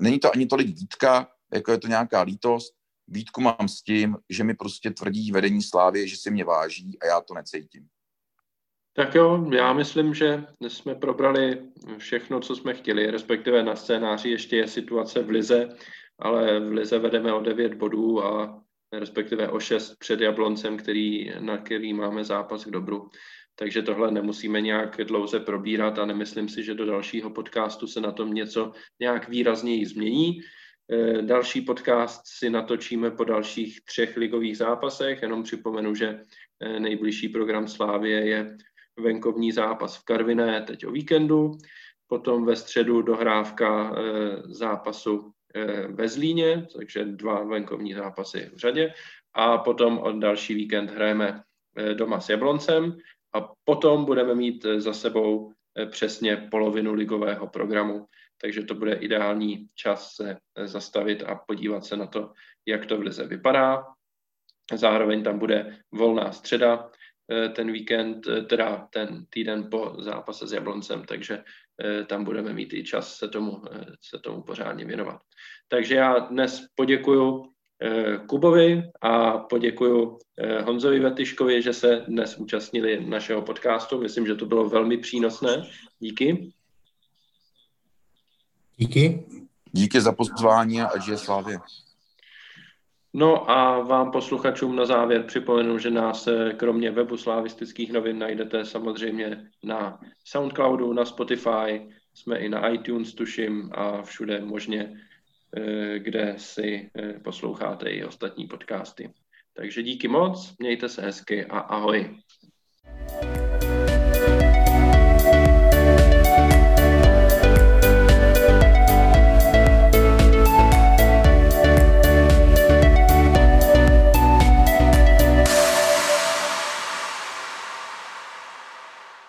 není to ani tolik výtka, jako je to nějaká lítost. Výtku mám s tím, že mi prostě tvrdí vedení Slávy, že si mě váží a já to necítím. Tak jo, já myslím, že jsme probrali všechno, co jsme chtěli, respektive na scénáři ještě je situace v Lize ale v Lize vedeme o 9 bodů a respektive o 6 před Jabloncem, který, na který máme zápas k dobru. Takže tohle nemusíme nějak dlouze probírat a nemyslím si, že do dalšího podcastu se na tom něco nějak výrazněji změní. Eh, další podcast si natočíme po dalších třech ligových zápasech. Jenom připomenu, že eh, nejbližší program Slávie je venkovní zápas v Karviné teď o víkendu, potom ve středu dohrávka eh, zápasu ve Zlíně, takže dva venkovní zápasy v řadě. A potom od další víkend hrajeme doma s Jabloncem. A potom budeme mít za sebou přesně polovinu ligového programu takže to bude ideální čas se zastavit a podívat se na to, jak to v lize vypadá. Zároveň tam bude volná středa eh, ten víkend, eh, teda ten týden po zápase s Jabloncem, takže eh, tam budeme mít i čas se tomu, se tomu pořádně věnovat. Takže já dnes poděkuju Kubovi a poděkuju Honzovi Vetyškovi, že se dnes účastnili našeho podcastu. Myslím, že to bylo velmi přínosné. Díky. Díky. Díky za pozvání a žije Slávě. No a vám posluchačům na závěr připomenu, že nás eh, kromě webu slavistických novin najdete samozřejmě na Soundcloudu, na Spotify, jsme i na iTunes, tuším, a všude možně, eh, kde si eh, posloucháte i ostatní podcasty. Takže díky moc, mějte se hezky a ahoj. thank you